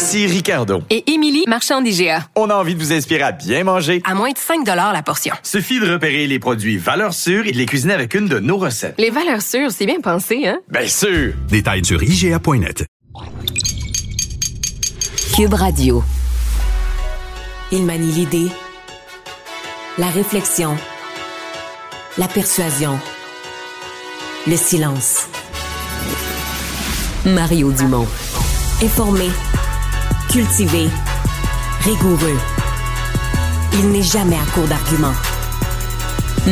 Ici Ricardo. Et Émilie, marchand d'IGA. On a envie de vous inspirer à bien manger. À moins de 5 la portion. Suffit de repérer les produits valeurs sûres et de les cuisiner avec une de nos recettes. Les valeurs sûres, c'est bien pensé, hein? Bien sûr! Détails sur IGA.net. Cube Radio. Il manie l'idée, la réflexion, la persuasion, le silence. Mario Dumont. Informé, cultivé, rigoureux. Il n'est jamais à court d'arguments.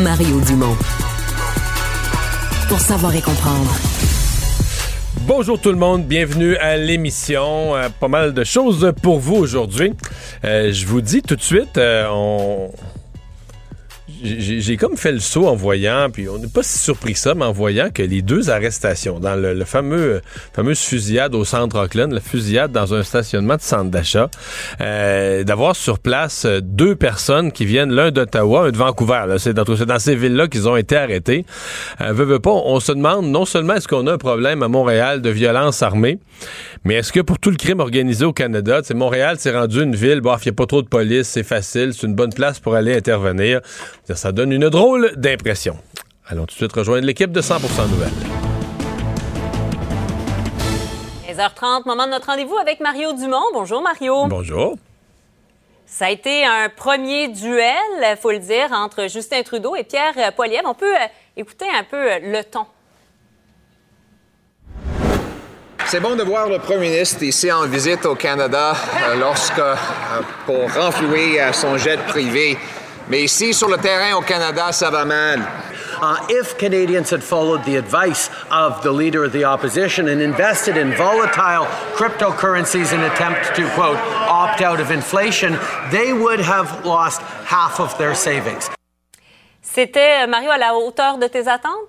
Mario Dumont. Pour savoir et comprendre. Bonjour tout le monde, bienvenue à l'émission. Euh, pas mal de choses pour vous aujourd'hui. Euh, je vous dis tout de suite, euh, on j'ai comme fait le saut en voyant, puis on n'est pas si surpris que ça, mais en voyant que les deux arrestations dans le, fameux fameuse fusillade au centre Auckland, la fusillade dans un stationnement de centre d'achat, euh, d'avoir sur place deux personnes qui viennent, l'un d'Ottawa, un de Vancouver. C'est dans, dans, ces villes-là qu'ils ont été arrêtés. Euh, pas, on se demande non seulement est-ce qu'on a un problème à Montréal de violence armée, mais est-ce que pour tout le crime organisé au Canada, Montréal s'est rendu une ville, bof, il n'y a pas trop de police, c'est facile, c'est une bonne place pour aller intervenir. Ça donne une drôle d'impression. Allons tout de suite rejoindre l'équipe de 100% Nouvelles. 15h30, moment de notre rendez-vous avec Mario Dumont. Bonjour Mario. Bonjour. Ça a été un premier duel, il faut le dire, entre Justin Trudeau et Pierre Poilievre. On peut euh, écouter un peu euh, le ton. C'est bon de voir le premier ministre ici en visite au Canada euh, lorsque, pour renflouer son jet privé, Mais ici, sur le terrain au Canada, ça va mal. Uh, if Canadians had followed the advice of the leader of the opposition and invested in volatile cryptocurrencies in attempt to, quote, opt out of inflation, they would have lost half of their savings. C'était, Mario, à la hauteur de tes attentes?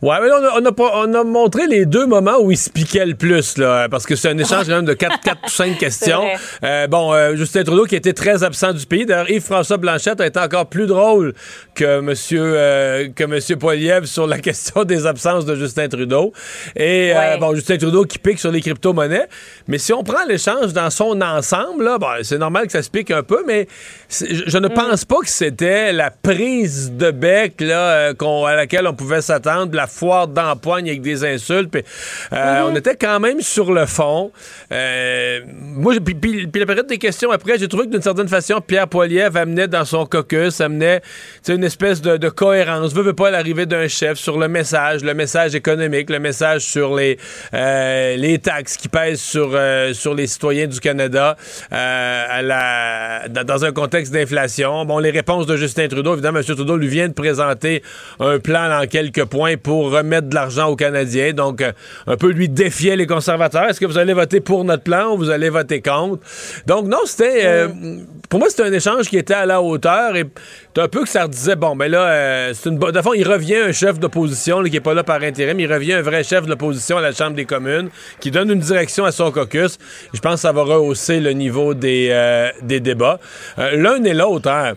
Ouais, mais on, a, on, a, montré les deux moments où il se piquait le plus, là, parce que c'est un échange quand même de 4, 4 ou 5 questions. Euh, bon, euh, Justin Trudeau qui était très absent du pays. D'ailleurs, Yves-François Blanchette a été encore plus drôle que M. Euh, que monsieur Poiliev sur la question des absences de Justin Trudeau. Et euh, bon, Justin Trudeau qui pique sur les crypto-monnaies. Mais si on prend l'échange dans son ensemble, là, bon, c'est normal que ça se pique un peu, mais je, ne mm. pense pas que c'était la prise de bec là, à laquelle on pouvait s'attendre de la foire d'empoigne avec des insultes. Euh, mhm. On était quand même sur le fond. Euh, moi, puis, la période des questions après, j'ai trouvé que d'une certaine façon, Pierre Poilievre amenait dans son caucus, amenait une espèce de, cohérence. Veut, veut pas l'arrivée d'un chef sur le message, le message économique, le message sur les, euh, les taxes qui pèsent sur, sur les citoyens du Canada à la, dans un contexte d'inflation. Bon, les réponses de Justin Trudeau, évidemment, M. Trudeau lui vient de présenter un plan dans quelques points pour remettre de l'argent aux Canadiens. Donc, euh, un peu lui défier les conservateurs. Est-ce que vous allez voter pour notre plan ou vous allez voter contre? Donc, non, c'était. Euh, pour moi, c'était un échange qui était à la hauteur et un peu que ça disait, bon, mais là, euh, c'est une bonne. De fond, il revient un chef d'opposition qui n'est pas là par intérim. Il revient un vrai chef de l'opposition à la Chambre des communes qui donne une direction à son caucus. Je pense que ça va rehausser le niveau des, des débats. L'un et l'autre, hein.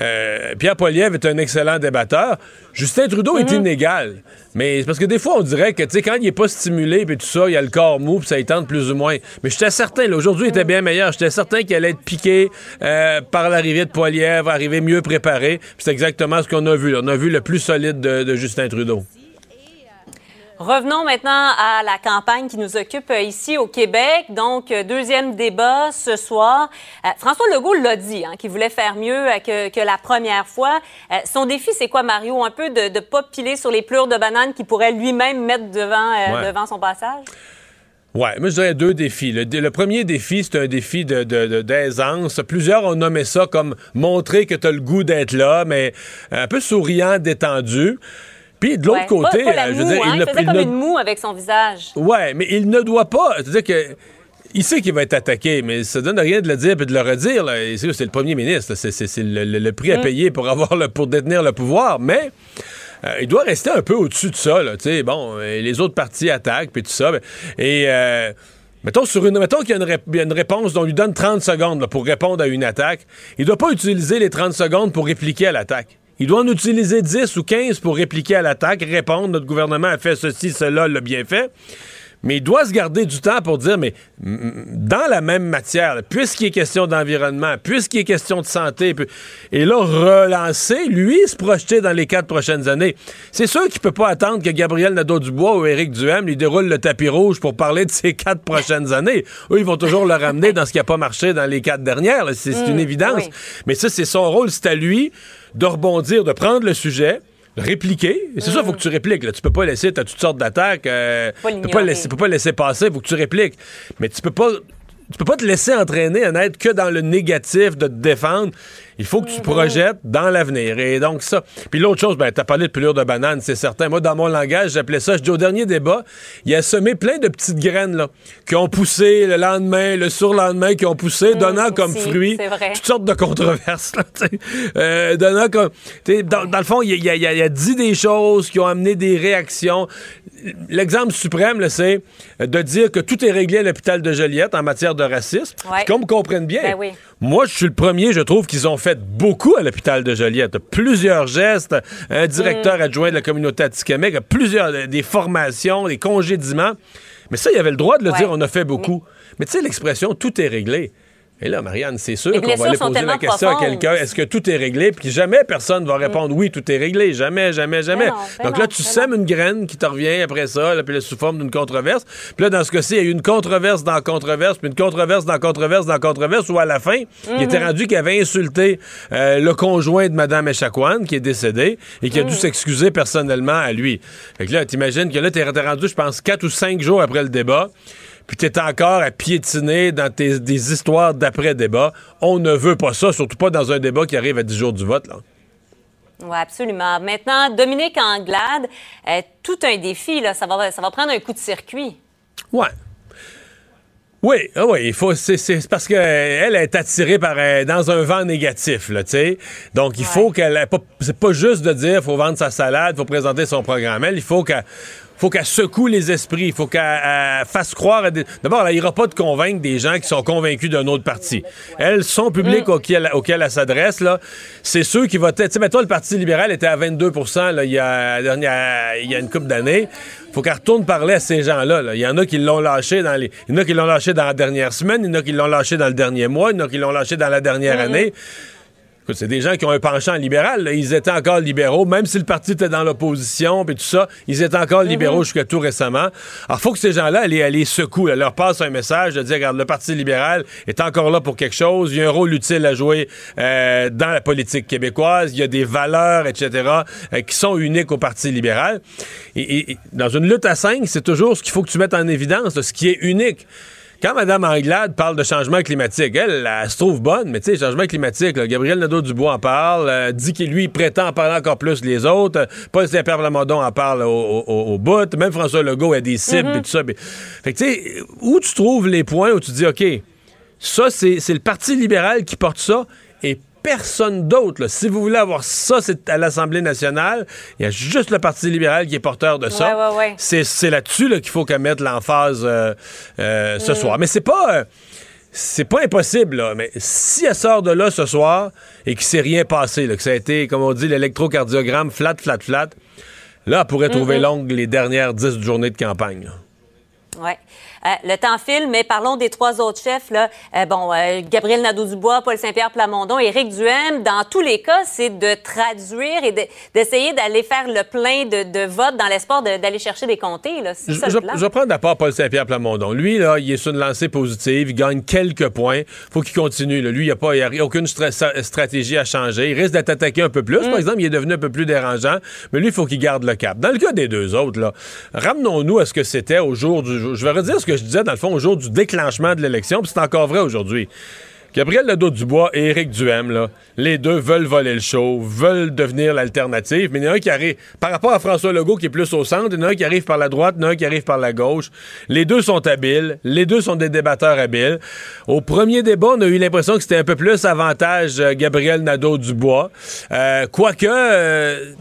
Euh, Pierre Poilievre est un excellent débatteur. Justin Trudeau est mhm. inégal. Mais c'est parce que des fois, on dirait que, tu sais, quand il est pas stimulé, puis tout ça, il y a le corps mou, puis ça y tente plus ou moins. Mais j'étais certain, aujourd'hui, il était bien meilleur. J'étais certain qu'il allait être piqué euh, par l'arrivée de Poilievre, arriver mieux préparé. c'est exactement ce qu'on a vu. On a vu le plus solide de Justin Trudeau. Revenons maintenant à la campagne qui nous occupe euh, ici au Québec. Donc, euh, deuxième débat ce soir. Euh, François Legault l'a dit, hein, qu'il voulait faire mieux que, la première fois. son défi, c'est quoi, Mario? Un peu de ne pas piler sur les pleurs de bananes qu'il pourrait lui-même mettre devant, devant son passage? Oui, moi je dirais deux défis. Le, premier défi, c'est un défi d'aisance. De, Plusieurs ont nommé ça comme montrer que tu as le goût d'être là, mais un peu souriant, détendu. Puis de l'autre côté, euh, je veux dire, hein, il, faisait comme une moue avec son visage. Ouais, mais il ne doit pas. C'est-à-dire que il sait qu'il va être attaqué, mais ça donne rien de le dire et de le redire. C'est le premier ministre. C'est le, prix à mm. payer pour avoir le, pour détenir le pouvoir. Mais euh, il doit rester un peu au-dessus de ça. Là, bon, les autres partis attaquent puis tout ça. Et euh, mettons, sur une, mettons qu'il y, a une réponse dont on lui donne 30 secondes pour répondre à une attaque. Il ne doit pas utiliser les 30 secondes pour répliquer à l'attaque. Il doit en utiliser 10 ou 15 pour répliquer à l'attaque, répondre, notre gouvernement a fait ceci, cela, l'a bien fait mais il doit se garder du temps pour dire, mais dans la même matière, puisqu'il est question d'environnement, puisqu'il est question de santé, et là, relancer, lui, se projeter dans les quatre prochaines années. C'est sûr qu'il peut pas attendre que Gabriel Nadeau-Dubois ou Éric Duhem lui déroulent le tapis rouge pour parler de ces quatre prochaines années. Eux, ils vont toujours le ramener dans ce qui n'a pas marché dans les quatre dernières. C'est une mm, évidence. Mais ça, c'est son rôle. C'est à lui de rebondir, de prendre le sujet, répliquer. C'est ça, il faut que tu répliques. Là. Tu peux pas laisser, tu as toutes sortes d'attaques. Euh, tu peux pas, laisser, peux pas laisser passer, il faut que tu répliques. Mais tu peux pas tu peux pas te laisser entraîner à n'être que dans le négatif de te défendre. Il faut que tu mhm. projettes dans l'avenir. Et donc, ça. Puis l'autre chose, ben, t'as parlé de pelure de banane, c'est certain. Moi, dans mon langage, j'appelais ça, je dis au dernier débat, il a semé plein de petites graines, là, qui ont poussé le lendemain, le surlendemain, qui ont poussé, mhm, donnant comme fruit toutes sortes de controverses, là, euh, donnant comme. Dans, dans, le fond, il y, a, dit des choses qui ont amené des réactions. L'exemple suprême, c'est de dire que tout est réglé à l'hôpital de Joliette en matière de racisme. Qu'on me comprenne bien. Ben Moi, je suis le premier, je trouve qu'ils ont fait beaucoup à l'hôpital de Joliette. Plusieurs gestes, un directeur mm. adjoint de la communauté Atikamek, plusieurs euh, des formations, des congédiements. Mais ça, il avait le droit de le dire, on a fait beaucoup. Mais tu sais, l'expression tout est réglé. Et là, Marianne, c'est sûr qu'on va aller poser la question à quelqu'un est-ce que tout est réglé? Puis jamais personne va répondre oui, tout est réglé. Jamais, jamais, jamais. Ben ben Donc là, tu sèmes une graine qui te revient après ça, là, puis là, sous forme d'une controverse. Puis là, dans ce cas-ci, il y a eu une controverse dans controverse, puis une controverse dans controverse dans controverse, où à la fin, il était mhm. rendu qu'il avait insulté euh, le conjoint de Mme Echaquan, qui est décédé, et qui a dû mhm. s'excuser personnellement à lui. Fait que là, t'imagines que là, t'es rendu, je pense, quatre ou cinq jours après le débat puis tu es encore à piétiner dans tes, des histoires d'après-débat. On ne veut pas ça, surtout pas dans un débat qui arrive à 10 jours du vote. Là. Oui, absolument. Maintenant, Dominique Anglade, est tout un défi, là. Ça va, ça va prendre un coup de circuit. Ouais. Oui, ah oui, il faut. C'est parce qu'elle est attirée par euh, dans un vent négatif, là, tu sais. Donc il faut qu'elle. C'est pas juste de dire faut vendre sa salade, faut présenter son programme. Elle, il faut qu'elle faut qu'elle secoue les esprits. Il faut qu'elle fasse croire à des... D'abord, elle n'ira pas de convaincre des gens qui sont convaincus d'un autre parti. Elle, son public mm. auquel, auquel elle s'adresse, là, c'est ceux qui votaient. Tu sais, toi, le Parti libéral était à 22 là, il, y a, il y a une couple d'années. faut qu'elle retourne parler à ces gens-là. Il y en a qui l'ont lâché dans les. Il y en a qui l'ont lâché dans la dernière semaine, il y en a qui l'ont lâché dans le dernier mois, il y en a qui l'ont lâché dans la dernière mm-hmm. année c'est des gens qui ont un penchant libéral. Ils étaient encore libéraux, même si le parti était dans l'opposition et tout ça, ils étaient encore libéraux mhm. jusqu'à tout récemment. Alors, il faut que ces gens-là les, les secouent, leur passent un message de dire, regarde, le Parti libéral est encore là pour quelque chose, il y a un rôle utile à jouer euh, dans la politique québécoise, il y a des valeurs, etc., euh, qui sont uniques au Parti libéral. Et, dans une lutte à cinq, c'est toujours ce qu'il faut que tu mettes en évidence, ce qui est unique. Quand Mme Anglade parle de changement climatique, elle, elle, se trouve bonne, mais tu sais, changement climatique, Gabriel Nadeau-Dubois en parle, euh, dit qu'il lui prétend en parler encore plus les autres. Paul Saint-Pierre Plamondon en parle au, bout. Même François Legault a des cibles et mm-hmm. tout ça. Fait que tu sais, où tu trouves les points où tu dis, OK, ça, c'est le Parti libéral qui porte ça et personne d'autre. Si vous voulez avoir ça, c'est à l'Assemblée nationale. Il y a juste le Parti libéral qui est porteur de ça. C'est là-dessus qu'il faut qu'elle mette l'emphase euh, euh, ce mm. soir. Mais c'est pas... Euh, c'est pas impossible, mais si elle sort de là ce soir et qu'il s'est rien passé, que ça a été, comme on dit, l'électrocardiogramme flat, flat, flat, là, elle pourrait trouver longue les dernières dix journées de campagne. Oui. Euh, le temps file, mais parlons des trois autres chefs. Là. Euh, bon, euh, Gabriel Nadeau-Dubois, Paul Saint-Pierre Plamondon, Éric Duhem. Dans tous les cas, c'est de traduire et d'essayer d'aller faire le plein de, votes dans l'espoir d'aller chercher des comtés. Là. Je, je, vais prendre d'abord Paul Saint-Pierre Plamondon. Lui, là, il est sur une lancée positive. Il gagne quelques points. faut qu'il continue. Lui, il n'y a, pas, a aucune stratégie à changer. Il risque d'être attaqué un peu plus. Par mm. exemple, il est devenu un peu plus dérangeant. Mais lui, il faut qu'il garde le cap. Dans le cas des deux autres, ramenons-nous à ce que c'était au jour du... Je vais redire ce que je disais, dans le fond, au jour du déclenchement de l'élection, puis c'est encore vrai aujourd'hui. Gabriel Nadeau-Dubois et Éric Duhem, les deux veulent voler le show, veulent devenir l'alternative, mais il y en a un qui arrive, par rapport à François Legault qui est plus au centre, il y en a un qui arrive par la droite, il y en a un qui arrive par la gauche. Les deux sont habiles, les deux sont des débatteurs habiles. Au premier débat, on a eu l'impression que c'était un peu plus avantage euh, Gabriel Nadeau-Dubois. Euh, quoique... Euh,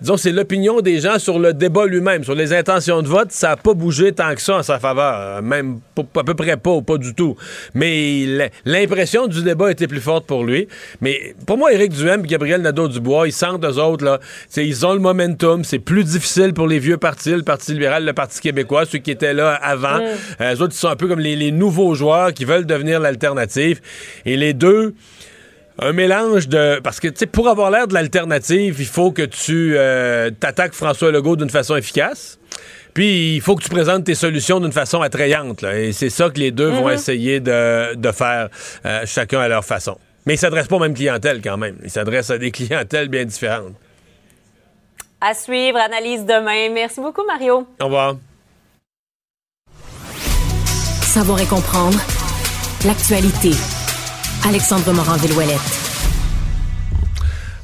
disons, c'est l'opinion des gens sur le débat lui-même, sur les intentions de vote, ça n'a pas bougé tant que ça en sa faveur, euh, même à peu près pas ou pas du tout. Mais l'impression du débat était plus forte pour lui. Mais pour moi, Éric Duhem et Gabriel Nadeau-Dubois, ils sentent eux autres, là, ils ont le momentum, c'est plus difficile pour les vieux partis, le Parti libéral, le Parti québécois, ceux qui étaient là avant. Mm. Euh, eux autres, ils sont un peu comme les, les nouveaux joueurs qui veulent devenir l'alternative. Et les deux un mélange de. Parce que, tu sais, pour avoir l'air de l'alternative, il faut que tu euh, t'attaques François Legault d'une façon efficace. Puis, il faut que tu présentes tes solutions d'une façon attrayante. Et c'est ça que les deux vont mhm. essayer de, faire, euh, chacun à leur façon. Mais ils ne s'adressent pas aux mêmes clientèles quand même. Ils s'adressent à des clientèles bien différentes. À suivre, analyse demain. Merci beaucoup, Mario. Au revoir. Savoir et comprendre l'actualité. Alexandre Morand-Villouellette.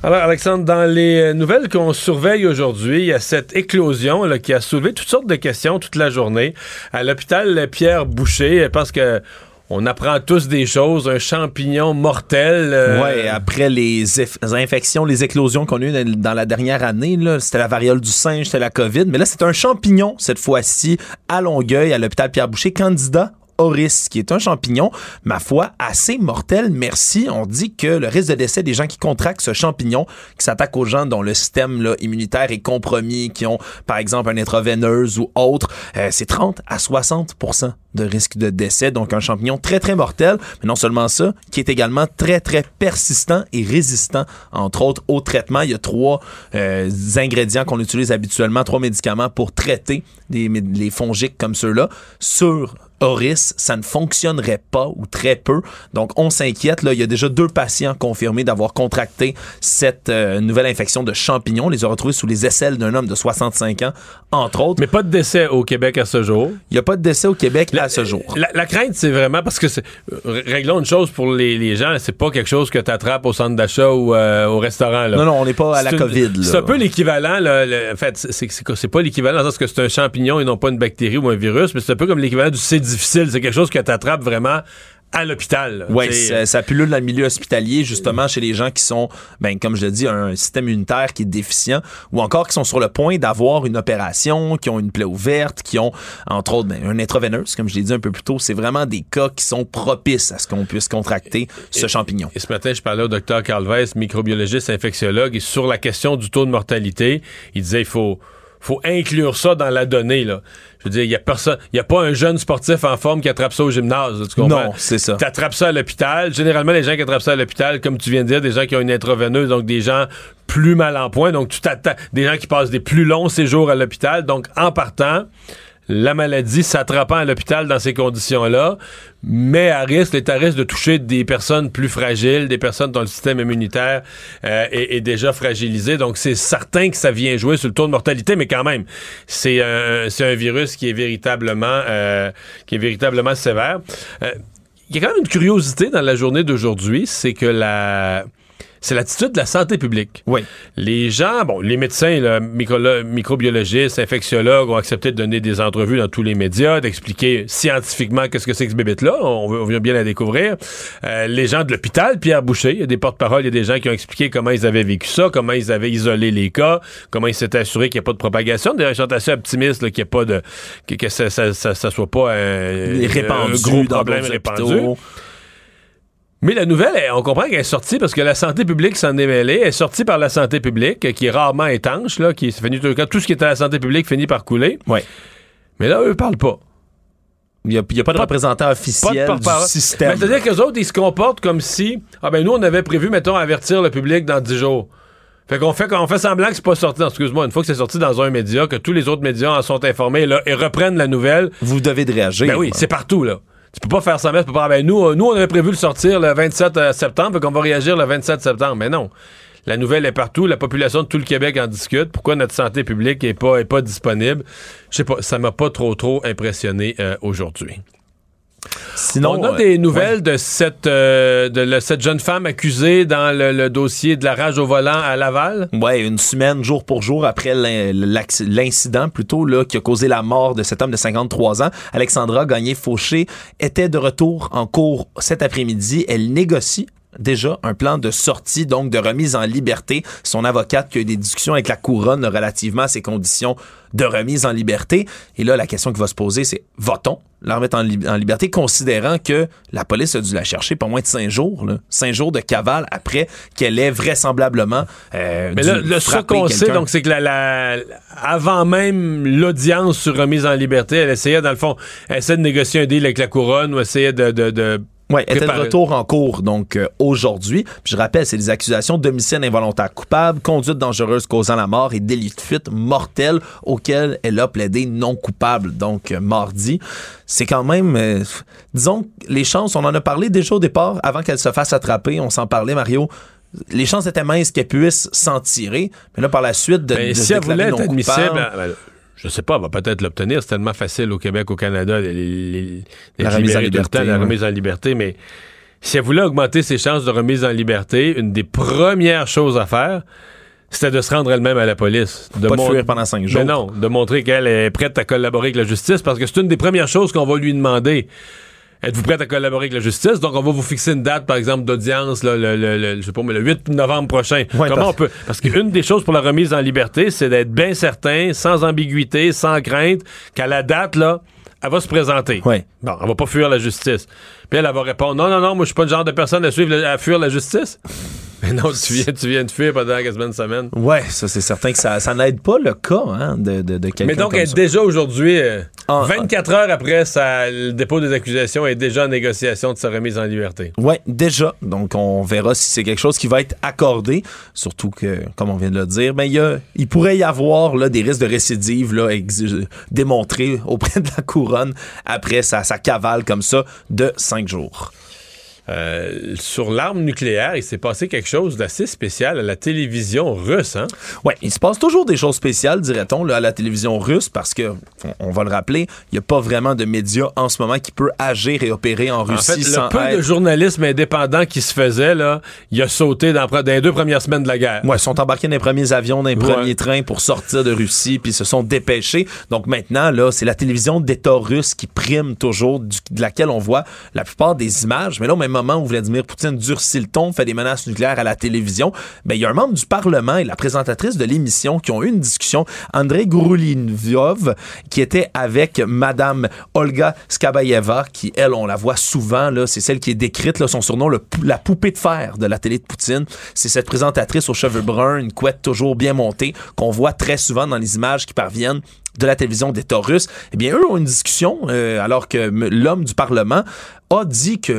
Alors, Alexandre, dans les nouvelles qu'on surveille aujourd'hui, il y a cette éclosion là, qui a soulevé toutes sortes de questions toute la journée à l'hôpital Pierre Boucher, parce que on apprend tous des choses, un champignon mortel. Euh, oui, après les, infections, les éclosions qu'on a eues dans la dernière année, c'était la variole du singe, c'était la COVID, mais là, c'est un champignon, cette fois-ci, à Longueuil, à l'hôpital Pierre Boucher, candidat Oris, qui est un champignon, ma foi, assez mortel. Merci. On dit que le risque de décès des gens qui contractent ce champignon, qui s'attaque aux gens dont le système immunitaire est compromis, qui ont, par exemple, un intraveineuse ou autre, euh, c'est 30 à 60% de risque de décès. Donc, un champignon très, très mortel. Mais non seulement ça, qui est également très, très persistant et résistant, entre autres, au traitement. Il y a trois euh, ingrédients qu'on utilise habituellement, trois médicaments pour traiter les fongiques comme ceux-là sur Ça ne fonctionnerait pas ou très peu. Donc, on s'inquiète. Là, il y a déjà deux patients confirmés d'avoir contracté cette euh, nouvelle infection de champignons. On les a retrouvés sous les aisselles d'un homme de 65 ans, entre autres. Mais pas de décès au Québec à ce jour. Il n'y a pas de décès au Québec à ce jour. La, crainte, c'est vraiment parce que réglons une chose pour les, gens, c'est pas quelque chose que tu attrapes au centre d'achat ou euh, au restaurant. Non, non, on n'est pas à la COVID. C'est un peu l'équivalent. En fait, c'est pas l'équivalent parce que c'est un champignon et non pas une bactérie ou un virus, mais c'est un peu comme l'équivalent du C difficile. C'est quelque chose que tu attrapes vraiment à l'hôpital. Oui, ça, ça pullule dans le milieu hospitalier, justement, chez les gens qui sont, ben, comme je le dis, un système immunitaire qui est déficient, ou encore qui sont sur le point d'avoir une opération, qui ont une plaie ouverte, qui ont, entre autres, ben, un intraveineuse, comme je l'ai dit un peu plus tôt. C'est vraiment des cas qui sont propices à ce qu'on puisse contracter ce champignon. Et ce matin, je parlais au docteur Carl Weiss, microbiologiste, infectiologue, et sur la question du taux de mortalité, il disait il faut faut inclure ça dans la donnée. Là. Je veux dire, il n'y a personne, il a pas un jeune sportif en forme qui attrape ça au gymnase. Tu comprends? Non, c'est ça. Tu attrapes ça à l'hôpital. Généralement, les gens qui attrapent ça à l'hôpital, comme tu viens de dire, des gens qui ont une intraveineuse, donc des gens plus mal en point. Donc, tu t'attends, des gens qui passent des plus longs séjours à l'hôpital. Donc, en partant, la maladie s'attrapant à l'hôpital dans ces conditions-là, mais à risque, est à risque de toucher des personnes plus fragiles, des personnes dont le système immunitaire euh, est, déjà fragilisé. Donc, c'est certain que ça vient jouer sur le taux de mortalité, mais quand même, c'est un, un virus qui est véritablement, euh, qui est véritablement sévère. Euh, il y a quand même une curiosité dans la journée d'aujourd'hui, c'est que la c'est l'attitude de la santé publique. Oui. Les gens, bon, les médecins, là, microbiologistes, infectiologues ont accepté de donner des entrevues dans tous les médias, d'expliquer scientifiquement qu'est-ce que c'est que ce bébête-là. On, vient bien la découvrir. Euh, les gens de l'hôpital, Pierre Boucher, il y a des porte-paroles, il y a des gens qui ont expliqué comment ils avaient vécu ça, comment ils avaient isolé les cas, comment ils s'étaient assurés qu'il n'y a pas de propagation. D'ailleurs, ils sont assez optimistes qu'il n'y ait pas de... que, ça, ça, ça, soit pas un gros problème répandu. Mais la nouvelle, on comprend qu'elle est sortie parce que la santé publique s'en est mêlée. Elle est sortie par la santé publique, qui est rarement étanche, là, qui finit tout, tout ce qui est à la santé publique finit par couler. Oui. Mais là, eux ne parlent pas. Il n'y a, pas de représentant officiel du système. C'est-à-dire qu'eux autres, ils se comportent comme si, ah ben nous, on avait prévu, mettons, avertir le public dans 10 jours. Fait qu'on fait, qu'on fait semblant que c'est pas sorti. Excuse-moi, une fois que c'est sorti dans un média, que tous les autres médias en sont informés là, et reprennent la nouvelle. Vous devez de réagir. Ben oui, c'est partout, là. Tu peux pas faire ça, tu peux pas. Ben, nous, euh, nous, on avait prévu le sortir le 27 euh, septembre, qu'on va réagir le 27 septembre. Mais non. La nouvelle est partout, la population de tout le Québec en discute. Pourquoi notre santé publique est pas, est pas disponible? Je sais pas, ça m'a pas trop, trop impressionné euh, aujourd'hui. Sinon, On a euh, des nouvelles de cette euh, de cette jeune femme accusée dans le, le dossier de la rage au volant à Laval. Ouais, une semaine, jour pour jour après l'incident plutôt là qui a causé la mort de cet homme de 53 ans, Alexandra Gagné-Fauché était de retour en cours cet après-midi. Elle négocie déjà un plan de sortie, donc de remise en liberté. Son avocate qui a eu des discussions avec la couronne relativement à ces conditions de remise en liberté. Et là, la question qui va se poser, c'est va-t-on la remettre en, li- en liberté, considérant que la police a dû la chercher pas moins de cinq jours, là? cinq jours de cavale après qu'elle ait vraisemblablement euh, Mais là, là, ce qu'on sait, donc, c'est que la, la- avant même l'audience sur remise en liberté, elle essayait, dans le fond, elle essayait de négocier un deal avec la couronne ou essayait de. de, de Ouais, elle était de retour en cours, donc euh, aujourd'hui. Puis je rappelle, c'est des accusations d'homicide involontaire coupable, conduite dangereuse causant la mort et délit de fuite mortel auquel elle a plaidé non coupable, donc euh, mardi. C'est quand même, euh, disons, les chances, on en a parlé déjà au départ, avant qu'elle se fasse attraper, on s'en parlait, Mario. Les chances étaient minces qu'elle puisse s'en tirer, mais là, par la suite, de, Ben, de si elle voulait être non admissible, coupable- je sais pas, elle va peut-être l'obtenir. C'est tellement facile au Québec, au Canada, les, les- les- La remise en temps, liberté, la ouais. remise en liberté. Mais si elle voulait augmenter ses chances de remise en liberté, une des premières choses à faire, c'était de se rendre elle-même à la police. De Pas de mon- fuir pendant cinq jours. Mais non, de montrer qu'elle est prête à collaborer avec la justice, parce que c'est une des premières choses qu'on va lui demander. Êtes-vous prête à collaborer avec la justice? Donc, on va vous fixer une date, par exemple, d'audience, le, le- le- je sais pas, mais le 8 novembre prochain. Ouais, Comment parce- on peut. Parce qu'une des choses pour la remise en liberté, c'est d'être bien certain, sans ambiguïté, sans crainte, qu'à la date, là, elle va se présenter. Ouais. Bon, elle va pas fuir la justice. Puis elle, elle va répondre Non, non, non, moi, je suis pas le genre de personne à, suivre à fuir la justice. Mais non, tu viens, tu viens de fuir pendant quasiment une semaine. Ouais, ça c'est certain que ça, ça n'aide pas le cas hein, de, de, de quelqu'un Mais donc, comme elle est déjà aujourd'hui, euh, Ah, 24 heures après le dépôt des accusations, elle est déjà en négociation de sa remise en liberté. Ouais, déjà. Donc, on verra si c'est quelque chose qui va être accordé. Surtout que, comme on vient de le dire, ben, il, y a- il pourrait y avoir là, des risques de récidive là, démontrés auprès de la couronne après sa, sa cavale comme ça de cinq jours. Euh, sur l'arme nucléaire, il s'est passé quelque chose d'assez spécial à la télévision russe. Hein? Ouais, il se passe toujours des choses spéciales, dirait-on, à la télévision russe, parce que, on, on va le rappeler, il n'y a pas vraiment de médias en ce moment qui peut agir et opérer en En Russie fait, sans le peu être- de journalisme indépendant qui se faisait, là, il a sauté dans, dans les deux premières semaines de la guerre. Ouais, ils sont embarqués dans les premiers avions, dans les Ouais. premiers trains pour sortir de Russie, puis se sont dépêchés. Donc maintenant, là, c'est la télévision d'État russe qui prime toujours, du- de laquelle on voit la plupart des images. Mais là, même moment où Vladimir Poutine durcit le ton, fait des menaces nucléaires à la télévision, ben, il y a un membre du Parlement et la présentatrice de l'émission qui ont eu une discussion, Andrei Gouroulinov, qui était avec Madame Olga Skabayeva, qui, elle, on la voit souvent, c'est celle qui est décrite, là, son surnom, la poupée de fer de la télé de Poutine. C'est cette présentatrice aux cheveux bruns, une couette toujours bien montée, qu'on voit très souvent dans les images qui parviennent de la télévision d'État russe, eh bien, eux ont une discussion, euh, alors que l'homme du Parlement a dit que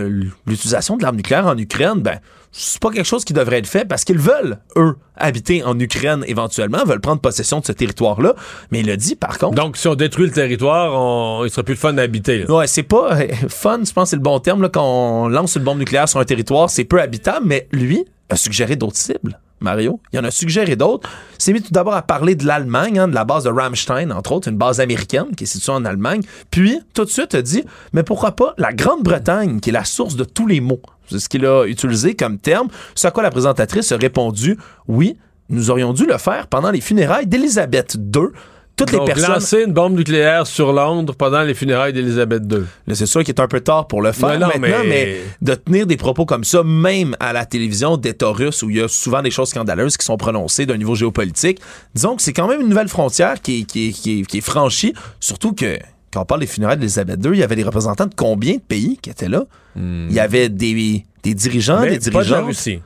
l'utilisation de l'arme nucléaire en Ukraine, ben, c'est pas quelque chose qui devrait être fait parce qu'ils veulent, eux, habiter en Ukraine éventuellement, veulent prendre possession de ce territoire-là. Mais il a dit, par contre, Donc, si on détruit le territoire, on, il sera plus le fun à habiter. là. Ouais, c'est pas euh, fun, je pense que c'est le bon terme, là, quand on lance une bombe nucléaire sur un territoire, c'est peu habitable, mais lui a suggéré d'autres cibles. Mario, il en a suggéré d'autres. Il s'est mis tout d'abord à parler de l'Allemagne, hein, de la base de Ramstein, entre autres, une base américaine qui est située en Allemagne. Puis, tout de suite, a dit, mais pourquoi pas la Grande-Bretagne, qui est la source de tous les mots. C'est ce qu'il a utilisé comme terme. Ce à quoi la présentatrice a répondu, oui, nous aurions dû le faire pendant les funérailles d'Élisabeth II. Toutes Donc, les personnes... lancer une bombe nucléaire sur Londres pendant les funérailles d'Élisabeth II. C'est sûr qu'il est un peu tard pour le faire Ouais, non, maintenant, mais... mais- de tenir des propos comme ça, même à la télévision d'État russe, où il y a souvent des choses scandaleuses qui sont prononcées d'un niveau géopolitique, disons que c'est quand même une nouvelle frontière qui est, qui est- qui est- qui est franchie, surtout que quand on parle des funérailles d'Élisabeth II, il y avait des représentants de combien de pays qui étaient là? Il y avait des, des dirigeants, Mais des pas de la dirigeants. Russie.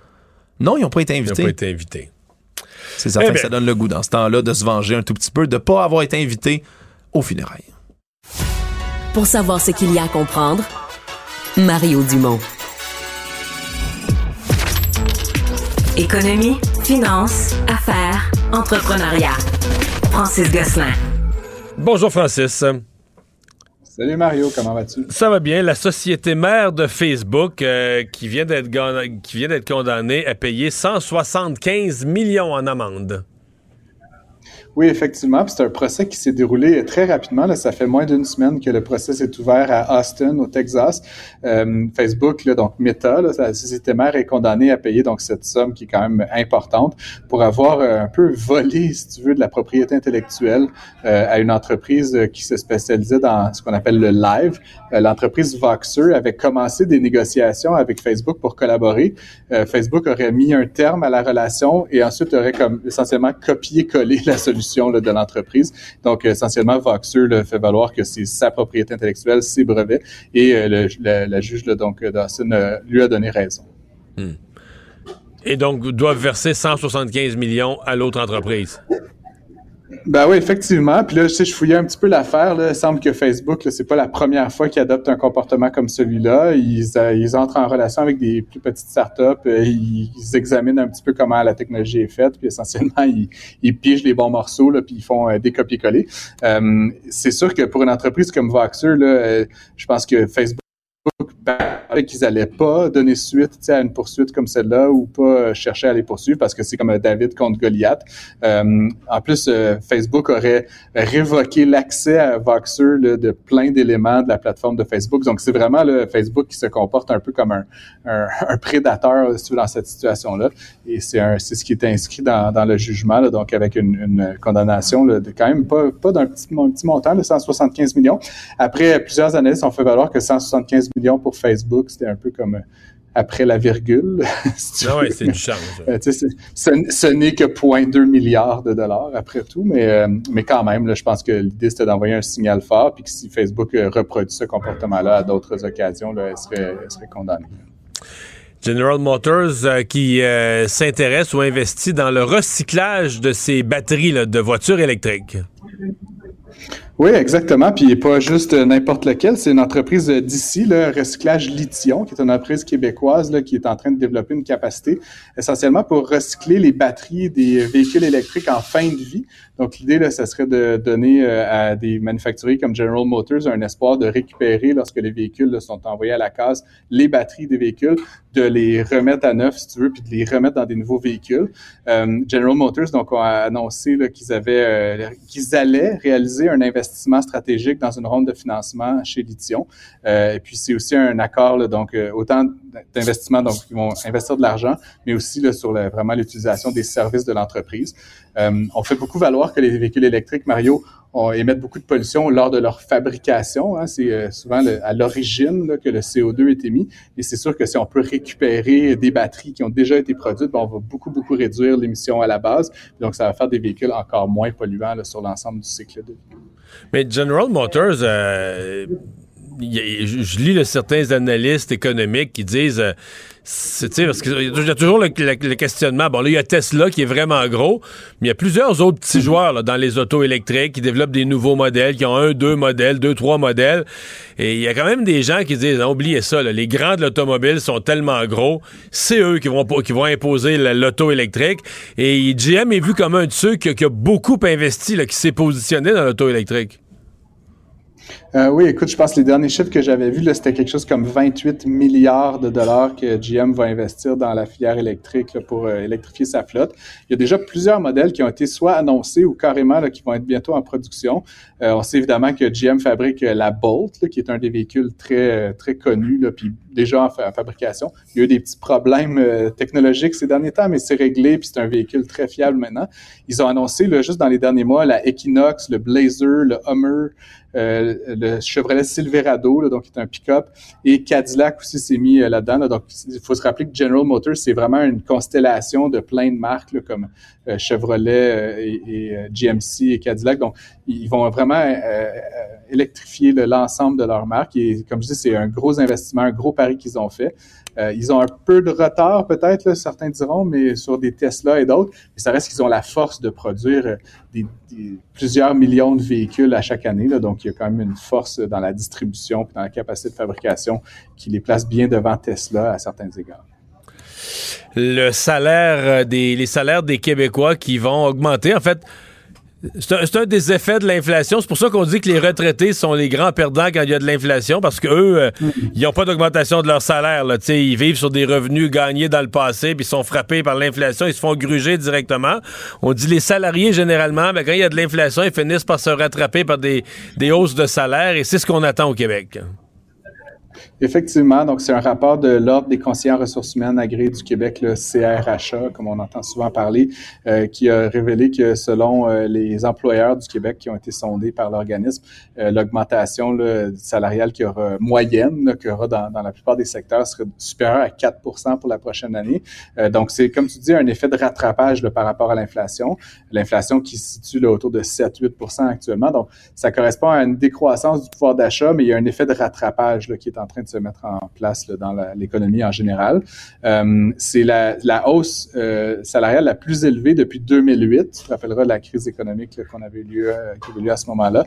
Non, ils n'ont pas été Il n'a invités. pas été invité. C'est certain Eh que ça donne le goût dans ce temps-là de se venger un tout petit peu, de ne pas avoir été invité aux funérailles. Pour savoir ce qu'il y a à comprendre, Mario Dumont. Économie, finance, affaires, entrepreneuriat. Francis Gosselin. Bonjour, Francis. Salut Mario, comment vas-tu? Ça va bien. La société mère de Facebook, euh, qui vient d'être condamnée à payer 175 millions en amende. Oui, effectivement. C'est un procès qui s'est déroulé très rapidement. Ça fait moins d'une semaine que le procès s'est ouvert à Austin, au Texas. Euh, Facebook, là, donc Meta, là, la société mère, est condamnée à payer donc cette somme qui est quand même importante pour avoir euh, un peu volé, si tu veux, de la propriété intellectuelle euh, à une entreprise qui se spécialisait dans ce qu'on appelle le live. L'entreprise Voxer avait commencé des négociations avec Facebook pour collaborer. Facebook aurait mis un terme à la relation et ensuite aurait comme essentiellement copié-collé la solution de l'entreprise. Donc, essentiellement, Voxer fait valoir que c'est sa propriété intellectuelle, ses brevets, et le, la juge là, donc Dawson lui a donné raison. Hmm. Et donc, doivent verser 175 millions à l'autre entreprise? Ben oui, effectivement. Puis là, je sais, je fouillais un petit peu l'affaire. Il semble que Facebook, c'est pas la première fois qu'ils adoptent un comportement comme celui-là. Ils, euh, ils entrent en relation avec des plus petites startups. Euh, ils, examinent un petit peu comment la technologie est faite. Puis essentiellement, ils, ils pigent les bons morceaux, là, puis ils font euh, des copier-coller. c'est sûr que pour une entreprise comme Voxer, là, je pense que Facebook qu'ils allaient pas donner suite à une poursuite comme celle-là ou pas euh, chercher à les poursuivre parce que c'est comme euh, David contre Goliath. Euh, en plus, Facebook aurait révoqué l'accès à Voxer de plein d'éléments de la plateforme de Facebook. Donc, c'est vraiment le Facebook qui se comporte un peu comme un, un, prédateur dans cette situation-là. Et c'est ce qui est inscrit dans, dans le jugement, là, donc avec une, une condamnation là, de quand même pas, pas d'un petit, petit montant, de 175 millions. Après, plusieurs analystes ont fait valoir que 175 millions pour Facebook, c'était un peu comme euh, après la virgule. ah oui, c'est du change. Euh, ce, n'est que 0,2 milliards de dollars après tout, mais, euh, mais quand même, là, je pense que l'idée c'était d'envoyer un signal fort, puis que si Facebook reproduit ce comportement-là à d'autres occasions, là, elle, serait, serait condamnée. General Motors qui s'intéresse ou investit dans le recyclage de ses batteries de voitures électriques. Oui, exactement. Puis pas juste n'importe lequel. C'est une entreprise d'ici, le Recyclage Lithium, qui est une entreprise québécoise qui est en train de développer une capacité essentiellement pour recycler les batteries des véhicules électriques en fin de vie. Donc, l'idée, là, ça serait de donner euh, à des manufacturiers comme General Motors un espoir de récupérer, lorsque les véhicules sont envoyés à la case, les batteries des véhicules, de les remettre à neuf, si tu veux, puis de les remettre dans des nouveaux véhicules. Euh, General Motors, donc, a annoncé qu'ils avaient, euh, qu'ils allaient réaliser un investissement stratégique dans une ronde de financement chez Lithium. et puis, c'est aussi un accord, là, donc, autant d'investissement, donc, ils vont investir de l'argent, mais aussi sur vraiment l'utilisation des services de l'entreprise. Euh, on fait beaucoup valoir que les véhicules électriques, Mario, ont, émettent beaucoup de pollution lors de leur fabrication. Hein. C'est euh, souvent à l'origine que le CO2 est émis. Et c'est sûr que si on peut récupérer des batteries qui ont déjà été produites, ben, on va beaucoup, beaucoup réduire l'émission à la base. Donc, ça va faire des véhicules encore moins polluants sur l'ensemble du cycle de vie. Mais General Motors, euh, je, lis certains analystes économiques qui disent c'est parce qu'il y a toujours le, questionnement. Bon, là, il y a Tesla qui est vraiment gros, mais il y a plusieurs autres petits joueurs dans les autos électriques qui développent des nouveaux modèles, qui ont un, deux modèles, deux, trois modèles. Et il y a quand même des gens qui disent, oubliez ça, les grands de l'automobile sont tellement gros, c'est eux qui vont, qui vont imposer l'auto électrique. Et GM est vu comme un de ceux qui, qui a beaucoup investi, qui s'est positionné dans l'auto électrique. Euh, oui, écoute, je pense que les derniers chiffres que j'avais vus, c'était quelque chose comme 28 milliards de dollars que GM va investir dans la filière électrique pour euh, électrifier sa flotte. Il y a déjà plusieurs modèles qui ont été soit annoncés ou carrément qui vont être bientôt en production. Euh, on sait évidemment que GM fabrique la Bolt, qui est un des véhicules très très connus, déjà en, fabrication. Il y a eu des petits problèmes technologiques ces derniers temps, mais c'est réglé, puis c'est un véhicule très fiable maintenant. Ils ont annoncé là, juste dans les derniers mois la Equinox, le Blazer, le Hummer, euh, le Chevrolet Silverado, là, donc qui est un pick-up, et Cadillac aussi s'est mis euh, là-dedans. Donc, il faut se rappeler que General Motors, c'est vraiment une constellation de plein de marques là, comme euh, Chevrolet et, GMC et Cadillac. Donc, ils vont vraiment électrifier l'ensemble de leurs marques. Et comme je dis, c'est un gros investissement, un gros pari qu'ils ont fait. Euh, ils ont un peu de retard, peut-être, certains diront, mais sur des Tesla et d'autres. Mais ça reste qu'ils ont la force de produire euh, plusieurs millions de véhicules à chaque année. Donc, il y a quand même une force dans la distribution et dans la capacité de fabrication qui les place bien devant Tesla à certains égards. Le salaire euh, des, les salaires des Québécois qui vont augmenter. En fait, C'est un, des effets de l'inflation. C'est pour ça qu'on dit que les retraités sont les grands perdants quand il y a de l'inflation, parce qu'eux, euh, ils n'ont pas d'augmentation de leur salaire. Là. Ils vivent sur des revenus gagnés dans le passé, puis ils sont frappés par l'inflation, ils se font gruger directement. On dit les salariés, généralement, ben, quand il y a de l'inflation, ils finissent par se rattraper par des, des hausses de salaire, et c'est ce qu'on attend au Québec. Effectivement, donc c'est un rapport de l'Ordre des conseillers en ressources humaines agréés du Québec, le CRHA, comme on entend souvent parler, euh, qui a révélé que selon euh, les employeurs du Québec qui ont été sondés par l'organisme, euh, l'augmentation salariale qui aura moyenne, qu'il y aura dans, dans, la plupart des secteurs, serait supérieure à 4 pour la prochaine année. donc c'est, comme tu dis, un effet de rattrapage par rapport à l'inflation. L'inflation qui se situe là, autour de 7-8 actuellement. Donc ça correspond à une décroissance du pouvoir d'achat, mais il y a un effet de rattrapage là, qui est en train de se mettre en place dans l'économie en général. Euh, c'est la, hausse euh, salariale la plus élevée depuis 2008. Tu te rappelleras la crise économique qu'on avait eu lieu, euh, qui avait lieu à ce moment-là.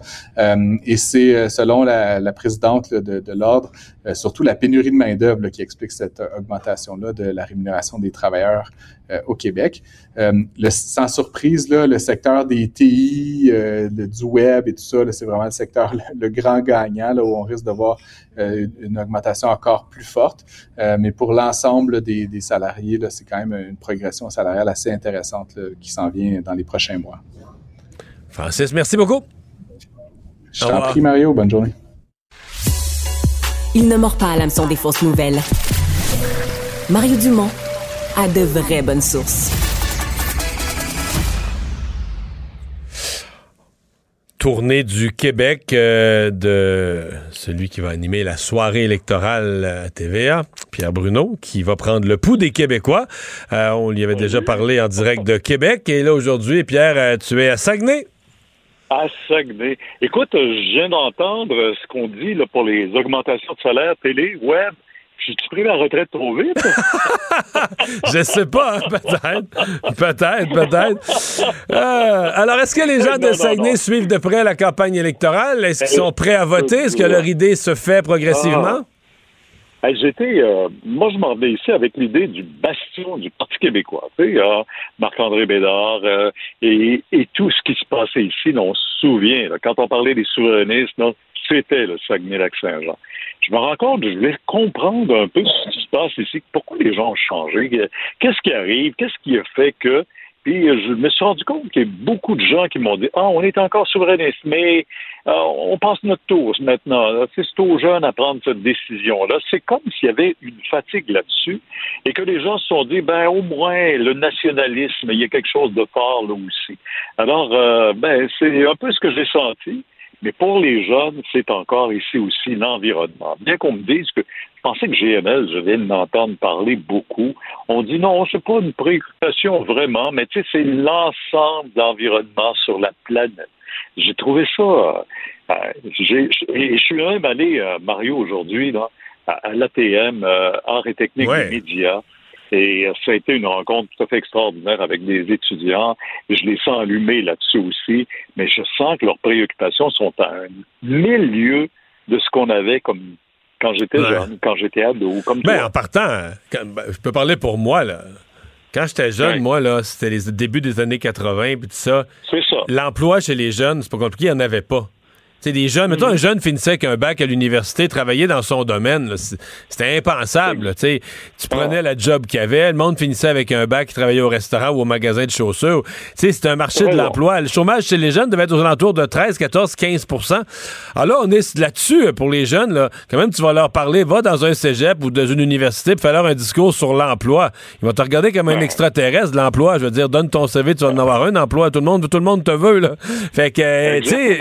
et c'est selon la, présidente de, l'ordre, surtout la pénurie de main d'œuvre qui explique cette augmentation-là de la rémunération des travailleurs au Québec. Le, sans surprise, là, le secteur des TI, du web et tout ça, c'est vraiment le secteur le, grand gagnant là, où on risque de voir une augmentation encore plus forte. Euh, mais pour l'ensemble des, salariés, c'est quand même une progression salariale assez intéressante qui s'en vient dans les prochains mois. Francis, merci beaucoup. Je t'en prie, Mario. Bonne journée. Il ne mord pas à l'hameçon des fausses nouvelles. Mario Dumont a de vraies bonnes sources. tournée du Québec euh, de celui qui va animer la soirée électorale à TVA, Pierre Bruno, qui va prendre le pouls des Québécois. Euh, on lui avait déjà parlé en direct de Québec. Et là, aujourd'hui, Pierre, euh, tu es à Saguenay. À Saguenay. Écoute, je viens d'entendre ce qu'on dit là, pour les augmentations de salaire télé, web. J'ai-tu pris la retraite trop vite? je sais pas, hein, peut-être. Peut-être, peut-être. Euh, alors, est-ce que les gens de Saguenay suivent de près la campagne électorale? Est-ce qu'ils sont prêts à voter? Est-ce que leur idée se fait progressivement? Ah. J'étais, euh, moi, je m'en venais ici avec l'idée du bastion du Parti québécois. Tu sais, Marc-André Bédard euh, et, tout ce qui se passait ici, on se souvient. quand on parlait des souverainistes, c'était le Saguenay-Lac-Saint-Jean je me rends compte, je vais comprendre un peu ce qui se passe ici, pourquoi les gens ont changé, qu'est-ce qui arrive, qu'est-ce qui a fait que. Puis je me suis rendu compte qu'il y a beaucoup de gens qui m'ont dit Ah, on est encore souverainiste, mais euh, on passe notre tour maintenant. C'est aux jeunes à prendre cette décision-là. C'est comme s'il y avait une fatigue là-dessus et que les gens se sont dit ben au moins le nationalisme, il y a quelque chose de fort là aussi. Alors, euh, ben c'est un peu ce que j'ai senti. Mais pour les jeunes, c'est encore ici aussi l'environnement. Bien qu'on me dise que je pensais que GML, je viens d'entendre parler beaucoup. On dit non, c'est pas une préoccupation vraiment, mais tu sais, c'est l'ensemble d'environnement sur la planète. J'ai trouvé ça. Euh, je suis même allé, euh, Mario, aujourd'hui, à, l'ATM, euh, Art et technique des médias. Et ça a été une rencontre tout à fait extraordinaire avec des étudiants. Je les sens allumés là-dessus aussi, mais je sens que leurs préoccupations sont à un milieu de ce qu'on avait comme quand j'étais jeune, quand j'étais ado. Comme ben, en partant, ben, je peux parler pour moi, là. Quand j'étais jeune, moi, là, c'était les débuts des années 80, puis tout ça. C'est ça. L'emploi chez les jeunes, c'est pas compliqué, il n'y en avait pas sais, des jeunes, mettons un jeune finissait avec un bac à l'université, travaillait dans son domaine, c'était impensable. Tu prenais la job qu'il avait, le monde finissait avec un bac qui travaillait au restaurant ou au magasin de chaussures. C'était un marché de l'emploi. Le chômage chez les jeunes devait être aux alentours de 13, 14, 15% Alors là, on est là-dessus euh, pour les jeunes. Là. Quand même, tu vas leur parler, va dans un cégep ou dans une université, pour faire leur un discours sur l'emploi. Ils vont te regarder comme un extraterrestre de l'emploi. Je veux dire, donne ton CV, tu vas en avoir un emploi. Tout le monde, tout le monde te veut. Là. Fait que, euh, tu sais...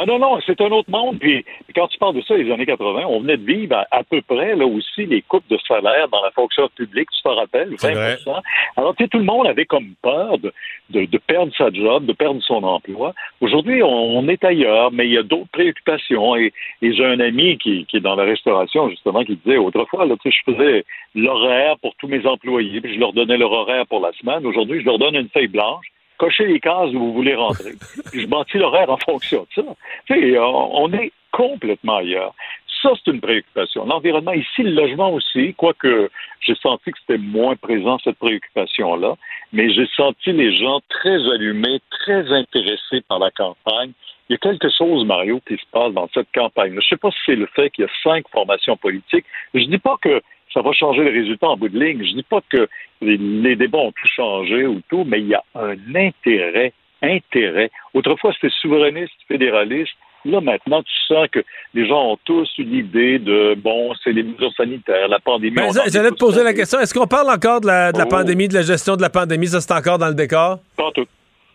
Ah non, non, c'est un autre monde. Puis, quand tu parles de ça, les années 80, on venait de vivre à, peu près là aussi les coupes de salaire dans la fonction publique, tu te rappelles, 20 Alors, tu sais, tout le monde avait comme peur de, de, perdre sa job, de perdre son emploi. Aujourd'hui, on, est ailleurs, mais il y a d'autres préoccupations. Et, j'ai un ami qui, qui est dans la restauration, justement, qui disait autrefois, là, tu sais, je faisais l'horaire pour tous mes employés, puis je leur donnais leur horaire pour la semaine. Aujourd'hui, je leur donne une feuille blanche cochez les cases où vous voulez rentrer. Je bâtis l'horaire en fonction de ça. Tu sais, on est complètement ailleurs. Ça, c'est une préoccupation. L'environnement, ici, le logement aussi, quoique j'ai senti que c'était moins présent, cette préoccupation-là, mais j'ai senti les gens très allumés, très intéressés par la campagne. Il y a quelque chose, Mario, qui se passe dans cette campagne. Je ne sais pas si c'est le fait qu'il y a cinq formations politiques. Je dis pas que ça va changer les résultats en bout de ligne. Je dis pas que les, débats ont tout changé ou tout, mais il y a un intérêt, intérêt. Autrefois, c'était souverainiste, fédéraliste. Là, maintenant, tu sens que les gens ont tous une idée de, bon, c'est les mesures sanitaires, la pandémie. J'allais te poser la question. Est-ce qu'on parle encore de la, de la Oh. pandémie, de la gestion de la pandémie? Ça, c'est encore dans le décor? Pas tout.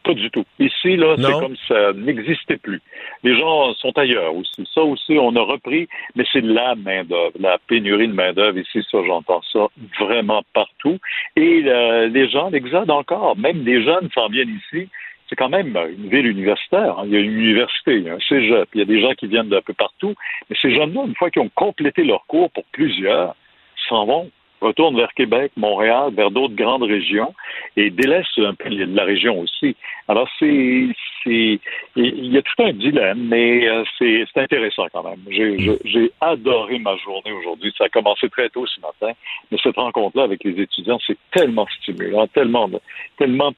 Pas du tout. Ici, là, c'est comme ça n'existait plus. Les gens sont ailleurs aussi. Ça aussi, on a repris, mais c'est la main-d'œuvre, la pénurie de main-d'œuvre. Ici, ça, j'entends ça vraiment partout. Et euh, les gens, l'exode encore. Même des jeunes s'en viennent ici. C'est quand même une ville universitaire. hein. Il y a une université, il y a un cégep, il y a des gens qui viennent d'un peu partout. Mais ces jeunes-là, une fois qu'ils ont complété leur cours pour plusieurs, s'en vont retournent vers Québec, Montréal, vers d'autres grandes régions et délaissent un peu la région aussi. Alors, c'est, c'est, il y a tout un dilemme, mais euh, c'est, c'est intéressant quand même. J'ai, j'ai adoré ma journée aujourd'hui. Ça a commencé très tôt ce matin, mais cette rencontre-là avec les étudiants, c'est tellement stimulant, tellement, tellement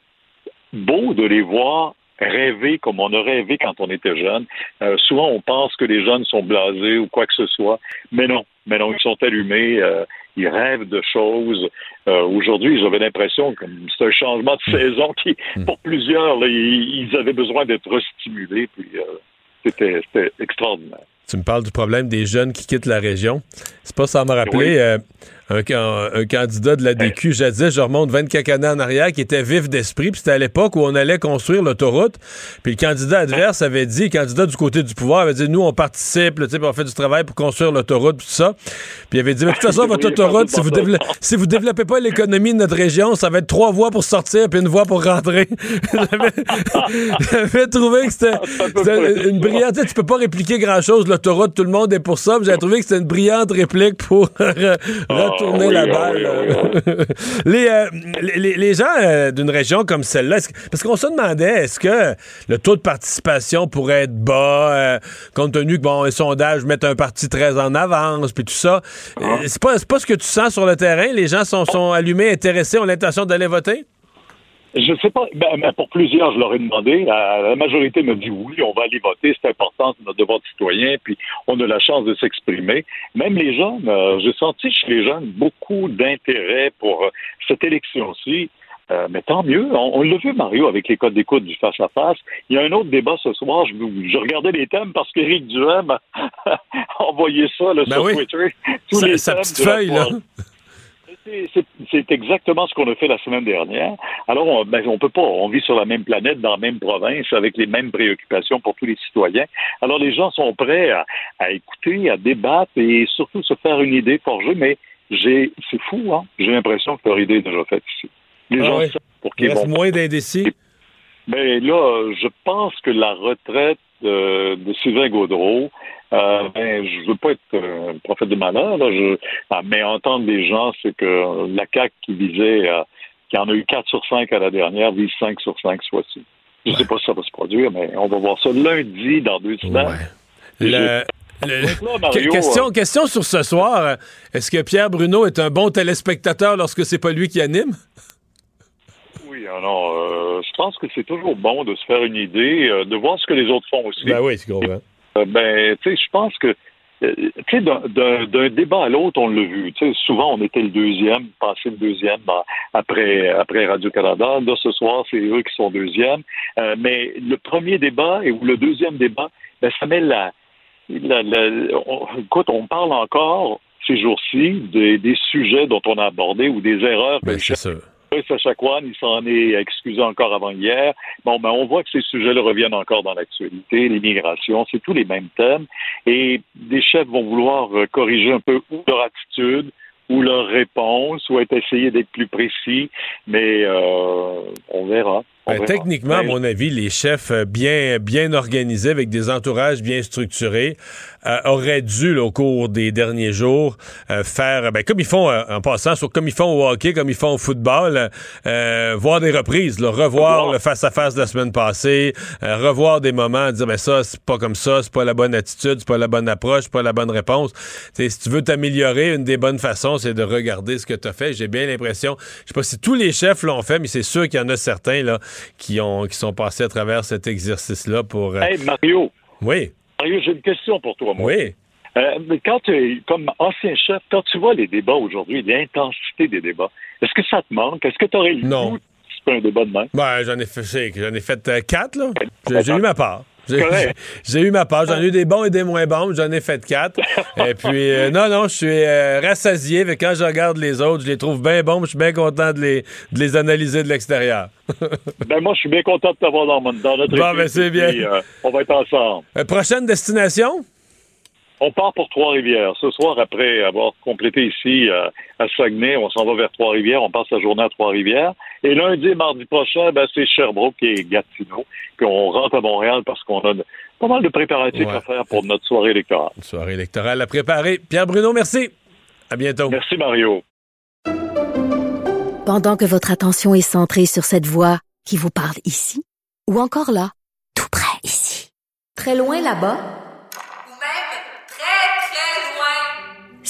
beau de les voir rêver comme on a rêvé quand on était jeune. Euh, souvent, on pense que les jeunes sont blasés ou quoi que ce soit, mais non, mais non, ils sont allumés, euh, ils rêvent de choses. Euh, Aujourd'hui, j'avais l'impression que c'est un changement de saison qui, pour plusieurs, là, ils, ils avaient besoin d'être restimulés, puis euh, c'était extraordinaire. Tu me parles du problème des jeunes qui quittent la région. C'est pas ça m'a rappelé euh, un, un candidat de la DQ, jadis, je remonte 24 années en arrière, qui était vif d'esprit, puis c'était à l'époque où on allait construire l'autoroute, puis le candidat adverse avait dit, le candidat du côté du pouvoir avait dit, nous, on participe, là, on fait du travail pour construire l'autoroute, puis tout ça. Puis il avait dit, mais de toute façon, votre Oui, autoroute, si vous, si vous développez pas l'économie de notre région, ça va être trois voies pour sortir, puis une voie pour rentrer. J'avais trouvé que c'était une brillante... tu peux pas répliquer grand-chose, l'autoroute, tout le monde est pour ça, j'avais trouvé que c'était une brillante réplique pour re- retourner oui, la ah balle. oui, les, euh, les, les- les gens euh, d'une région comme celle-là, parce qu'on se demandait, est-ce que le taux de participation pourrait être bas, euh, compte tenu que, bon, les sondages mettent un parti très en avance, puis tout ça. Euh, c'est pas, c'est pas ce que tu sens sur le terrain? Les gens sont, sont allumés, intéressés, ont l'intention d'aller voter? Je ne sais pas. Ben, ben, pour plusieurs, je leur ai demandé. La, la majorité me dit oui, on va aller voter, c'est important, c'est notre devoir de citoyen, puis on a la chance de s'exprimer. Même les jeunes, euh, j'ai senti chez les jeunes beaucoup d'intérêt pour euh, cette élection-ci. Euh, mais tant mieux. On, on l'a vu, Mario, avec les codes d'écoute du face-à-face. Il y a un autre débat ce soir. Je, je regardais les thèmes parce qu'Éric Duhem a envoyé ça là, Ben sur oui. Twitter. Tous Sa- les sa petite feuille, là. C'est- exactement ce qu'on a fait la semaine dernière. Alors, on, ben, on peut pas. On vit sur la même planète, dans la même province, avec les mêmes préoccupations pour tous les citoyens. Alors, les gens sont prêts à, à écouter, à débattre et surtout se faire une idée forgée. Mais j'ai, c'est fou, hein. J'ai l'impression que leur idée est déjà faite ici. Les Ah gens oui. savent pour Il qui ils reste vont moins d'indécis. mais là, je pense que la retraite de, de Sylvain Gaudreau, euh, ben, je veux pas être euh, un prophète de malheur, là, je, ah, mais entendre des gens, c'est que la CAQ qui visait, euh, qui en a eu 4 sur 5 à la dernière, vise 5 sur 5 ce fois-ci. Je sais pas si ça va se produire, mais on va voir ça lundi dans deux semaines. Le- le- Donc là, Mario, Que- question, euh, question sur ce soir. Est-ce que Pierre Bruno est un bon téléspectateur lorsque c'est pas lui qui anime? Oui, alors, euh, je pense que c'est toujours bon de se faire une idée, euh, de voir ce que les autres font aussi. Ben oui, c'est gros. Euh, ben, tu sais, je pense que, euh, tu sais, d'un- débat à l'autre, on l'a vu. Tu sais, souvent, on était le deuxième, passé le deuxième ben, après, après Radio-Canada. Là, ce soir, c'est eux qui sont deuxième. Euh, mais le premier débat et ou le deuxième débat, ben, ça met la... la, la- on- écoute, on parle encore ces jours-ci des, des sujets dont on a abordé ou des erreurs Ben, c'est chef ça. Sachakwan, il s'en est excusé encore avant hier. Bon, ben, on voit que ces sujets-là reviennent encore dans l'actualité, l'immigration, c'est tous les mêmes thèmes. Et des chefs vont vouloir euh, corriger un peu leur attitude, ou leur réponse, ou être essayer d'être plus précis, mais euh, on verra. Ben, techniquement, à Ben, mon avis, les chefs euh, bien, bien organisés, avec des entourages bien structurés, euh, auraient dû, là, au cours des derniers jours, euh, faire, ben, comme ils font euh, en passant, sur- comme ils font au hockey, comme ils font au football, euh, voir des reprises, là, revoir le face-à-face de la semaine passée, euh, revoir des moments, dire, ben ça, c'est pas comme ça, c'est pas la bonne attitude, c'est pas la bonne approche, c'est pas la bonne réponse. T'sais, si tu veux t'améliorer, une des bonnes façons, c'est de regarder ce que tu as fait. J'ai bien l'impression, je sais pas si tous les chefs l'ont fait, mais c'est sûr qu'il y en a certains là qui ont qui sont passés à travers cet exercice-là pour. euh, Hey, Mario. Oui. Mario, j'ai une question pour toi, moi. Oui. Euh, mais quand tu comme ancien chef, quand tu vois les débats aujourd'hui, l'intensité des débats, est-ce que ça te manque? Est-ce que tu aurais le Non. goût de faire un débat de même? Ben, j'en ai fait, j'en ai fait euh, quatre, là. J'ai eu ma part. J'ai eu ma part. J'en ai eu des bons et des moins bons. J'en ai fait quatre. et puis, euh, non, non, je suis euh, rassasié. Mais quand je regarde les autres, je les trouve bien bons. Je suis bien content de les, de les analyser de l'extérieur. Ben, moi, je suis bien content de t'avoir dans, mon- dans notre Bon, équipe, ben, c'est bien. puis, euh, on va être ensemble. Prochaine destination? On part pour Trois-Rivières. Ce soir, après avoir complété ici euh, à Saguenay, on s'en va vers Trois-Rivières. On passe la journée à Trois-Rivières. Et lundi et mardi prochain, ben, c'est Sherbrooke et Gatineau. Puis on rentre à Montréal parce qu'on a pas mal de préparatifs Ouais. à faire pour notre soirée électorale. Une soirée électorale à préparer. Pierre Bruno, merci. À bientôt. Merci, Mario. Pendant que votre attention est centrée sur cette voix qui vous parle ici, ou encore là, tout près ici, très loin là-bas,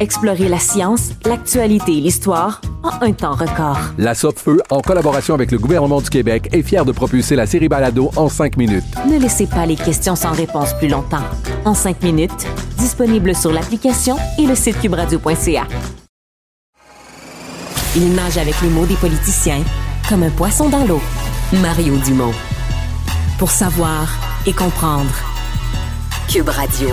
Explorez la science, l'actualité et l'histoire en un temps record. La Feu, en collaboration avec le gouvernement du Québec, est fière de propulser la série Balado en cinq minutes. Ne laissez pas les questions sans réponse plus longtemps. En cinq minutes, disponible sur l'application et le site cubradio.ca. Il nage avec les mots des politiciens comme un poisson dans l'eau. Mario Dumont. Pour savoir et comprendre. Cube Radio.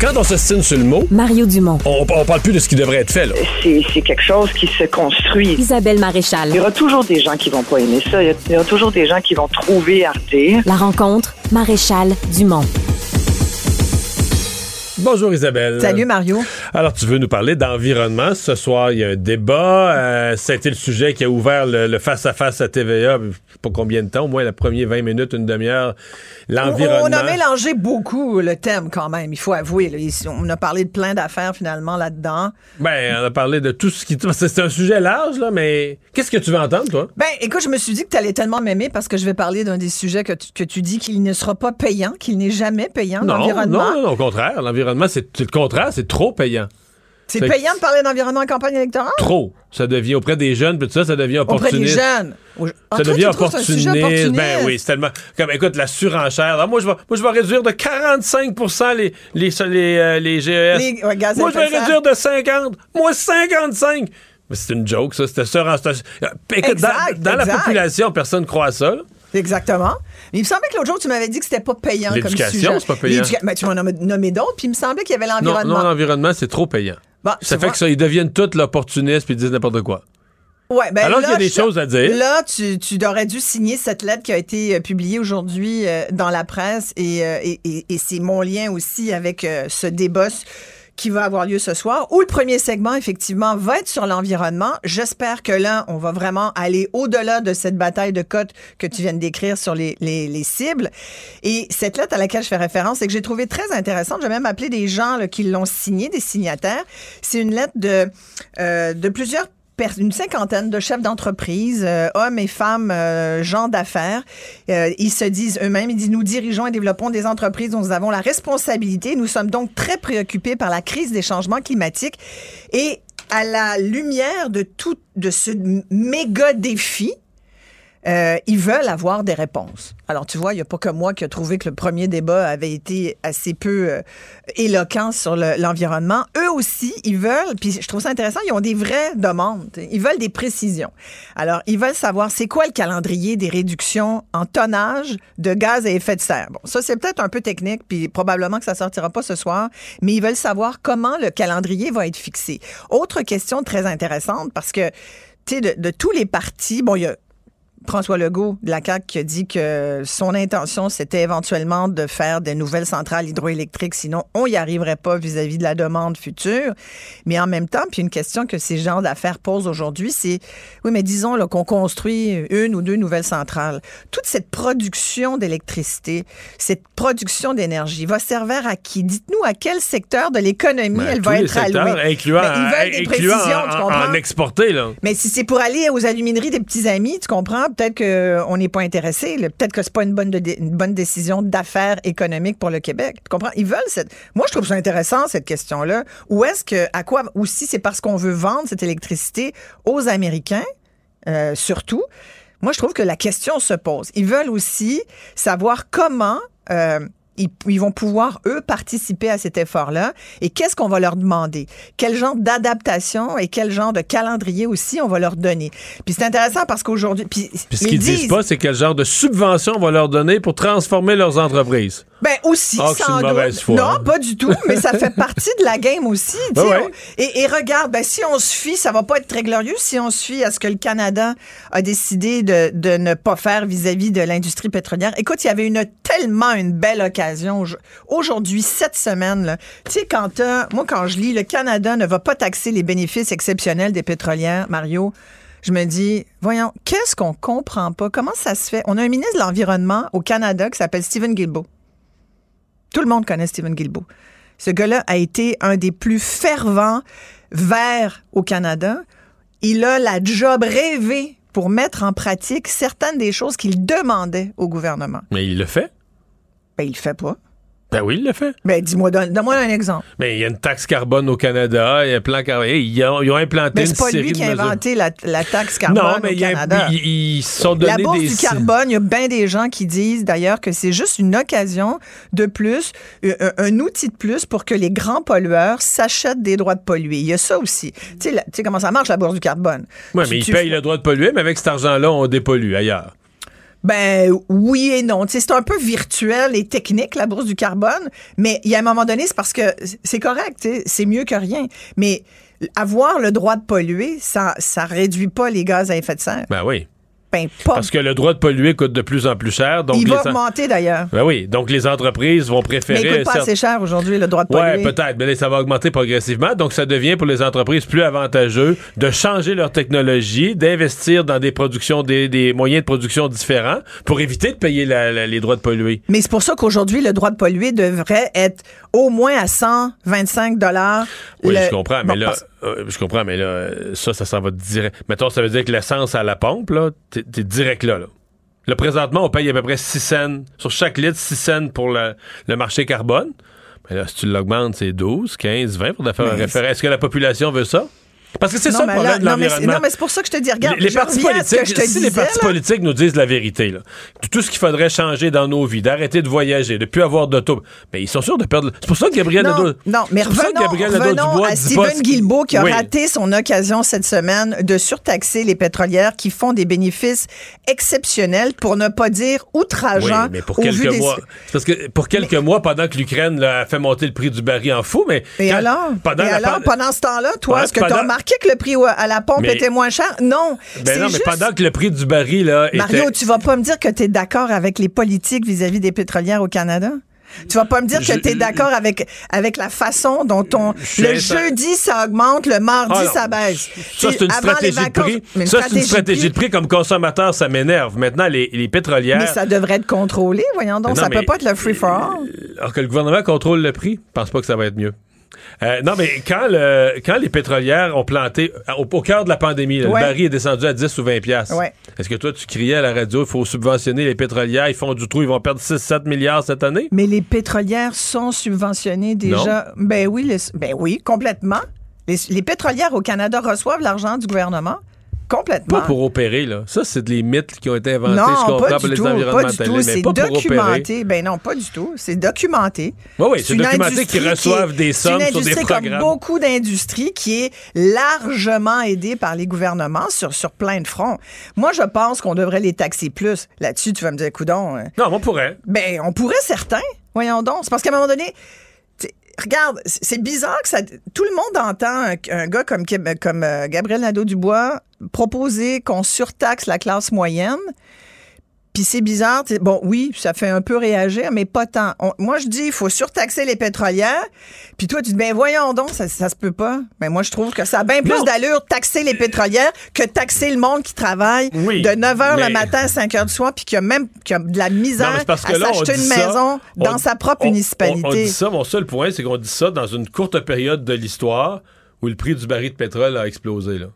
Quand on s'estime sur le mot, Mario Dumont. on, on parle plus de ce qui devrait être fait. Là. C'est c'est quelque chose qui se construit. Isabelle Maréchal. Il y aura toujours des gens qui vont pas aimer ça. Il y a- il y aura toujours des gens qui vont trouver Arte. La rencontre, Maréchal Dumont. Bonjour Isabelle. Salut Mario. Alors, tu veux nous parler d'environnement? Ce soir, il y a un débat. Euh, ça a été le sujet qui a ouvert le face-à-face à, TVA. Je sais pas combien de temps, au moins la première 20 minutes, une demi-heure. L'environnement. On a mélangé beaucoup le thème quand même, il faut avouer. là. On a parlé de plein d'affaires finalement là-dedans. Ben, on a parlé de tout ce qui... C'est un sujet large, là, mais qu'est-ce que tu veux entendre, toi? Ben, écoute, je me suis dit que tu allais tellement m'aimer parce que je vais parler d'un des sujets que tu, que tu dis qu'il ne sera pas payant, qu'il n'est jamais payant, Non, non, l'environnement. non, au contraire. L'environnement, c'est c'est le contraire. C'est trop payant. C'est payant de parler d'environnement en campagne électorale? Trop. Ça devient auprès des jeunes, puis tout ça, ça devient Auprès des opportuniste. jeunes. Au- Ça devient opportuniste. Ben opportuniste? oui, c'est tellement. Comme, écoute, la surenchère. Alors, moi, je vais, moi, je vais réduire de 45 les, les, les, euh, les GES. Les- ouais, gaz à moi, je vais réduire de 50. Moi, 55. Mais c'est une joke, ça. C'était surenchère. Écoute, Exact, dans, dans la population, personne ne croit à ça. là. Exactement. Mais il me semblait que l'autre jour, tu m'avais dit que c'était pas payant comme sujet. L'éducation, c'est pas payant. L'éduca- Ben, tu m'en as nommé d'autres, puis il me semblait qu'il y avait Non, l'environnement. non, l'environnement, c'est trop payant. Bon, ça fait vois. que ça, ils deviennent tous l'opportuniste puis ils disent n'importe quoi. Ouais, ben Alors qu'il y a des je- choses à dire. Là, tu, tu aurais dû signer cette lettre qui a été euh, publiée aujourd'hui euh, dans la presse et, euh, et, et- et c'est mon lien aussi avec ce débat qui va avoir lieu ce soir, où le premier segment, effectivement, va être sur l'environnement. J'espère que là, on va vraiment aller au-delà de cette bataille de cotes que tu viens de décrire sur les, les, les cibles. Et cette lettre à laquelle je fais référence et que j'ai trouvé très intéressante, j'ai même appelé des gens là, qui l'ont signée, des signataires. C'est une lettre de, euh, de plusieurs une cinquantaine de chefs d'entreprise, euh, hommes et femmes, euh, gens d'affaires. Euh, ils se disent eux-mêmes, ils disent, nous dirigeons et développons des entreprises dont nous avons la responsabilité. Nous sommes donc très préoccupés par la crise des changements climatiques et à la lumière de tout de ce méga défi, euh, ils veulent avoir des réponses. Alors, tu vois, il n'y a pas que moi qui a trouvé que le premier débat avait été assez peu euh, éloquent sur le- l'environnement. Eux aussi, ils veulent, puis je trouve ça intéressant, ils ont des vraies demandes. Ils veulent des précisions. Alors, ils veulent savoir c'est quoi le calendrier des réductions en tonnage de gaz à effet de serre. Bon, ça, c'est peut-être un peu technique, puis probablement que ça sortira pas ce soir, mais ils veulent savoir comment le calendrier va être fixé. Autre question très intéressante, parce que, tu sais, de tous les partis, bon, il y a François Legault de la CAQ qui a dit que son intention, c'était éventuellement de faire des nouvelles centrales hydroélectriques, sinon on n'y arriverait pas vis-à-vis de la demande future. Mais en même temps, puis une question que ces gens d'affaires posent aujourd'hui, c'est, oui, mais disons qu'on construit une ou deux nouvelles centrales. Toute cette production d'électricité, cette production d'énergie va servir à qui? Dites-nous à quel secteur de l'économie Ben, elle va être secteurs, allouée. incluant, Ben, ils veulent des incluant précisions, en, tu en- comprends? en exporter, là. Mais si c'est pour aller aux alumineries des petits amis, tu comprends, peut-être qu'on n'est pas intéressé. Peut-être que c'est pas une bonne, une bonne décision d'affaires économiques pour le Québec. Tu comprends? Ils veulent cette. Moi, je trouve ça intéressant, cette question-là. Ou est-ce que, à quoi, ou si c'est parce qu'on veut vendre cette électricité aux Américains, euh, surtout. Moi, je trouve que la question se pose. Ils veulent aussi savoir comment euh, ils, ils vont pouvoir, eux, participer à cet effort-là et qu'est-ce qu'on va leur demander? Quel genre d'adaptation et quel genre de calendrier aussi on va leur donner? Puis c'est intéressant parce qu'aujourd'hui... Puis, Puis ce ils qu'ils disent pas, c'est quel genre de subvention on va leur donner pour transformer leurs entreprises. Ben aussi, Ah, sans doute. foi, non, hein. pas du tout, mais ça fait partie de la game aussi. Ouais. On- Et, et regarde, ben, si on se fie, ça va pas être très glorieux si on se fie à ce que le Canada a décidé de, de ne pas faire vis-à-vis de l'industrie pétrolière. Écoute, il y avait une tellement une belle occasion au- aujourd'hui, cette semaine. Tu sais, quand t'as- moi, quand je lis, le Canada ne va pas taxer les bénéfices exceptionnels des pétrolières, Mario. Je me dis, voyons, qu'est-ce qu'on comprend pas? Comment ça se fait? On a un ministre de l'Environnement au Canada qui s'appelle Stephen Guilbeault. Tout le monde connaît Stephen Guilbeault. Ce gars-là a été un des plus fervents verts au Canada. Il a la job rêvée pour mettre en pratique certaines des choses qu'il demandait au gouvernement. Mais il le fait? Ben, il le fait pas. Ben oui, il le fait. Ben, dis-moi, donne- donne-moi un exemple. Mais il y a une taxe carbone au Canada, il y a un plan carbone. Ils ont, ils ont implanté Mais une c'est pas série lui de qui a mesures. inventé la, la taxe carbone Non, mais au il Canada. ils, sont donné La bourse des du carbone, il y a bien des gens qui disent d'ailleurs que c'est juste une occasion de plus, euh, un, un outil de plus pour que les grands pollueurs s'achètent des droits de polluer. Il y a ça aussi. Tu sais, la- comment ça marche, la bourse du carbone? Oui, mais ils payent le droit de polluer, mais avec cet argent-là, on dépollue ailleurs. Ben oui et non. C'est un peu virtuel et technique, la bourse du carbone, mais il y a un moment donné, c'est parce que c'est correct, c'est mieux que rien. Mais avoir le droit de polluer, ça ça réduit pas les gaz à effet de serre. Ben oui. Ben pas. Parce que le droit de polluer coûte de plus en plus cher. Donc il va en- augmenter d'ailleurs. Ben oui, donc les entreprises vont préférer. Mais il coûte pas certes- assez cher aujourd'hui, le droit de polluer. peut-être, mais là, ça va augmenter progressivement. Donc, ça devient pour les entreprises plus avantageux de changer leur technologie, d'investir dans des productions, des, des moyens de production différents pour éviter de payer la- la- les droits de polluer. Mais c'est pour ça qu'aujourd'hui, le droit de polluer devrait être au moins à 125 dollars. Oui, je comprends, mais là, euh, je comprends, mais là, ça, ça s'en va direct. Mettons, ça veut dire que l'essence à la pompe, là, t'es t'es direct là, là. Là, présentement, on paye à peu près 6 cents, sur chaque litre, 6 cents pour le, le marché carbone. Mais là, si tu l'augmentes, c'est 12, 15, 20 pour faire un référé. Est-ce que la population veut ça? Parce que c'est ça le mais problème là- de mais l'environnement. non, mais c'est pour ça que je te dis, regarde, les, les partis politiques, je te si les disais, partis là. politiques nous disent la vérité, là, tout ce qu'il faudrait changer dans nos vies, d'arrêter de voyager, de plus avoir d'auto, mais ils sont sûrs de perdre. C'est pour ça que Gabriel Nadeau. non, mais revenons, revenons à Stephen Guilbeault qui a Oui. raté son occasion cette semaine de surtaxer les pétrolières qui font des bénéfices exceptionnels, pour ne pas dire Oui, outrageants. mais pour quelques des- mois. Parce que pour quelques mois, pendant que l'Ukraine a fait monter le prix du baril en fou, mais. Et quand- alors? Pendant Et la alors, pendant ce temps-là, toi, est-ce que tu as pendant- remarqué que le prix à la pompe Mais- était moins cher? Non. Ben non, mais juste- pendant que le prix du baril là, Mario, était. tu vas pas me dire que tu es d'accord avec les politiques vis-à-vis des pétrolières au Canada? Tu vas pas me dire que tu es d'accord avec, avec la façon dont on, le jeudi ça augmente, le mardi Ah ça baisse. Ça, c'est une stratégie de prix. Ça, c'est une stratégie de prix comme consommateur, ça m'énerve. Maintenant, les, les pétrolières. Mais ça devrait être contrôlé, voyons donc. Non, ça peut pas être le free for all. Alors que le gouvernement contrôle le prix, je pense pas que ça va être mieux. Euh, non, mais quand, le, quand les pétrolières ont planté, euh, au, au cœur de la pandémie, là, Ouais. le baril est descendu à 10 ou 20 piastres. Ouais. Est-ce que toi, tu criais à la radio, il faut subventionner les pétrolières, ils font du trou, ils vont perdre 6-7 milliards cette année? Mais les pétrolières sont subventionnées déjà. Ben oui, les- ben oui, complètement. Les, les pétrolières au Canada reçoivent l'argent du gouvernement complètement. Pas pour opérer, là. Ça, c'est des mythes qui ont été inventés, non, je comprends, pas pour les pas du tout. C'est documenté. Ben non, pas du tout. C'est documenté. Oui, oui, c'est une documenté industrie qu'ils qui est- reçoivent des sommes c'est une sur des industrie programmes. comme beaucoup d'industries qui est largement aidée par les gouvernements sur, sur plein de fronts. Moi, je pense qu'on devrait les taxer plus. Là-dessus, tu vas me dire, coudon. euh, Non, on pourrait. ben, on pourrait certains. Voyons donc. C'est parce qu'à un moment donné, regarde, c'est bizarre que ça. Tout le monde entend un, gars comme, comme euh, Gabriel Nadeau-Dubois proposer qu'on surtaxe la classe moyenne. Puis c'est bizarre. Bon, oui, ça fait un peu réagir, mais pas tant. On- moi, je dis, il faut surtaxer les pétrolières. Puis toi, tu dis, ben voyons donc, ça, ça se peut pas. Mais moi, je trouve que ça a bien plus Non. d'allure taxer les pétrolières que taxer le monde qui travaille Oui, de 9 h mais- le matin à 5 h du soir, puis qui a même qui a de la Non, misère c'est parce que à s'acheter une ça, maison on- dans sa propre on- municipalité. On, on dit ça, mon seul point, c'est qu'on dit ça dans une courte période de l'histoire où le prix du baril de pétrole a explosé. Là.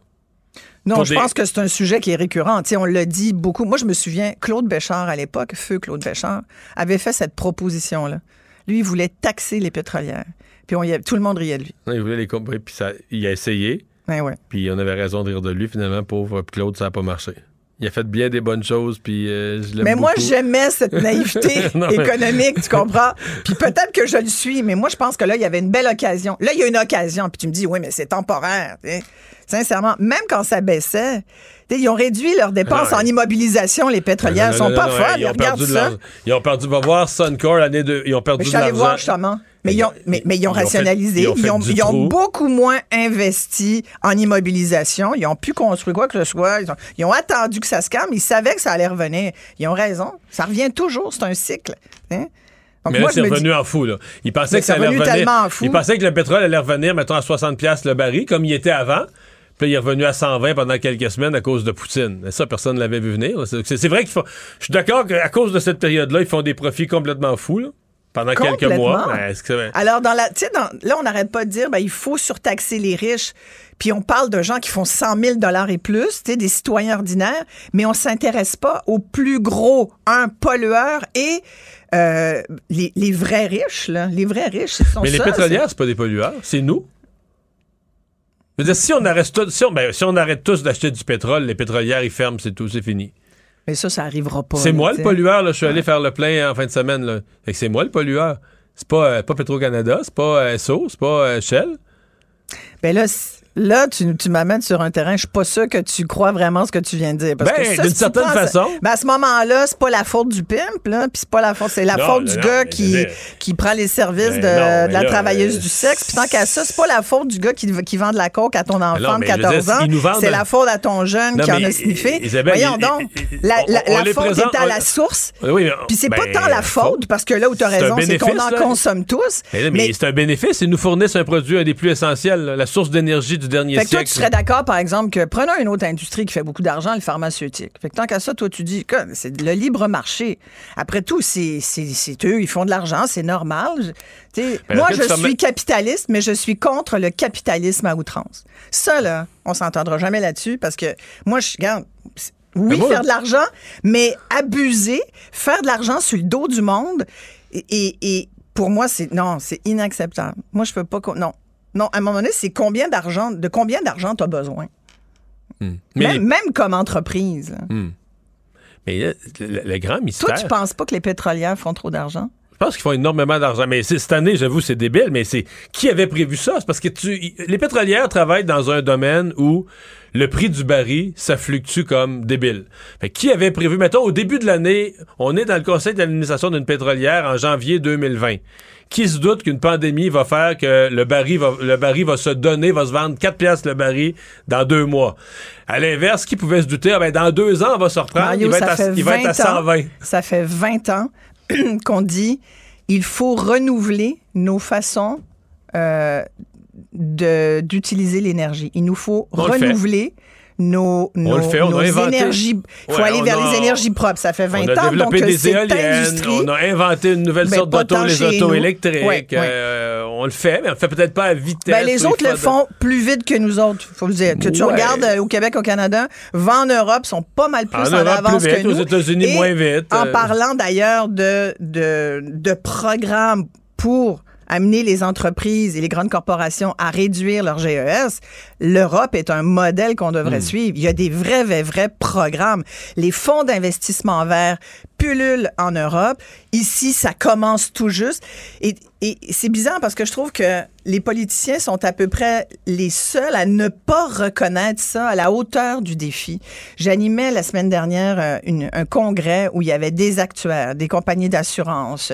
Non, je des- pense que c'est un sujet qui est récurrent. On l'a dit beaucoup. Moi, je me souviens, Claude Béchard, à l'époque, feu Claude Béchard, avait fait cette proposition-là. Lui, il voulait taxer les pétrolières. Puis on y a- tout le monde riait de lui. Il voulait les compris, puis ça, il a essayé, Ben ouais. puis on avait raison de rire de lui. Finalement, pauvre Claude, ça n'a pas marché. Il a fait bien des bonnes choses, puis euh, je l'aime Mais moi, beaucoup. j'aimais cette naïveté Non, mais- économique, tu comprends? Puis peut-être que je le suis, mais moi, je pense que là, il y avait une belle occasion. Là, il y a une occasion, puis tu me dis, oui, mais c'est temporaire. tu sais. Sincèrement, même quand ça baissait, ils ont réduit leurs dépenses Non, en immobilisation, les pétrolières. Non, sont pas folles, ils ont perdu de ça. l'argent. Ils ont perdu, va voir Suncor l'année de, ils ont perdu Mais de l'argent. voir justement. Mais ils ont, mais, mais ils ont Ils rationalisé. ils ont fait Ils ont, du ils ont trou. beaucoup moins investi en immobilisation. Ils ont pu construire quoi que ce soit. Ils ont, ils ont attendu que ça se calme. Ils savaient que ça allait revenir. Ils ont raison. Ça revient toujours. C'est un cycle. hein. Donc, Mais moi, là, c'est revenu dis- en fou. Là. Il pensait Mais que ça allait revenir. Il pensait que le pétrole allait revenir, mettons, à 60$ piastres le baril, comme il était avant. Puis là, il est revenu à 120 pendant quelques semaines à cause de Poutine. Et ça, personne ne l'avait vu venir. C'est vrai qu'il faut. Je suis d'accord qu'à cause de cette période-là, ils font des profits complètement fous. là, pendant quelques mois. Ben, que- Alors, dans la, dans- là, on n'arrête pas de dire, ben, il faut surtaxer les riches. Puis on parle de gens qui font 100 000 dollars et plus, des citoyens ordinaires, mais on s'intéresse pas aux plus gros, un, pollueurs et euh, les, les vrais riches, là. Les vrais riches, ce sont Mais les pétrolières, c'est pas des pollueurs, c'est nous. Je veux dire, si on arrête, tout- si on, ben, si on arrête tous d'acheter du pétrole, les pétrolières, ils ferment, c'est tout, c'est fini. Mais ça, ça arrivera pas. C'est moi le pollueur, là. Je suis allé faire le plein en fin de semaine, là. Fait que c'est moi le pollueur. C'est pas, euh, pas Petro-Canada, c'est pas euh, SO, c'est pas euh, Shell. Ben là, c- là tu, tu m'amènes sur un terrain, je suis pas sûr que tu crois vraiment ce que tu viens de dire. Parce Ben, d'une certaine penses- façon. Ben à ce moment-là, c'est pas la faute du pimp, là, puis c'est pas la faute, c'est la Non, faute non, du non, gars qui, dire- prend les services Ben de, la là, travailleuse euh, du sexe. Puis tant qu'à ça, c'est pas la faute du gars qui, qui vend de la coke à ton enfant non, de mais je veux 14 dire, ans. C'est la faute à ton jeune qui en a sniffé. Isabelle, Voyons il- donc, il- la, la- on- on la les faute présente- est à on- la source. Oui, Puis c'est pas ben, tant la faute, parce que là où tu as raison, c'est qu'on en consomme tous. Mais, c'est un bénéfice. Ils nous fournissent un produit, un des plus essentiels, la source d'énergie du dernier Fait que toi, tu serais d'accord, par exemple, que prenons une autre industrie qui fait beaucoup d'argent, le pharmaceutique. Fait que tant qu'à ça, toi, tu dis que c'est le libre marché. Après tout, c'est eux, ils font de l'argent, c'est normal. Ben, moi, je suis capitaliste, mais je suis contre le capitalisme à outrance. Ça, là, on s'entendra jamais là-dessus parce que moi, je regarde. c'est- Oui, moi- faire de l'argent, mais abuser, faire de l'argent sur le dos du monde, et, et- et pour moi, c'est non, c'est inacceptable. Moi, je peux pas. Non, non. À un moment donné, c'est combien d'argent, de combien d'argent tu as besoin? Hmm. Mais, Même, même comme entreprise. Hmm. mais là, le, le grand mystère. Toi, tu penses pas que les pétrolières font trop d'argent? Je pense qu'ils font énormément d'argent. Mais cette année, j'avoue, c'est débile, mais c'est qui avait prévu ça? C'est parce que tu, les pétrolières travaillent dans un domaine où le prix du baril, ça fluctue comme débile. Fait qui avait prévu, mettons, au début de l'année, on est dans le conseil d'administration d'une pétrolière en janvier 2020. Qui se doute qu'une pandémie va faire que le baril va, le baril va se donner, va se vendre 4 piastres le baril dans deux mois? À l'inverse, qui pouvait se douter, ah ben, dans deux ans, on va se reprendre, Mario, il va, ça être à, fait il va être à 20 ans. 120. Ça fait 20 ans qu'on dit il faut renouveler nos façons euh, d'utiliser l'énergie. Il nous faut On renouveler nos, nos, le fait, on a inventé. énergies. Il faut Ouais, aller on vers a- les énergies propres. Ça fait 20 on a ans. développé donc, des éoliennes, on a inventé une nouvelle Ben, sorte d'auto, les autos électriques. Ouais, ouais. Euh, on le fait, mais on le fait peut-être pas à vitesse. Ben, les il autres le font plus vite que nous autres, faut le dire. Que tu regardes euh, au Québec, au Canada, vent en Europe sont pas mal plus En en, Europe, avance plus vite, que nous. aux États-Unis, moins vite. En Euh. parlant d'ailleurs de, de, de programmes pour amener les entreprises et les grandes corporations à réduire leur GES, l'Europe est un modèle qu'on devrait Mm. suivre. Il y a des vrais, vrais, vrais programmes. Les fonds d'investissement vert pullulent en Europe. Ici, ça commence tout juste. Et, et c'est bizarre parce que je trouve que les politiciens sont à peu près les seuls à ne pas reconnaître ça à la hauteur du défi. J'animais la semaine dernière euh, une- un congrès où il y avait des actuaires, des compagnies d'assurance.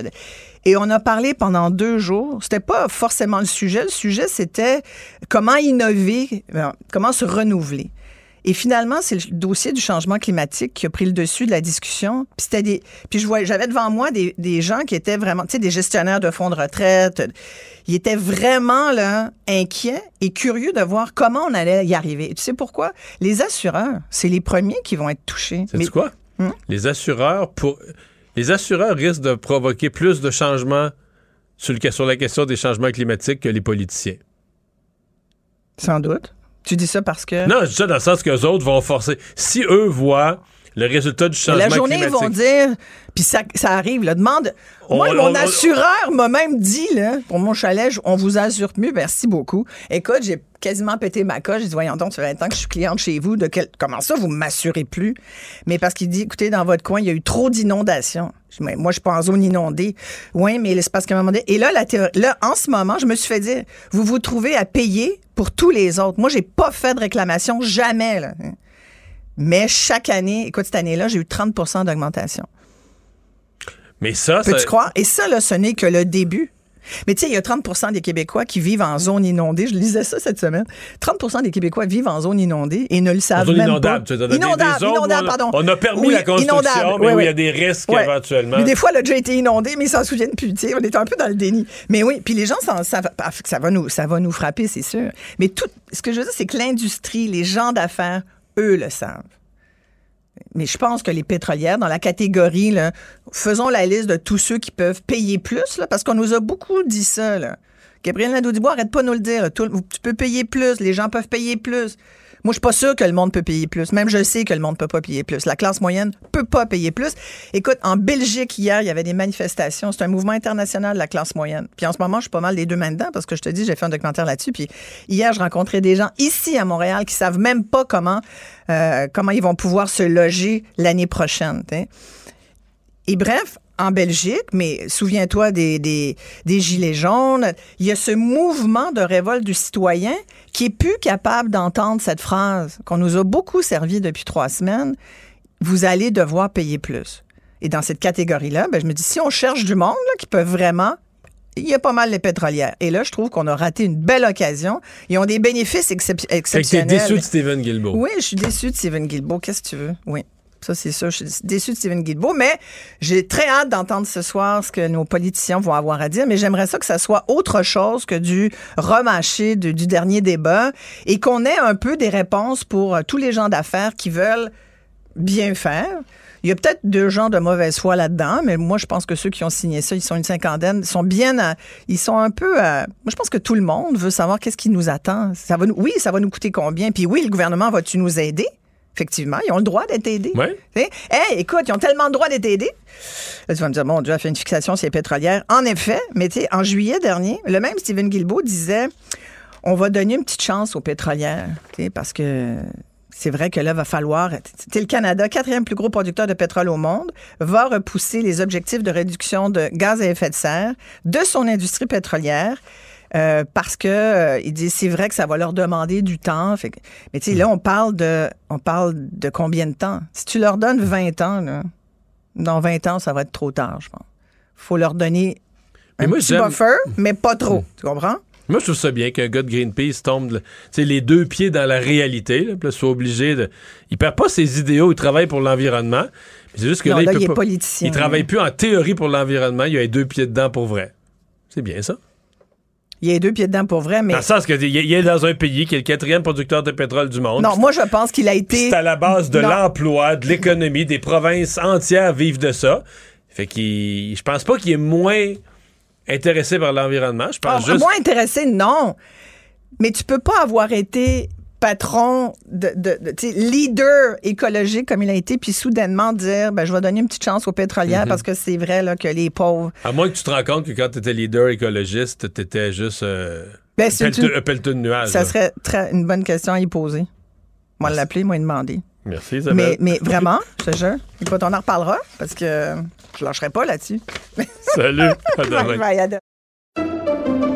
Et on a parlé pendant deux jours. C'était pas forcément le sujet. Le sujet, c'était comment innover, euh, comment se renouveler. Et finalement, c'est le dossier du changement climatique qui a pris le dessus de la discussion. Puis c'était des, puis je voyais, j'avais devant moi des, des gens qui étaient vraiment, tu sais, des gestionnaires de fonds de retraite. Ils étaient vraiment là inquiets et curieux de voir comment on allait y arriver. Et tu sais pourquoi? Les assureurs, c'est les premiers qui vont être touchés. C'est quoi? Hum? Les assureurs, pour... les assureurs risquent de provoquer plus de changements sur, le... sur la question des changements climatiques que les politiciens. Sans doute. Tu dis ça parce que. Non, je dis ça dans le sens que les autres vont forcer. Si eux voient le résultat du changement la journée, ils vont dire, puis ça, ça arrive, là, demande. Moi, On- mon on- assureur m'a même dit, là, pour mon chalet, on vous assure mieux, merci beaucoup. Écoute, j'ai quasiment pété ma coche. J'ai dit, voyons donc, ça fait 20 ans que je suis cliente chez vous. De quel... Comment ça, vous m'assurez plus? Mais parce qu'il dit, écoutez, dans votre coin, il y a eu trop d'inondations. Moi, je suis pas en zone inondée. Oui, mais c'est parce qu'à un moment donné. Et là, la théorie- là, en ce moment, je me suis fait dire, vous vous trouvez à payer pour tous les autres. Moi, j'ai pas fait de réclamation, jamais, là. Mais chaque année, écoute, cette année-là, j'ai eu 30 d'augmentation. Mais ça, ça- Peux-tu croire? Et ça, là, ce n'est que le début. Mais tu sais, il y a 30% des Québécois qui vivent en zone inondée. Je lisais ça cette semaine. 30% des Québécois vivent en zone inondée et ne le savent zone même inondable, pas. tu dire, des- des inondable, inondable, pardon. on a permis Oui, la construction, inondable, mais oui, où il y a oui. des risques éventuellement. Mais des fois, a déjà été inondée, mais ils s'en souviennent plus. tu sais. On est un peu dans le déni. Mais oui, puis les gens, ça, va- ah, ça, va nous, ça va nous frapper, c'est sûr. Mais tout, ce que je veux dire, c'est que l'industrie, les gens d'affaires, eux le savent. Mais je pense que les pétrolières, dans la catégorie, faisons la liste de tous ceux qui peuvent payer plus, parce qu'on nous a beaucoup dit ça. Là. Gabriel Nadeau-Dubois, arrête pas de nous le dire. tu peux payer plus, les gens peuvent payer plus. Moi, je suis pas sûr que le monde peut payer plus. Même je sais que le monde peut pas payer plus. La classe moyenne peut pas payer plus. Écoute, en Belgique, hier, il y avait des manifestations. C'est un mouvement international de la classe moyenne. Puis en ce moment, je suis pas mal les deux mains dedans parce que je te dis, j'ai fait un documentaire là-dessus. Puis hier, je rencontrais des gens ici à Montréal qui savent même pas comment, euh, comment ils vont pouvoir se loger l'année prochaine. Et bref, en Belgique, mais souviens-toi des, des, des Gilets jaunes, il y a ce mouvement de révolte du citoyen qui est plus capable d'entendre cette phrase qu'on nous a beaucoup servi depuis trois semaines. Vous allez devoir payer plus. Et dans cette catégorie-là, ben, je me dis, si on cherche du monde là, qui peut vraiment il y a pas mal les pétrolières. Et là, je trouve qu'on a raté une belle occasion. Ils ont des bénéfices excep- Fait que t'es exceptionnels. déçu de Stephen Guilbeault. Oui, je suis déçu de Steven Guilbeault. Qu'est-ce que tu veux? Oui. Ça, c'est ça. Je suis déçu de Steven Guilbeault, mais j'ai très hâte d'entendre ce soir ce que nos politiciens vont avoir à dire. Mais j'aimerais ça que ça soit autre chose que du remâché du dernier débat et qu'on ait un peu des réponses pour euh, tous les gens d'affaires qui veulent bien faire. Il y a peut-être deux gens de mauvaise foi là-dedans, mais moi, je pense que ceux qui ont signé ça, ils sont une cinquantaine, ils sont bien, à- ils sont un peu. à- moi, je pense que tout le monde veut savoir qu'est-ce qui nous attend. Oui, ça va nous coûter combien? Puis oui, le gouvernement va-tu nous aider? Effectivement, ils ont le droit d'être aidés. Sais, Hey, écoute, ils ont tellement le droit d'être aidés. Là, tu vas me dire, mon Dieu, elle fait une fixation sur les pétrolières. En effet, mais tu sais, en juillet dernier, le même Stephen Guilbeault disait on va donner une petite chance aux pétrolières, tu sais, parce que c'est vrai que là, va falloir. tu sais, le Canada, quatrième plus gros producteur de pétrole au monde, va repousser les objectifs de réduction de gaz à effet de serre de son industrie pétrolière. Euh, parce que euh, il dit c'est vrai que ça va leur demander du temps. Fait que- mais tu sais là on parle de on parle de combien de temps? Si tu leur donnes 20 ans là, dans 20 ans ça va être trop tard je pense. Faut leur donner Mais un moi, petit j'aime- buffer mais pas trop. Tu comprends? Moi, je trouve ça bien qu'un gars de Greenpeace tombe là, les deux pieds dans la réalité, là, puis là, soit obligé de. Il perd pas ses idéaux, il travaille pour l'environnement. C'est juste que Non, là, là, il, peut il est pas- politicien. Il travaille plus en théorie pour l'environnement, il a les deux pieds dedans pour vrai. C'est bien ça. Il y a deux pieds dedans pour vrai mais Dans le sens qu'il il est dans un pays qui est le quatrième producteur de pétrole du monde. non moi je pense qu'il a été C'est à la base de l'emploi, de l'économie, des provinces entières vivent de ça. Fait qu'il, je pense pas qu'il est moins intéressé par l'environnement. Je pense Ah, juste. Moins intéressé, non. Mais tu peux pas avoir été patron, de, leader écologique comme il a été, puis soudainement dire, ben, je vais donner une petite chance aux pétrolières Mhm. parce que c'est vrai là, que les pauvres. À moins que tu te rends compte que quand tu étais leader écologiste, tu étais juste euh, Ben, un, pelleteux, une- un pelleteux de nuages. Ça là. serait très, une bonne question à y poser. Moi, l'appeler, moi, y demander. Merci, Isabelle. Mais, mais vraiment, je te jure. Écoute, on en reparlera parce que je lâcherai pas là-dessus. Salut. À demain. Bye, bye, à demain.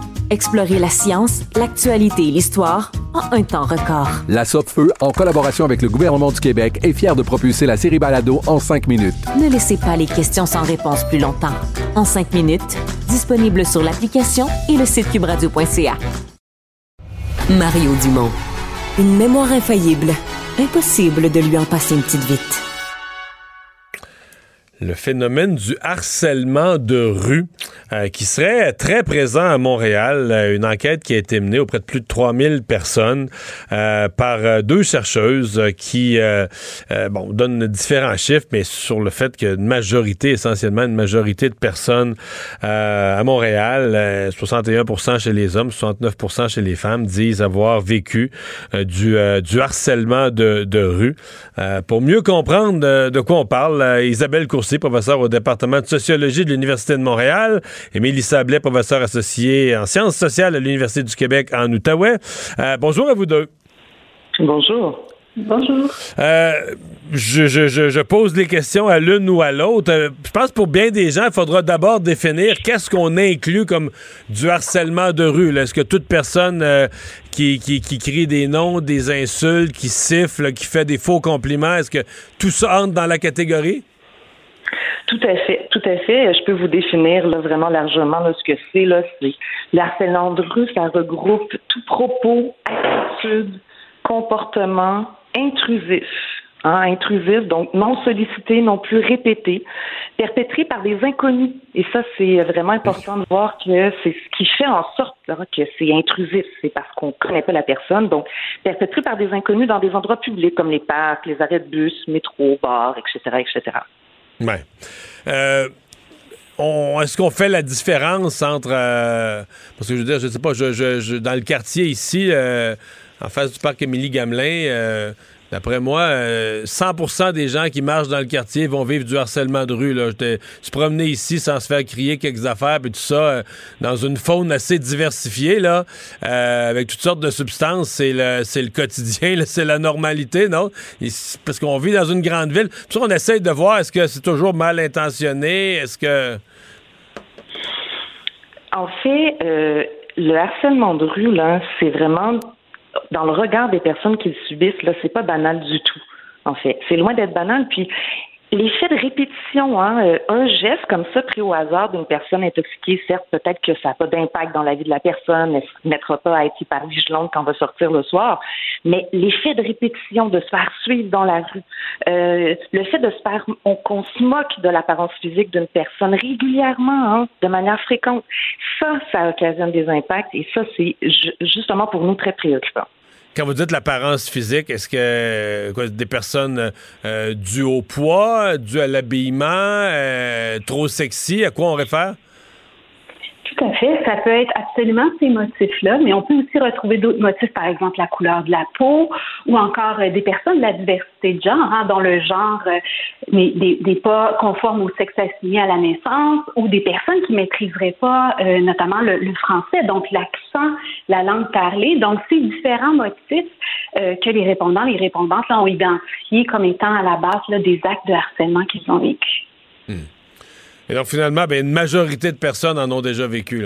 Explorez la science, l'actualité et l'histoire en un temps record. La Feu, en collaboration avec le gouvernement du Québec, est fière de propulser la série Balado en cinq minutes. Ne laissez pas les questions sans réponse plus longtemps. En cinq minutes, disponible sur l'application et le site cubradio.ca. Mario Dumont. Une mémoire infaillible. Impossible de lui en passer une petite vite. Le phénomène du harcèlement de rue euh, qui serait très présent à Montréal. Euh, une enquête qui a été menée auprès de plus de 3000 personnes euh, par deux chercheuses qui bon, donnent différents chiffres, mais sur le fait qu'une majorité, essentiellement une majorité de personnes à Montréal, euh, 61% chez les hommes, 69% chez les femmes, disent avoir vécu du, du harcèlement de, rue. Pour mieux comprendre de, quoi on parle, Isabelle Courcier, professeure au département de sociologie de l'Université de Montréal, et Mélie Sablet, professeure associée en sciences sociales à l'Université du Québec en Outaouais. Euh, bonjour à vous deux. Bonjour. Bonjour. Euh, je, je- je- je pose les questions à l'une ou à l'autre. Euh, je pense pour bien des gens, il faudra d'abord définir qu'est-ce qu'on inclut comme du harcèlement de rue. Est-ce que toute personne euh, qui, qui, qui crie des noms, des insultes, qui siffle, qui fait des faux compliments, est-ce que tout ça entre dans la catégorie? Tout à fait, tout à fait. Je peux vous définir vraiment largement ce que c'est. Là, c'est le harcèlement de rue, ça regroupe tout propos, attitude, comportement intrusif. Hein, intrusif, donc non sollicité, non plus répété, perpétré par des inconnus. Et ça, c'est vraiment important de voir que c'est ce qui fait en sorte que c'est intrusif. C'est parce qu'on ne connaît pas la personne. Donc, perpétré par des inconnus dans des endroits publics comme les parcs, les arrêts de bus, métro, bars, etc., etc. Ouais. Euh, Est-ce qu'on fait la différence entre. euh, parce que je veux dire, je sais pas, je, je- je- dans le quartier ici, euh, en face du parc Émilie-Gamelin, euh, d'après moi, euh, 100% des gens qui marchent dans le quartier vont vivre du harcèlement de rue. Là. J'étais- se promener ici sans se faire crier quelques affaires, puis tout ça, euh, dans une faune assez diversifiée, là, euh, avec toutes sortes de substances, c'est le, le quotidien, c'est la normalité, non? Parce qu'on vit dans une grande ville. Puis on essaye de voir, est-ce que c'est toujours mal intentionné? Est-ce que... En fait, euh, le harcèlement de rue, là, c'est vraiment dans le regard des personnes qui le subissent, là, c'est pas banal du tout. En fait, c'est loin d'être banal. Puis l'effet de répétition, hein, euh, un geste comme ça pris au hasard d'une personne intoxiquée, certes, peut-être que ça n'a pas d'impact dans la vie de la personne, elle ne se mettra pas à être hyper vigilante quand on va sortir le soir, mais l'effet de répétition, de se faire suivre dans la rue, euh, le fait de se faire, on- qu'on se moque de l'apparence physique d'une personne régulièrement, hein, de manière fréquente, ça, ça occasionne des impacts et ça, c'est ju- justement pour nous très préoccupant. Quand vous dites l'apparence physique, est-ce que euh, quoi, des personnes euh, dues au poids, dues à l'habillement, euh, trop sexy, à quoi on réfère? Tout à fait. Ça peut être absolument ces motifs-là, mais on peut aussi retrouver d'autres motifs, par exemple la couleur de la peau ou encore euh, des personnes de la diversité de genre, hein, dont le genre euh, n'est n'est pas conforme au sexe assigné à la naissance ou des personnes qui maîtriseraient pas euh, notamment le, français, donc l'accent, la langue parlée. Donc, ces différents motifs euh, que les répondants, les répondantes ont identifié comme étant à la base des actes de harcèlement qu'ils ont vécu. Hmm. Et donc finalement, ben, une majorité de personnes en ont déjà vécu.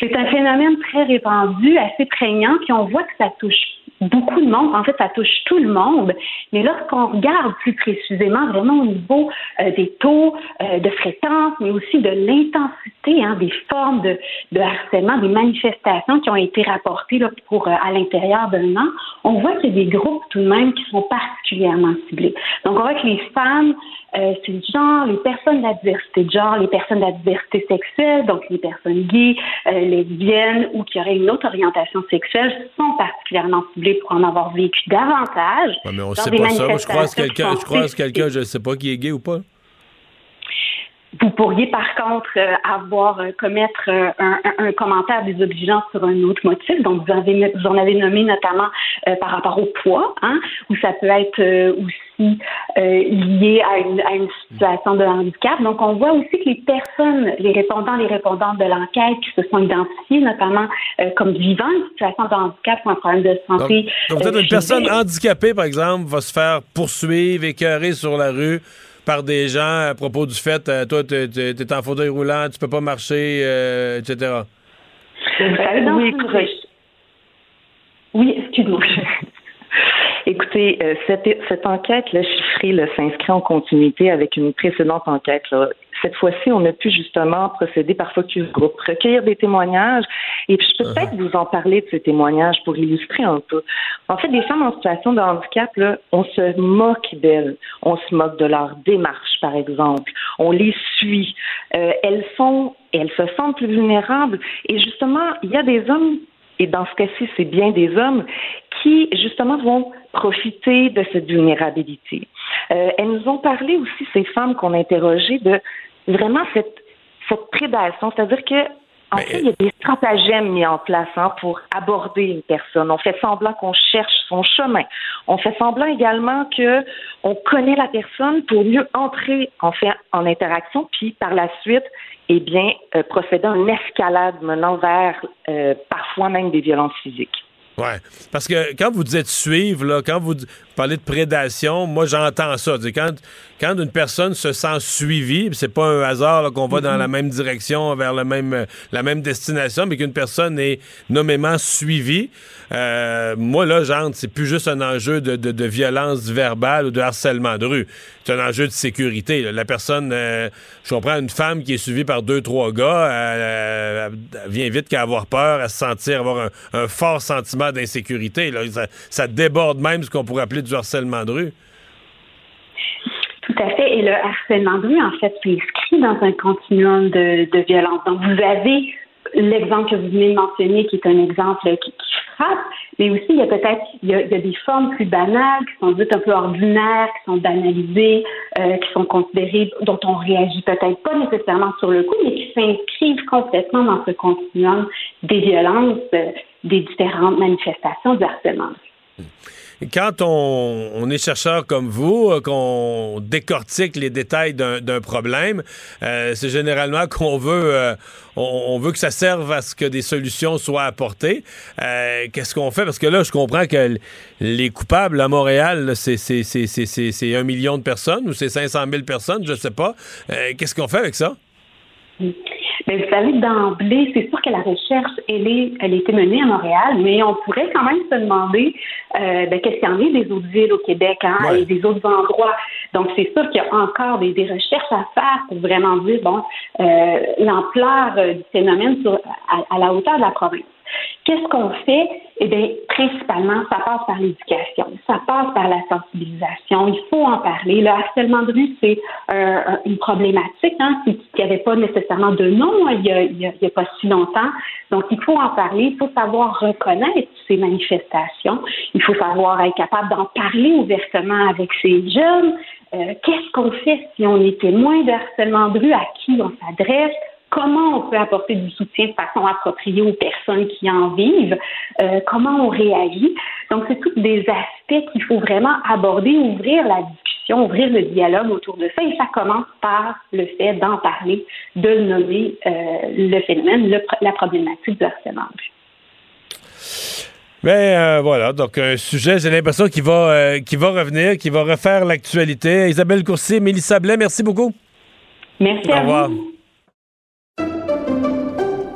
C'est un phénomène très répandu, assez prégnant, puis on voit que ça touche beaucoup de monde. En fait, ça touche tout le monde. Mais lorsqu'on regarde plus précisément, vraiment au niveau euh, des taux euh, de fréquence, mais aussi de l'intensité hein, des formes de, harcèlement, des manifestations qui ont été rapportées pour euh, à l'intérieur d'un an, on voit qu'il y a des groupes tout de même qui sont particulièrement ciblés. Donc, on voit que les femmes, c'est le genre, les personnes de la diversité de genre, les personnes de la diversité sexuelle, donc les personnes gays, lesbiennes ou qui auraient une autre orientation sexuelle, sont particulièrement ciblées pour en avoir vécu davantage. mais on sait pas ça. Je croise quelqu'un, je croise quelqu'un, je sais pas qui est gay ou pas. Vous pourriez par contre euh, avoir euh, commettre euh, un, un, commentaire désobligeant sur un autre motif. Donc vous, avez, vous en avez nommé notamment par rapport au poids, hein, ou ça peut être aussi lié à une, à une, situation de handicap. Donc on voit aussi que les personnes, les répondants, les répondantes de l'enquête qui se sont identifiés notamment comme vivant une situation de handicap ou un problème de santé. Donc, donc peut-être une personne handicapée par exemple va se faire poursuivre, écœurer sur la rue par des gens à propos du fait, euh, toi, tu es, en fauteuil roulant, tu peux pas marcher, euh, etc. oui, oui excuse-moi. Écoutez, euh, cette, cette enquête-là chiffrée s'inscrit en continuité avec une précédente enquête. Là. Cette fois-ci, on a pu justement procéder par focus group, recueillir des témoignages, et puis je peux peut-être uh-huh. vous en parler de ces témoignages pour illustrer un peu. En fait, des femmes en situation de handicap, là, on se moque d'elles, on se moque de leur démarche, par exemple, on les suit, euh, elles sont, elles se sentent plus vulnérables, et justement, il y a des hommes et dans ce cas-ci, c'est bien des hommes qui, justement, vont profiter de cette vulnérabilité. Euh, elles nous ont parlé aussi, ces femmes qu'on a interrogées, de vraiment cette, cette prédation, c'est-à-dire que en fait, il y a des stratagèmes mis en place hein, pour aborder une personne. On fait semblant qu'on cherche son chemin. On fait semblant également que on connaît la personne pour mieux entrer en fait en interaction, puis par la suite, eh bien, euh, procéder à une escalade menant vers euh, parfois même des violences physiques. Ouais, parce que quand vous dites suivre, là, quand vous parlez de prédation, moi j'entends ça. Quand, quand une personne se sent suivie, c'est pas un hasard qu'on va dans la mm-hmm. même direction, vers le même, la même destination, mais qu'une personne est nommément suivie, euh, moi là, j'entre, c'est plus juste un enjeu de, de, violence verbale ou de harcèlement de rue. C'est un enjeu de sécurité. La personne, euh, je comprends, une femme qui est suivie par deux, trois gars, elle, vient vite qu'à avoir peur, à se sentir, avoir un fort sentiment d'insécurité. Ça, déborde même ce qu'on pourrait appeler du harcèlement de rue. Tout à fait. Et le harcèlement de rue, en fait, s'inscrit dans un continuum de, violence. Donc, vous avez l'exemple que vous venez de mentionner, qui est un exemple qui, frappe, mais aussi il y a peut-être il, y a, des formes plus banales, qui sont dites un peu ordinaires, qui sont banalisées, euh, qui sont considérées, dont on réagit peut-être pas nécessairement sur le coup, mais qui s'inscrivent complètement dans ce continuum des violences euh, des différentes manifestations du harcèlement. Quand on, est chercheur comme vous, euh, qu'on décortique les détails d'un problème, euh, c'est généralement qu'on veut, euh, on, veut que ça serve à ce que des solutions soient apportées. Qu'est-ce qu'on fait? Parce que là, je comprends que les coupables à Montréal, c'est un million de personnes ou c'est 500 000 personnes, je ne sais pas. Qu'est-ce qu'on fait avec ça? Mais vous savez, d'emblée, c'est sûr que la recherche, elle, est, elle a été menée à Montréal, mais on pourrait quand même se demander euh, ben, qu'est-ce qu'il y en a des autres villes au Québec hein, et des autres endroits. Donc, c'est sûr qu'il y a encore des, des, recherches à faire pour vraiment dire, bon, euh, l'ampleur euh, du phénomène sur, à, à la hauteur de la province. Qu'est-ce qu'on fait? Eh bien, principalement, ça passe par l'éducation, ça passe par la sensibilisation. Il faut en parler. Le harcèlement de rue, c'est euh, une problématique hein, qui n'avait pas nécessairement de nom hein, il n'y a, pas si longtemps. Donc, il faut en parler. Il faut savoir reconnaître ces manifestations. Il faut savoir être capable d'en parler ouvertement avec ces jeunes. Euh, qu'est-ce qu'on fait si on est témoin de harcèlement de rue? À qui on s'adresse? Comment on peut apporter du soutien de façon appropriée aux personnes qui en vivent, euh, comment on réagit. Donc, c'est tous des aspects qu'il faut vraiment aborder, ouvrir la discussion, ouvrir le dialogue autour de ça. Et ça commence par le fait d'en parler, de nommer euh, le phénomène, la problématique du harcèlement. Mais euh, voilà, donc un sujet, j'ai l'impression qu'il va, euh, qu'il va revenir, qu'il va refaire l'actualité. Isabelle Courcier, Mélissa Blais, merci beaucoup. Merci Au à revoir. vous.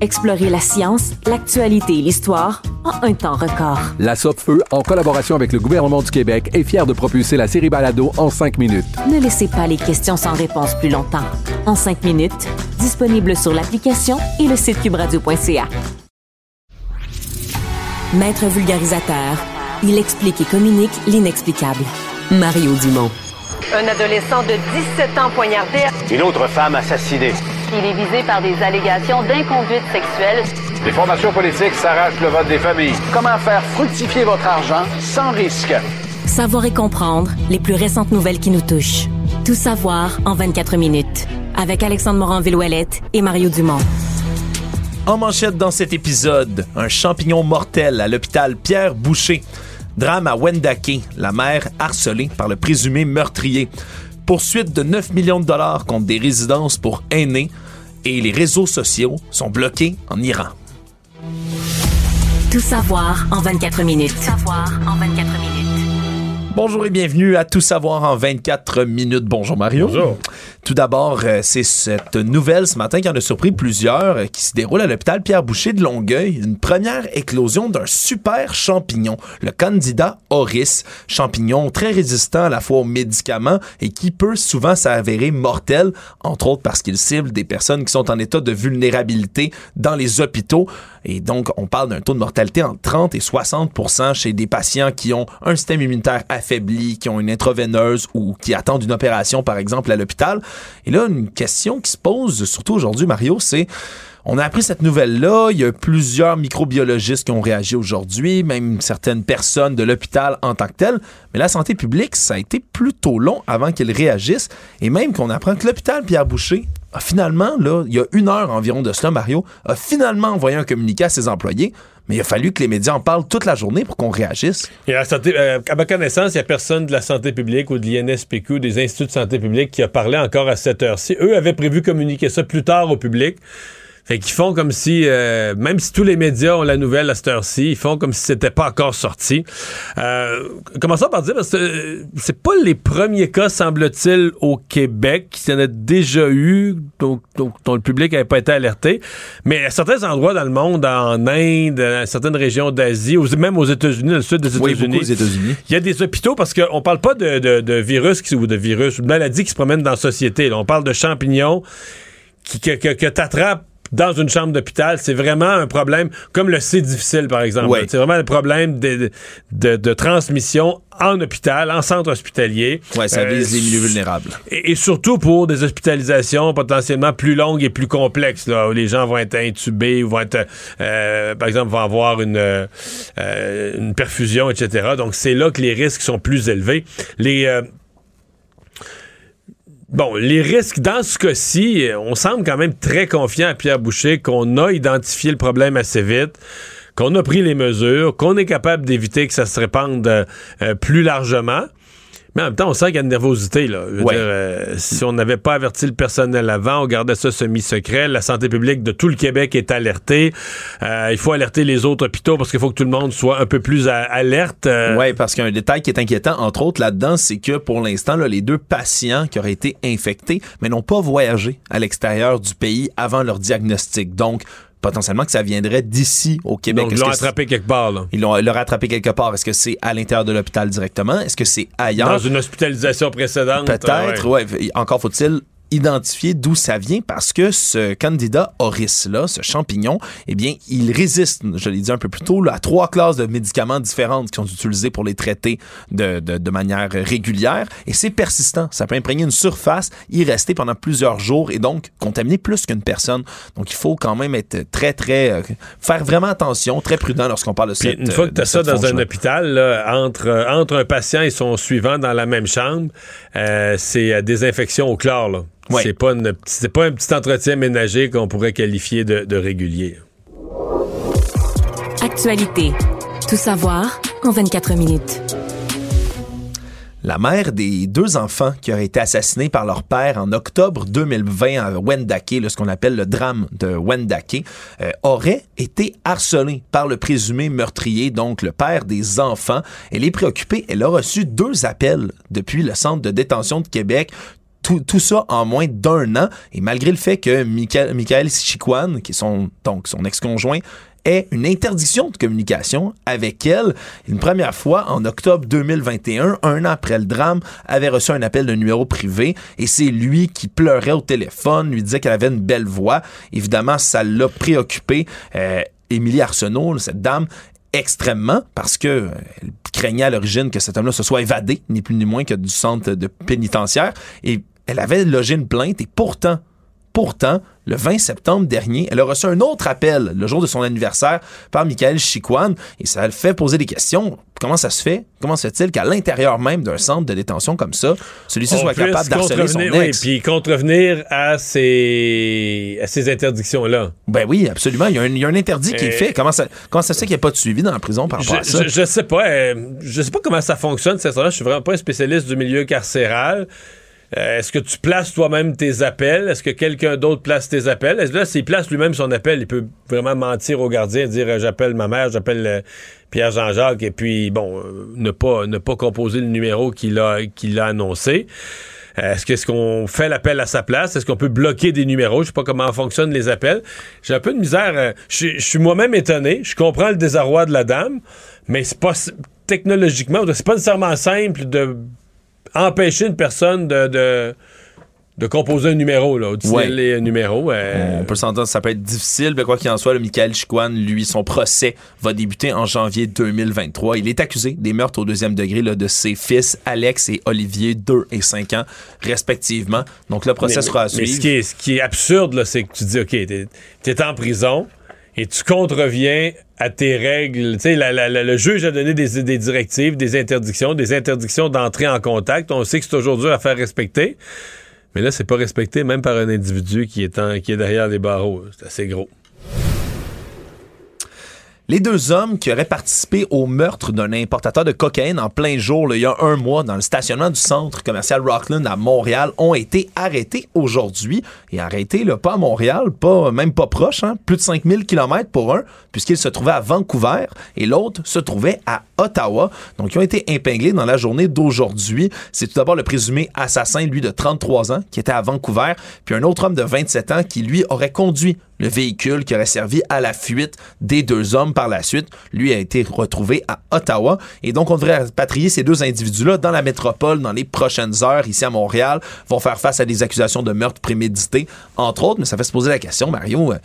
Explorez la science, l'actualité et l'histoire en un temps record. La Feu, en collaboration avec le gouvernement du Québec, est fière de propulser la série Balado en cinq minutes. Ne laissez pas les questions sans réponse plus longtemps. En cinq minutes, disponible sur l'application et le site cubradio.ca. Maître vulgarisateur, il explique et communique l'inexplicable. Mario Dumont. Un adolescent de 17 ans poignardé. Une autre femme assassinée. Il est visé par des allégations d'inconduite sexuelle. Les formations politiques s'arrachent le vote des familles. Comment faire fructifier votre argent sans risque? Savoir et comprendre les plus récentes nouvelles qui nous touchent. Tout savoir en 24 minutes. Avec Alexandre Morin-Villouellette et Mario Dumont. En manchette dans cet épisode, un champignon mortel à l'hôpital Pierre Boucher. Drame à Wendake, la mère harcelée par le présumé meurtrier. Poursuite de 9 millions de dollars contre des résidences pour aînés. Et les réseaux sociaux sont bloqués en Iran. Tout savoir en 24 minutes. Tout savoir en 24 minutes. Bonjour et bienvenue à Tout savoir en 24 minutes. Bonjour Mario. Bonjour. Tout d'abord, euh, c'est cette nouvelle ce matin qui en a surpris plusieurs, euh, qui se déroule à l'hôpital Pierre Boucher de Longueuil, une première éclosion d'un super champignon, le Candida auris, champignon très résistant à la fois aux médicaments et qui peut souvent s'avérer mortel, entre autres parce qu'il cible des personnes qui sont en état de vulnérabilité dans les hôpitaux. Et donc, on parle d'un taux de mortalité entre 30 et 60% chez des patients qui ont un système immunitaire affaibli, qui ont une intraveineuse ou qui attendent une opération, par exemple, à l'hôpital. Et là, une question qui se pose, surtout aujourd'hui, Mario, c'est on a appris cette nouvelle-là. Il y a plusieurs microbiologistes qui ont réagi aujourd'hui, même certaines personnes de l'hôpital en tant que tel. Mais la santé publique, ça a été plutôt long avant qu'ils réagissent. Et même qu'on apprend que l'hôpital Pierre Boucher a finalement, là, il y a une heure environ de cela, Mario, a finalement envoyé un communiqué à ses employés. Mais il a fallu que les médias en parlent toute la journée pour qu'on réagisse. Euh, à ma connaissance, il n'y a personne de la santé publique ou de l'INSPQ ou des instituts de santé publique qui a parlé encore à cette heure-ci. Eux avaient prévu communiquer ça plus tard au public. Fait qu'ils font comme si, euh, même si tous les médias ont la nouvelle à cette heure-ci, ils font comme si c'était pas encore sorti. Euh, commençons par dire, parce que euh, c'est pas les premiers cas, semble-t-il, au Québec, qui en a déjà eu, donc, donc, dont le public n'avait pas été alerté. Mais à certains endroits dans le monde, en Inde, dans certaines régions d'Asie, même aux États-Unis, dans le sud des Oui, États-Unis, aux États-Unis. il y a des hôpitaux parce qu'on parle pas de, de- de virus qui- ou de virus ou de maladies qui se promènent dans la société. là. On parle de champignons qui, que, que, que t'attrapes dans une chambre d'hôpital, c'est vraiment un problème, comme le C difficile, par exemple. C'est vraiment un problème de, de, de transmission en hôpital, en centre hospitalier. Ouais, ça Euh, vise les milieux vulnérables. et, et surtout pour des hospitalisations potentiellement plus longues et plus complexes, là, où les gens vont être intubés ou vont être, euh, par exemple, vont avoir une, euh, euh, une perfusion, etc. Donc, c'est là que les risques sont plus élevés. Les... euh, Bon, les risques dans ce cas-ci, on semble quand même très confiant à Pierre Boucher qu'on a identifié le problème assez vite, qu'on a pris les mesures, qu'on est capable d'éviter que ça se répande euh, euh, plus largement. Mais en même temps, on sent qu'il y a une nervosité. Là. Ouais. dire, euh, si on n'avait pas averti le personnel avant, on gardait ça semi-secret. La santé publique de tout le Québec est alertée. Euh, il faut alerter les autres hôpitaux parce qu'il faut que tout le monde soit un peu plus à- alerte. Euh, Oui, parce qu'un détail qui est inquiétant, entre autres, là-dedans, c'est que pour l'instant, les deux patients qui auraient été infectés, mais n'ont pas voyagé à l'extérieur du pays avant leur diagnostic. Donc, potentiellement que ça viendrait d'ici au Québec. Donc, ils l'ont attrapé quelque part, là. Ils l'ont ils l'ont rattrapé quelque part. Est-ce que c'est à l'intérieur de l'hôpital directement? Est-ce que c'est ailleurs? Dans une hospitalisation précédente? Peut-être, ouais. ouais. Encore faut-il identifier d'où ça vient parce que ce candidat Horis là, ce champignon, eh bien, il résiste, je l'ai dit un peu plus tôt, là, à trois classes de médicaments différentes qui sont utilisés pour les traiter de, de, de manière régulière et c'est persistant. Ça peut imprégner une surface, y rester pendant plusieurs jours et donc contaminer plus qu'une personne. Donc, il faut quand même être très, très, euh, faire vraiment attention, très prudent lorsqu'on parle de Puis cette une fois que tu as ça dans un hôpital, là, entre, euh, entre un patient et son suivant dans la même chambre, euh, c'est euh, désinfection au chlore. là. Ouais. C'est pas, une- c'est pas un petit entretien ménager qu'on pourrait qualifier de, de régulier. Actualité. Tout savoir en 24 minutes. La mère des deux enfants qui auraient été assassinés par leur père en octobre 2020 à Wendake, là, ce qu'on appelle le drame de Wendake, euh, aurait été harcelée par le présumé meurtrier, donc le père des enfants. Elle est préoccupée. Elle a reçu deux appels depuis le centre de détention de Québec. Tout, tout ça en moins d'un an. Et malgré le fait que Michael, Michael Chiquan, qui est son, donc son ex-conjoint, ait une interdiction de communication avec elle. Une première fois, en octobre 2021, un an après le drame, avait reçu un appel de numéro privé et c'est lui qui pleurait au téléphone, lui disait qu'elle avait une belle voix. Évidemment, ça l'a préoccupé. Euh, Émilie Arsenault, cette dame, extrêmement parce que euh, elle craignait à l'origine que cet homme-là se soit évadé, ni plus ni moins que du centre de pénitentiaire. Et elle avait logé une plainte et pourtant, Pourtant, le 20 septembre dernier, elle a reçu un autre appel, le jour de son anniversaire, par Michael Chiquan, et ça le fait poser des questions. Comment ça se fait? Comment se fait-il qu'à l'intérieur même d'un centre de détention comme ça, celui-ci soit capable d'harceler son contrevenir- oui, ex? puis contrevenir à ces, à ces interdictions-là. Ben oui, absolument. Il y a un, il y a un interdit qui est Euh, fait. Comment ça, comment ça se fait qu'il n'y a pas de suivi dans la prison par rapport à Je, ça? je, je sais pas. euh, je sais pas comment ça fonctionne, histoire-là. Je suis vraiment pas un spécialiste du milieu carcéral. Euh, Est-ce que tu places toi-même tes appels? Est-ce que quelqu'un d'autre place tes appels? Est-ce que là, s'il place lui-même son appel, il peut vraiment mentir au gardien, dire euh, j'appelle ma mère, j'appelle euh, Pierre Jean-Jacques, et puis bon, ne pas composer le numéro qu'il a annoncé. Est-ce qu'on fait l'appel à sa place? Est-ce qu'on peut bloquer des numéros? Je sais pas comment fonctionnent les appels. J'ai un peu de misère. Je je suis moi-même étonné. Je comprends le désarroi de la dame, mais c'est pas technologiquement, c'est pas nécessairement simple de empêcher une personne de, de, de composer un numéro, là, ou de Ouais. signaler un numéro. euh, On peut s'entendre, ça peut être difficile, mais quoi qu'il en soit, le Michael Chiquan, lui, son procès va débuter en janvier 2023. Il est accusé des meurtres au deuxième degré là, de ses fils, Alex et Olivier, 2 et 5 ans, respectivement. Donc le procès mais- sera à mais suivre. ce qui est, ce qui est absurde, c'est que tu dis, OK, t'es es en prison et tu contreviens à tes règles. Tu sais, le juge a donné des, des directives, des interdictions, des interdictions d'entrer en contact. On sait que c'est toujours à faire respecter. Mais là, c'est pas respecté même par un individu qui est, en- qui est derrière les barreaux. C'est assez gros. Les deux hommes qui auraient participé au meurtre d'un importateur de cocaïne en plein jour, il y a un mois, dans le stationnement du centre commercial Rockland à Montréal, ont été arrêtés aujourd'hui. Et arrêtés, là, pas à Montréal, pas, même pas proche, hein, plus de 5000 km pour un, puisqu'ils se trouvaient à Vancouver et l'autre se trouvait à Ottawa. Donc, ils ont été épinglés dans la journée d'aujourd'hui. C'est tout d'abord le présumé assassin, lui, de 33 ans, qui était à Vancouver, puis un autre homme de 27 ans qui, lui, aurait conduit le véhicule qui aurait servi à la fuite des deux hommes par la suite. Lui a été retrouvé à Ottawa. Et donc, on devrait rapatrier ces deux individus-là dans la métropole dans les prochaines heures, ici à Montréal, vont faire face à des accusations de meurtre prémédité, entre autres. Mais ça fait se poser la question, Mario, euh,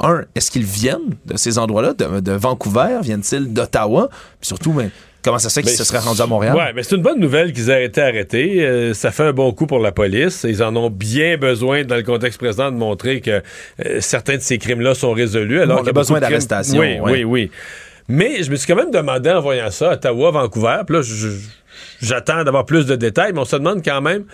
un, est-ce qu'ils viennent de ces endroits-là, de, Vancouver? Viennent-ils d'Ottawa? Surtout, mais, comment ça se fait qu'ils se seraient rendus à Montréal? Ouais, mais c'est une bonne nouvelle qu'ils aient été arrêtés. Euh, ça fait un bon coup pour la police. Ils en ont bien besoin dans le contexte présent de montrer que euh, certains de ces crimes-là sont résolus. Alors On y a besoin crimes- d'arrestations, Oui, ouais. oui, oui. Mais je me suis quand même demandé en voyant ça, Ottawa, Vancouver, puis là, j'attends d'avoir plus de détails, mais on se demande quand même.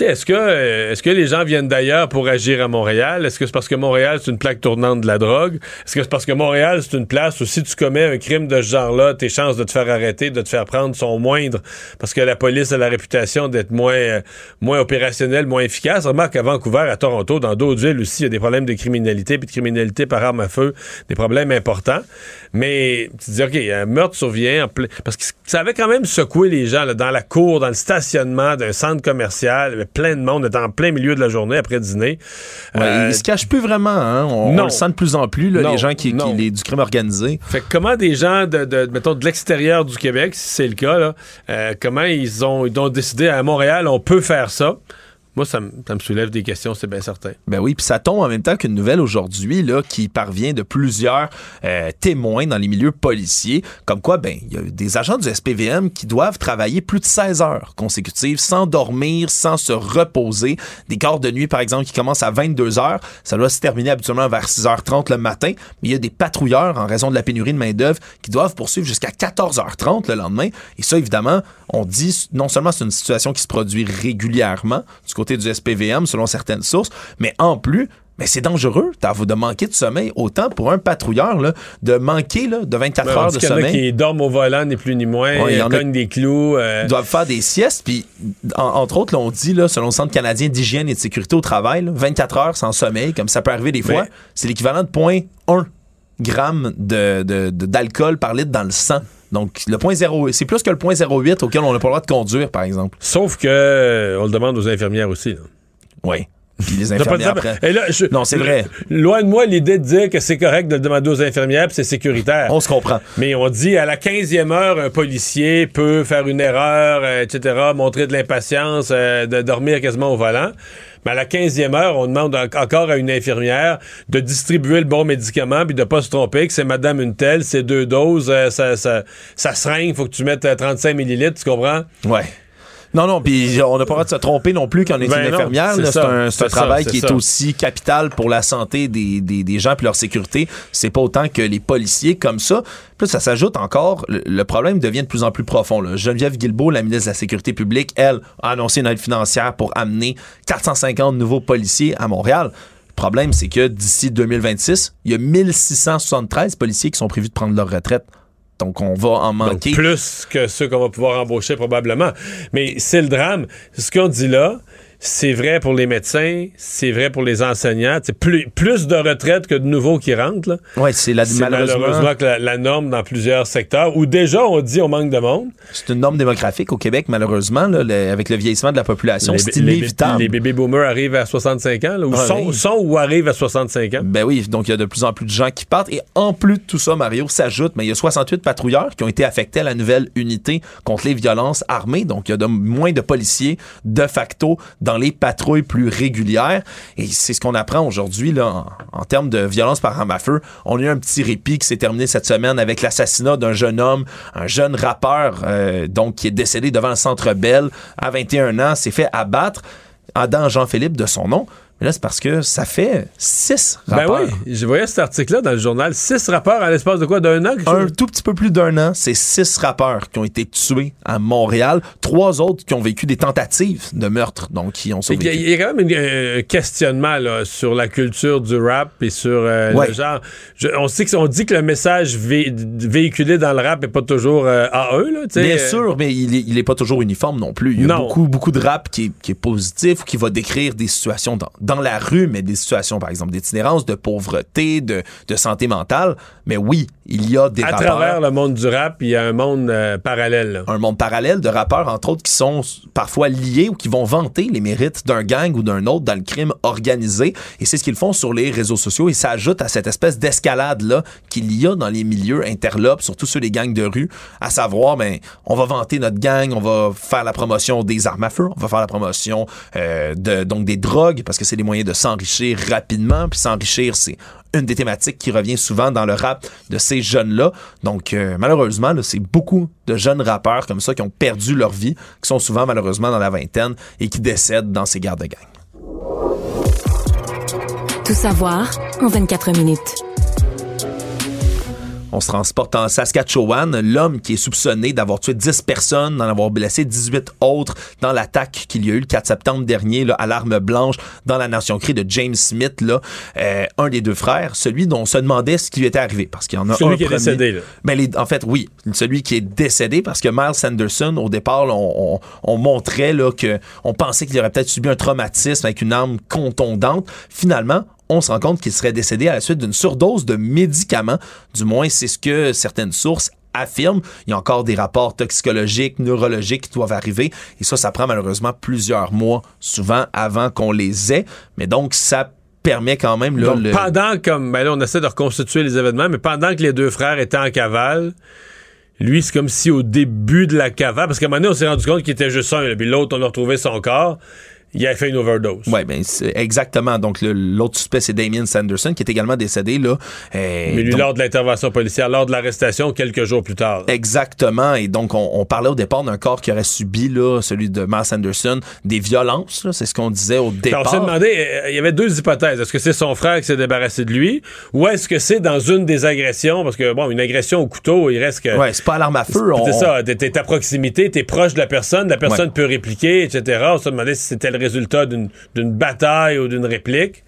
Est-ce que, euh, est-ce que les gens viennent d'ailleurs pour agir à Montréal? Est-ce que c'est parce que Montréal, c'est une plaque tournante de la drogue? Est-ce que c'est parce que Montréal, c'est une place où si tu commets un crime de ce genre-là, tes chances de te faire arrêter, de te faire prendre sont moindres parce que la police a la réputation d'être moins, euh, moins opérationnelle, moins efficace? Remarque qu'à Vancouver, à Toronto, dans d'autres villes aussi, il y a des problèmes de criminalité puis de criminalité par arme à feu, des problèmes importants. Mais tu te dis, OK, un meurtre survient en parce que ça avait quand même secoué les gens là, dans la cour, dans le stationnement d'un centre commercial. Il y avait plein de monde, était en plein milieu de la journée après dîner. Ouais, Euh, ils se cachent plus vraiment, hein. On, non. on le sent de plus en plus, là, Non, les gens qui, qui- les- du crime organisé. Fait que comment des gens de, de- mettons, de l'extérieur du Québec, si c'est le cas, là, euh, comment ils ont, ils ont décidé à Montréal, on peut faire ça? Moi, ça, me- ça me soulève des questions, c'est bien certain. Ben oui, puis ça tombe en même temps qu'une nouvelle aujourd'hui là qui parvient de plusieurs euh, témoins dans les milieux policiers, comme quoi ben il y a des agents du SPVM qui doivent travailler plus de 16 heures consécutives sans dormir, sans se reposer, des quarts de nuit par exemple qui commencent à 22 heures, ça doit se terminer habituellement vers 6h30 le matin, mais il y a des patrouilleurs en raison de la pénurie de main-d'œuvre qui doivent poursuivre jusqu'à 14h30 le lendemain. Et ça évidemment, on dit non seulement c'est une situation qui se produit régulièrement du côté du SPVM selon certaines sources, mais en plus, mais c'est dangereux de manquer de sommeil autant pour un patrouilleur là, de manquer là, de 24 Ben, heures de qu'il y en a sommeil. qui dorment au volant, ni plus ni moins, Ouais, il ils en a- cognent des clous. euh, Ils doivent faire des siestes, puis en- entre autres, là, on dit, là, selon le Centre canadien d'hygiène et de sécurité au travail, là, 24 heures sans sommeil, comme ça peut arriver des fois, Mais- c'est l'équivalent de 0.1 gramme de, de- de- d'alcool par litre dans le sang. Donc, le point 0, c'est plus que le point 0,8 auquel on n'a pas le droit de conduire, par exemple. Sauf que euh, on le demande aux infirmières aussi. Oui. Puis les infirmières dire- après. Et là, je- Non, c'est vrai. Loin de moi l'idée de dire que c'est correct de le demander aux infirmières puis c'est sécuritaire. On se comprend. Mais on dit à la 15e heure, un policier peut faire une erreur, euh, etc., montrer de l'impatience, euh, de dormir quasiment au volant. Mais à la 15e heure, on demande en- encore à une infirmière de distribuer le bon médicament puis de pas se tromper que c'est madame une telle, c'est deux doses, euh, ça, ça, ça seringue, faut que tu mettes euh, 35 millilitres, tu comprends? Ouais. Non, non, puis on n'a pas le droit de se tromper non plus quand on est Ben une infirmière. c'est un, ça, travail qui est aussi capital pour la santé des, des, des gens puis leur sécurité. C'est pas autant que les policiers comme ça. Là, ça s'ajoute encore, le, le problème devient de plus en plus profond. là. Geneviève Guilbeault, la ministre de la Sécurité publique, elle, a annoncé une aide financière pour amener 450 nouveaux policiers à Montréal. Le problème, c'est que d'ici 2026, il y a 1673 policiers qui sont prévus de prendre leur retraite. Donc, on va en Donc, manquer. plus que ceux qu'on va pouvoir embaucher probablement. Mais c'est le drame. Ce qu'on dit là, c'est vrai pour les médecins, c'est vrai pour les enseignants. C'est plus, plus de retraites que de nouveaux qui rentrent. Ouais, c'est la- malheureusement- malheureusement que la, la norme dans plusieurs secteurs où déjà on dit on manque de monde. C'est une norme démographique au Québec, malheureusement, là, le- avec le vieillissement de la population. C'est inévitable. les baby boomers arrivent à 65 ans, là, ou Ah, sont, oui. sont ou arrivent à 65 ans. Ben oui, donc il y a de plus en plus de gens qui partent. Et en plus de tout ça, Mario, s'ajoute, mais il y a 68 patrouilleurs qui ont été affectés à la nouvelle unité contre les violences armées. Donc il y a de moins de policiers de facto dans les patrouilles plus régulières. Et c'est ce qu'on apprend aujourd'hui là, en, termes de violence par arme à feu. On a eu un petit répit qui s'est terminé cette semaine avec l'assassinat d'un jeune homme, un jeune rappeur, euh, donc qui est décédé devant le Centre Bell à 21 ans, s'est fait abattre. Adam Jean-Philippe de son nom. Mais là, c'est parce que ça fait six Ben rappeurs. oui, je voyais cet article-là dans le journal. Six rappeurs à l'espace de quoi? D'un an? Un tout petit peu plus d'un an, c'est six rappeurs qui ont été tués à Montréal. Trois autres qui ont vécu des tentatives de meurtre, donc qui ont Il y, a, survécu. il y a quand même un questionnement là, sur la culture du rap et sur euh, Ouais. le genre. Je- on, sait que, on dit que le message vé- véhiculé dans le rap n'est pas toujours euh. Là, tu sais. Bien Euh, sûr, mais il est, il est pas toujours uniforme non plus. Il y a Non. beaucoup, beaucoup de rap qui est, qui est positif, qui va décrire des situations dans, dans la rue, mais des situations, par exemple, d'itinérance, de pauvreté, de, de santé mentale. Mais oui, il y a des À rappeurs. travers le monde du rap, il y a un monde euh, parallèle. là. un monde parallèle de rappeurs, entre autres, qui sont parfois liés ou qui vont vanter les mérites d'un gang ou d'un autre dans le crime organisé. Et c'est ce qu'ils font sur les réseaux sociaux. Et ça ajoute à cette espèce d'escalade-là qu'il y a dans les milieux interlopes, surtout ceux des gangs de rue, à savoir, ben, on va vanter notre gang, on va faire la promotion des armes à feu, on va faire la promotion euh, de, donc des drogues, parce que c'est des moyens de s'enrichir rapidement. Puis s'enrichir, c'est une des thématiques qui revient souvent dans le rap de ces jeunes-là. Donc, euh, malheureusement, c'est beaucoup de jeunes rappeurs comme ça qui ont perdu leur vie, qui sont souvent malheureusement dans la vingtaine et qui décèdent dans ces guerres de. Tout savoir en 24 minutes. On se transporte en Saskatchewan. L'homme qui est soupçonné d'avoir tué 10 personnes, d'en avoir blessé 18 autres dans l'attaque qu'il y a eu le 4 septembre dernier là, à l'arme blanche dans la Nation Cree de James Smith, là, euh, un des deux frères, celui dont on se demandait ce qui lui était arrivé. Parce qu'il y en a Celui un qui est décédé, là. Ben, les- en fait, oui, celui qui est décédé parce que Miles Sanderson, au départ, là, on, on- on montrait là, que on pensait qu'il aurait peut-être subi un traumatisme avec une arme contondante. Finalement, on se rend compte qu'il serait décédé à la suite d'une surdose de médicaments. Du moins, c'est ce que certaines sources affirme. Il y a encore des rapports toxicologiques, neurologiques qui doivent arriver. Et ça, ça prend malheureusement plusieurs mois, souvent avant qu'on les ait. Mais donc, ça permet quand même... Là, Donc, le- pendant comme ben là, on essaie de reconstituer les événements, mais pendant que les deux frères étaient en cavale, lui, c'est comme si au début de la cavale, parce qu'à un moment donné, on s'est rendu compte qu'il était juste un, puis l'autre, on a retrouvé son corps, il a fait une overdose. Oui, ben exactement. Donc l'autre suspect, c'est Damien Sanderson, qui est également décédé là. Euh, Mais lui, donc- lors de l'intervention policière, lors de l'arrestation, quelques jours plus tard. Exactement. Et donc, on, on parlait au départ d'un corps qui aurait subi, là, celui de Miles Anderson, des violences. là. C'est ce qu'on disait au départ. on s'est demandé, euh, il y avait deux hypothèses. Est-ce que c'est son frère qui s'est débarrassé de lui, ou est-ce que c'est dans une des agressions, parce que bon, une agression au couteau, il reste que. Ouais, c'est pas à l'arme à feu. on- C'est ça, t'es t'es à proximité, t'es proche de la personne, la personne Ouais. peut répliquer, etc. On se demandait si c'était le résultat d'une bataille ou d'une réplique,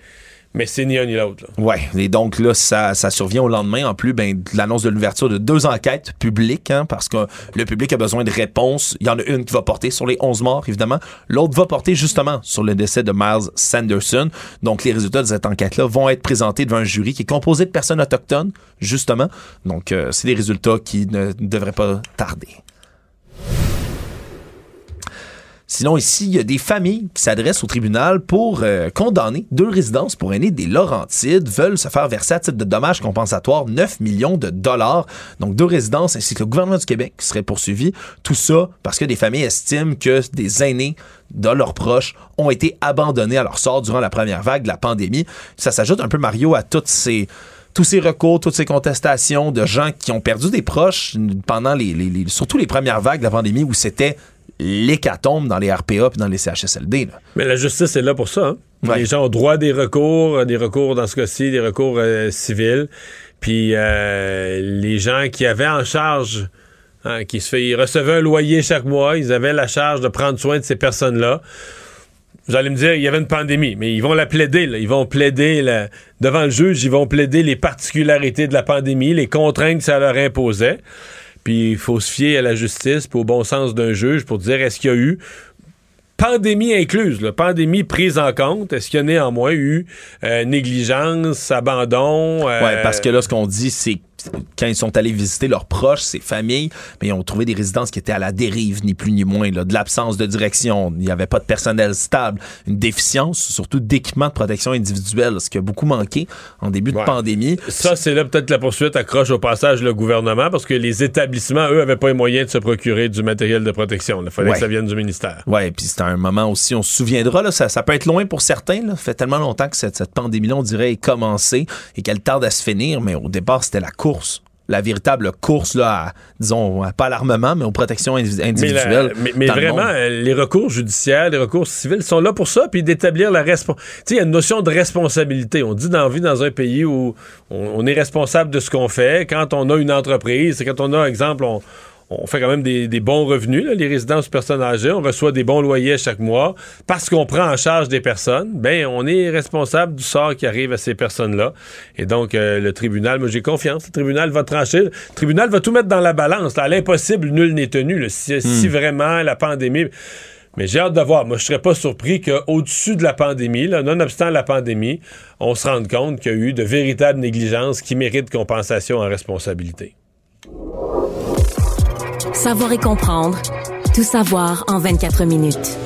mais c'est ni un ni l'autre. Ouais, et donc là, ça, ça survient au lendemain, en plus, ben, l'annonce de l'ouverture de deux enquêtes publiques, hein, parce que le public a besoin de réponses. Il y en a une qui va porter sur les 11 morts, évidemment. L'autre va porter justement sur le décès de Miles Sanderson. Donc, les résultats de cette enquête-là vont être présentés devant un jury qui est composé de personnes autochtones, justement. Donc, euh, c'est des résultats qui ne devraient pas tarder. Sinon, ici, il y a des familles qui s'adressent au tribunal pour euh, condamner deux résidences pour aînés des Laurentides, veulent se faire verser à titre de dommages compensatoires 9 millions de dollars. Donc, deux résidences ainsi que le gouvernement du Québec qui seraient poursuivis. Tout ça parce que des familles estiment que des aînés de leurs proches ont été abandonnés à leur sort durant la première vague de la pandémie. Ça s'ajoute un peu, Mario, à toutes ces tous ces recours, toutes ces contestations de gens qui ont perdu des proches pendant les- surtout les premières vagues de la pandémie où c'était l'hécatombe dans les RPA puis dans les CHSLD. là. Mais la justice est là pour ça. hein. Les gens ont droit à des recours, à des recours dans ce cas-ci, des recours euh, civils. Puis euh, les gens qui avaient en charge, hein, qui se fait, ils recevaient un loyer chaque mois, ils avaient la charge de prendre soin de ces personnes-là. Vous allez me dire, il y avait une pandémie, mais ils vont la plaider. là. Ils vont plaider la- devant le juge, ils vont plaider les particularités de la pandémie, les contraintes que ça leur imposait. Puis il faut se fier à la justice, puis au bon sens d'un juge pour dire est-ce qu'il y a eu pandémie incluse, là, pandémie prise en compte, est-ce qu'il y a néanmoins eu euh, négligence, abandon? euh, Ouais, parce que là, ce qu'on dit, c'est quand ils sont allés visiter leurs proches, ses familles, mais ils ont trouvé des résidences qui étaient à la dérive, ni plus ni moins, là, de l'absence de direction, il n'y avait pas de personnel stable, une déficience, surtout d'équipement de protection individuelle, ce qui a beaucoup manqué en début de pandémie. Ça, c'est là peut-être la poursuite accroche au passage le gouvernement parce que les établissements, eux, avaient pas les moyens de se procurer du matériel de protection. Il fallait Ouais. que ça vienne du ministère. Ouais, puis c'est un moment aussi, on se souviendra, là, ça, ça peut être loin pour certains. Là. Ça fait tellement longtemps que cette, cette pandémie-là, on dirait, est commencée et qu'elle tarde à se finir, mais au départ, c'était la course. La véritable course, là, à, disons, pas à l'armement, mais aux protections individu- Mais, la- individuelles. mais- mais dans le vraiment, euh, les recours judiciaires, les recours civils sont là pour ça, puis d'établir la responsabilité. Tu sais, il y a une notion de responsabilité. On dit dans vie dans un pays où on, on est responsable de ce qu'on fait. Quand on a une entreprise, quand on a, exemple, on, on fait quand même des, des bons revenus, là, les résidences personnes âgées, on reçoit des bons loyers chaque mois, parce qu'on prend en charge des personnes, ben on est responsable du sort qui arrive à ces personnes-là. Et donc, euh, le tribunal, moi j'ai confiance, le tribunal va trancher, le tribunal va tout mettre dans la balance. là. À l'impossible, nul n'est tenu. là. Si, si vraiment la pandémie... Mais j'ai hâte de voir. Moi, je serais pas surpris qu'au-dessus de la pandémie, là, nonobstant la pandémie, on se rende compte qu'il y a eu de véritables négligences qui méritent compensation en responsabilité. Savoir et comprendre. Tout savoir en 24 minutes.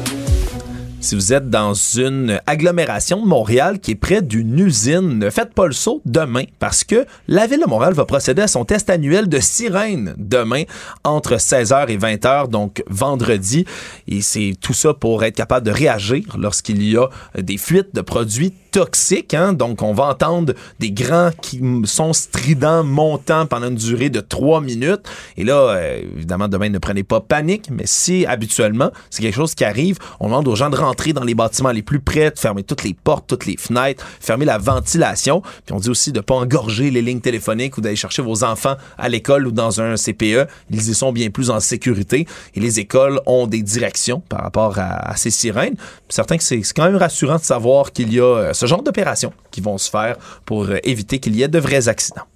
Si vous êtes dans une agglomération de Montréal qui est près d'une usine, ne faites pas le saut demain parce que la ville de Montréal va procéder à son test annuel de sirène demain entre 16h et 20h, donc vendredi. Et c'est tout ça pour être capable de réagir lorsqu'il y a des fuites de produits toxiques. hein. Donc, on va entendre des grands qui sont stridents, montants pendant une durée de trois minutes. Et là, euh, évidemment, demain, ne prenez pas panique, mais si habituellement, c'est quelque chose qui arrive, on demande aux gens de rentrer dans les bâtiments les plus près, de fermer toutes les portes, toutes les fenêtres, fermer la ventilation. Puis on dit aussi de ne pas engorger les lignes téléphoniques ou d'aller chercher vos enfants à l'école ou dans un CPE. Ils y sont bien plus en sécurité. Et les écoles ont des directions par rapport à, ces sirènes. Certains que c'est c'est quand même rassurant de savoir qu'il y a euh, ce genre d'opérations qui vont se faire pour euh, éviter qu'il y ait de vrais accidents.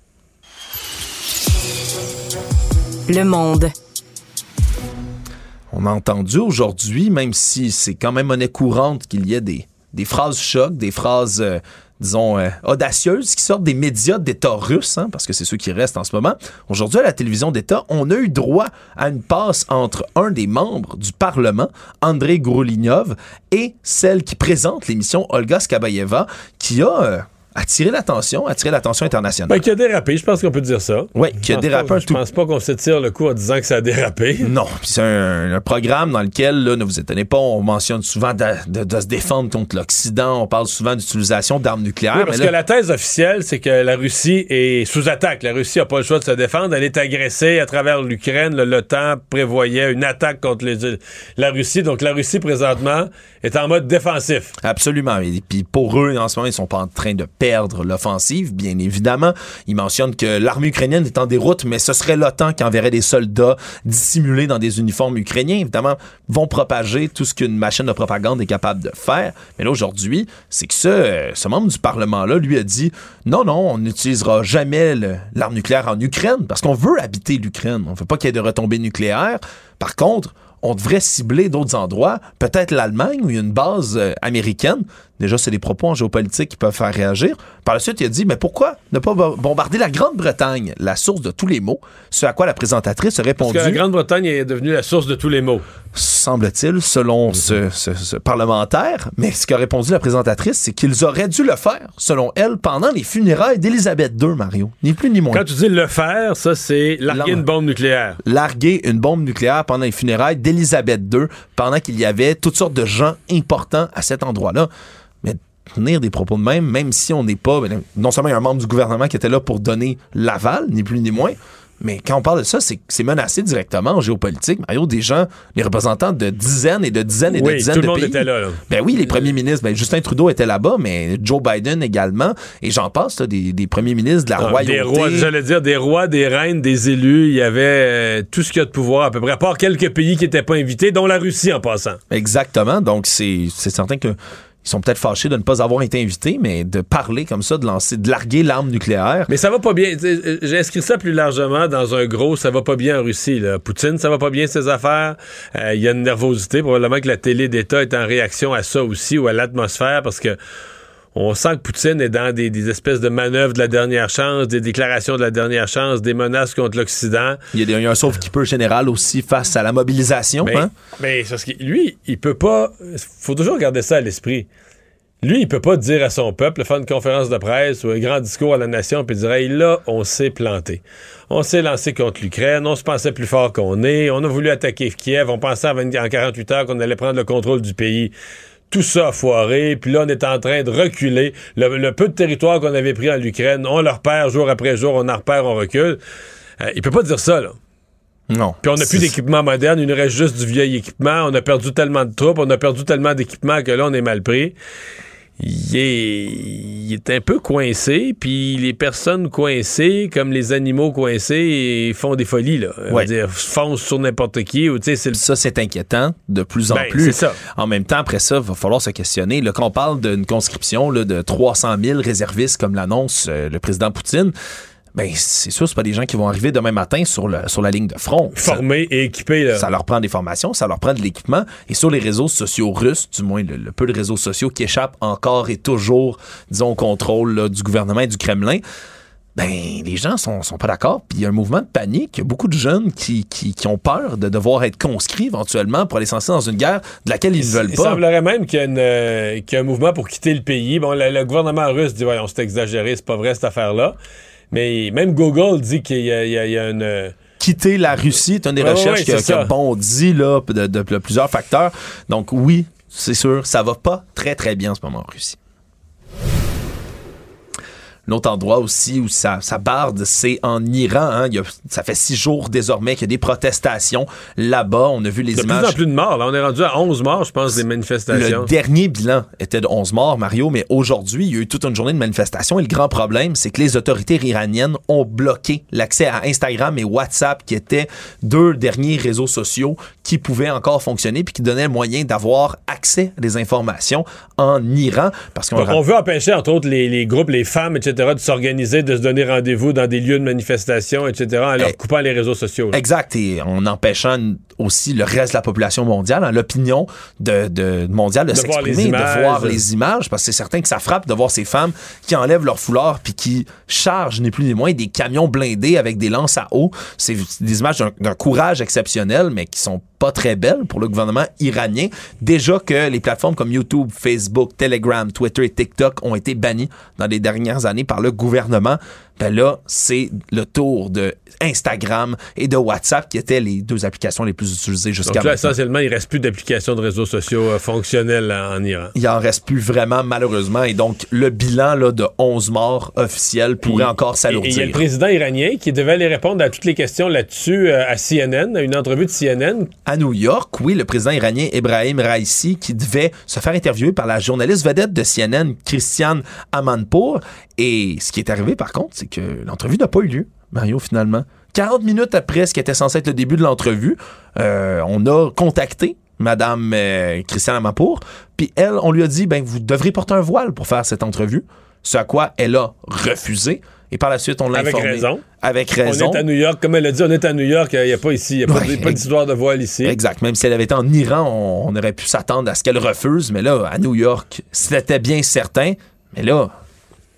Le monde. On a entendu aujourd'hui, même si c'est quand même monnaie courante qu'il y ait des, des phrases choc, des phrases euh, disons, euh, audacieuses qui sortent des médias d'État russes, hein, parce que c'est ceux qui restent en ce moment. Aujourd'hui, à la télévision d'État, on a eu droit à une passe entre un des membres du Parlement, Andrei Groulignov, et celle qui présente l'émission, Olga Skabayeva, qui a... euh, attiré l'attention, attiré l'attention internationale. Ben, qui a dérapé, je pense qu'on peut dire ça. Oui, qui a Je dérapé pas- un Je tout pense pas qu'on se tire le coup en disant que ça a dérapé. Non, puis c'est un, un programme dans lequel, là, ne vous étonnez pas, on mentionne souvent de, de- de se défendre contre l'Occident, on parle souvent d'utilisation d'armes nucléaires. Oui, parce mais là- que la thèse officielle, c'est que la Russie est sous attaque. La Russie n'a pas le choix de se défendre. Elle est agressée à travers l'Ukraine. Le- L'OTAN prévoyait une attaque contre les- la Russie. Donc la Russie, présentement, est en mode défensif. Absolument. Et puis pour eux, en ce moment, ils sont pas en train de perdre l'offensive, bien évidemment. Ils mentionnent que l'armée ukrainienne est en déroute, mais ce serait l'OTAN qui enverrait des soldats dissimulés dans des uniformes ukrainiens. Évidemment, vont propager tout ce qu'une machine de propagande est capable de faire. Mais là, aujourd'hui, c'est que ce, euh, ce membre du Parlement-là, lui, a dit non, non, on n'utilisera jamais l'arme nucléaire en Ukraine parce qu'on veut habiter l'Ukraine. On ne veut pas qu'il y ait de retombées nucléaires. Par contre, on devrait cibler d'autres endroits, peut-être l'Allemagne où il une base euh, américaine. Déjà, c'est des propos en géopolitique qui peuvent faire réagir. Par la suite, il a dit, mais pourquoi ne pas bo- bombarder la Grande-Bretagne, la source de tous les maux? Ce à quoi la présentatrice a Parce répondu, que la Grande-Bretagne est devenue la source de tous les maux. semble-t-il, selon ce, ce- ce parlementaire. Mais ce qu'a répondu la présentatrice, c'est qu'ils auraient dû le faire, selon elle, pendant les funérailles d'Élisabeth II, Mario. Ni plus ni moins. Quand tu dis le faire, ça, c'est larguer une bombe nucléaire. larguer une bombe nucléaire pendant les funérailles d'Élisabeth II, pendant qu'il y avait toutes sortes de gens importants à cet endroit-là. Tenir des propos de même, même si on n'est pas, ben, non seulement il y a un membre du gouvernement qui était là pour donner l'aval, ni plus ni moins, mais quand on parle de ça, c'est menacé directement en géopolitique. Mario, des gens, les représentants de dizaines et de dizaines et de dizaines tout de le monde pays. était là, là. Ben oui, les premiers ministres, ben Justin Trudeau était là-bas, mais Joe Biden également, et j'en passe, là, des, des premiers ministres de la Ah, royauté. Des rois, j'allais dire des rois, des reines, des élus. Il y avait euh, tout ce qu'il y a de pouvoir à peu près, à part quelques pays qui n'étaient pas invités, dont la Russie en passant. Exactement. Donc, c'est certain que ils sont peut-être fâchés de ne pas avoir été invités, mais de parler comme ça, de lancer, de larguer l'arme nucléaire. Mais ça va pas bien. Sais, euh, J'ai inscrit ça plus largement dans un gros ça va pas bien en Russie. Là. Poutine, ça va pas bien ses affaires. Euh, Il y a une nervosité. Probablement que la télé d'État est en réaction à ça aussi ou à l'atmosphère parce que on sent que Poutine est dans des, des espèces de manœuvres de la dernière chance, des déclarations de la dernière chance, des menaces contre l'Occident. Il y a, des- il y a un sauve qui peut général aussi face à la mobilisation. Mais, hein? mais parce que lui, il peut pas. faut toujours garder ça à l'esprit. Lui, il peut pas dire à son peuple, faire une conférence de presse ou un grand discours à la nation, puis dire Hey, là, on s'est planté. On s'est lancé contre l'Ukraine, on se pensait plus fort qu'on est, on a voulu attaquer Kiev, on pensait en 20 en 48 heures qu'on allait prendre le contrôle du pays. Tout ça a foiré, puis là, on est en train de reculer. Le, le peu de territoire qu'on avait pris en Ukraine, on le repère jour après jour, on en repère, on recule. Euh, il peut pas dire ça, là. Non. Puis on n'a plus d'équipement moderne, il nous reste juste du vieil équipement. On a perdu tellement de troupes, on a perdu tellement d'équipements que là, on est mal pris. Il est, il est un peu coincé, puis les personnes coincées, comme les animaux coincés, font des folies, là. On va Ouais. dire, foncent sur n'importe qui, ou tu sais, c'est le- Ça, c'est inquiétant de plus en Ben, plus. ça. En même temps, après ça, il va falloir se questionner. Là, quand on parle d'une conscription là, de 300 000 réservistes, comme l'annonce euh, le président Poutine, ben, c'est sûr, c'est pas des gens qui vont arriver demain matin sur, le, sur la ligne de front. formés et équipés, là. Ça leur prend des formations, ça leur prend de l'équipement. Et sur les réseaux sociaux russes, du moins le, le peu de réseaux sociaux qui échappent encore et toujours, disons, au contrôle là, du gouvernement et du Kremlin, ben, les gens sont, sont pas d'accord. Puis il y a un mouvement de panique. Il y a beaucoup de jeunes qui, qui, qui ont peur de devoir être conscrits éventuellement pour aller s'inscrire dans une guerre de laquelle ils ne veulent Il pas. semblerait même qu'il y, euh, qu'il y a un mouvement pour quitter le pays. Bon, le, le gouvernement russe dit, voyons, c'est exagéré, c'est pas vrai cette affaire-là. Mais même Google dit qu'il y a, il y a- il y a une... euh, Quitter la Russie est une des Ouais, recherches ouais, qui, a, qui a bondi là, de, de- de plusieurs facteurs. Donc oui, c'est sûr, ça va pas très très bien en ce moment en Russie. L'autre endroit aussi où ça, ça barde, c'est en Iran. hein. Il y a- ça fait six jours désormais qu'il y a des protestations là-bas. On a vu les Il y a de images. plus en plus de morts. Là, on est rendu à 11 morts, je pense, des manifestations. Le dernier bilan était de 11 morts, Mario, mais aujourd'hui, il y a eu toute une journée de manifestation et le grand problème, c'est que les autorités iraniennes ont bloqué l'accès à Instagram et WhatsApp, qui étaient deux derniers réseaux sociaux qui pouvaient encore fonctionner puis qui donnaient le moyen d'avoir accès à des informations en Iran. Parce qu'on on veut empêcher, entre autres, les, les groupes, les femmes, etc., etc., de s'organiser, de se donner rendez-vous dans des lieux de manifestation, etc., en leur Eh, coupant les réseaux sociaux. là. Exact, et en empêchant aussi le reste de la population mondiale, hein, l'opinion de, de- mondiale de, De s'exprimer, de voir les images, parce que c'est certain que ça frappe de voir ces femmes qui enlèvent leur foulard puis qui chargent, ni plus ni moins, des camions blindés avec des lances à eau. C'est des images d'un- d'un courage exceptionnel, mais qui sont pas très belles pour le gouvernement iranien. Déjà que les plateformes comme YouTube, Facebook, Telegram, Twitter et TikTok ont été bannies dans les dernières années par le gouvernement, ben là, c'est le tour de Instagram et de WhatsApp qui étaient les deux applications les plus utilisées jusqu'à maintenant. essentiellement, il reste plus d'applications de réseaux sociaux euh, fonctionnelles là, en Iran. Il en reste plus vraiment, malheureusement. Et donc, le bilan là, de 11 morts officiels pourrait encore Et il y a s'alourdir. le président iranien qui devait aller répondre à toutes les questions là-dessus euh, à CNN, à une entrevue de CNN. À New York, oui, le président iranien Ebrahim Raisi qui devait se faire interviewer par la journaliste vedette de CNN, Christiane Amanpour. Et ce qui est arrivé, par contre, c'est que l'entrevue n'a pas eu lieu, Mario, finalement. 40 minutes après ce qui était censé être le début de l'entrevue, euh, on a contacté Madame euh, Christiane Amanpour, puis elle, on lui a dit, ben, vous devrez porter un voile pour faire cette entrevue. Ce à quoi elle a refusé. Et par la suite, on l'a Avec informé. raison. Avec raison. On est à New York, comme elle a dit, on est à New York, il n'y a pas ici, il n'y a pas, Ouais, pas d'histoire de voile ici. Exact. Même si elle avait été en Iran, on, on aurait pu s'attendre à ce qu'elle refuse. Mais là, à New York, c'était bien certain. Mais là,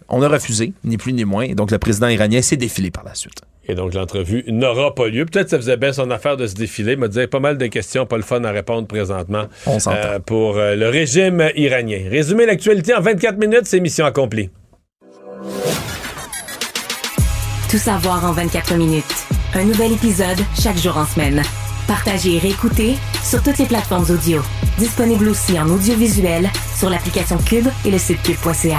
on a refusé, ni plus ni moins. Et donc, le président iranien s'est défilé par la suite. Et donc, l'entrevue n'aura pas lieu. Peut-être que ça faisait bien son affaire de se défiler. Il m'a dit pas mal de questions, pas le fun à répondre présentement On s'entend. euh, pour euh, le régime iranien. Résumer l'actualité en 24 minutes, c'est mission accomplie. Tout savoir en 24 minutes. Un nouvel épisode chaque jour en semaine. Partagez et réécoutez sur toutes les plateformes audio. Disponible aussi en audiovisuel sur l'application Cube et le site cube.ca.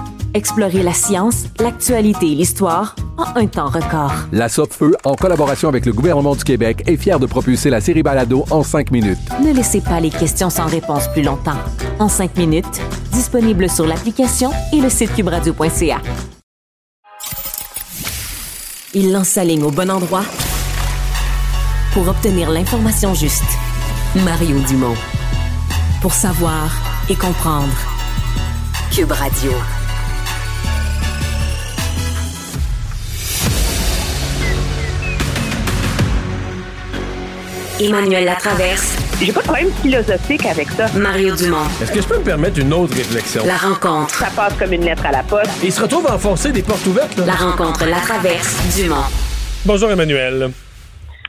Explorez la science, l'actualité et l'histoire en un temps record. La Feu, en collaboration avec le gouvernement du Québec, est fière de propulser la série Balado en cinq minutes. Ne laissez pas les questions sans réponse plus longtemps. En cinq minutes, disponible sur l'application et le site cubradio.ca. Il lance sa ligne au bon endroit pour obtenir l'information juste. Mario Dumont. Pour savoir et comprendre. Cube Radio. Emmanuel Latraverse. J'ai pas de problème philosophique avec ça. Mario Dumont. Est-ce que je peux me permettre une autre réflexion? La rencontre. Ça passe comme une lettre à la poste. Et il se retrouve à enfoncer des portes ouvertes. là. La rencontre La Traverse Dumont. Bonjour Emmanuel.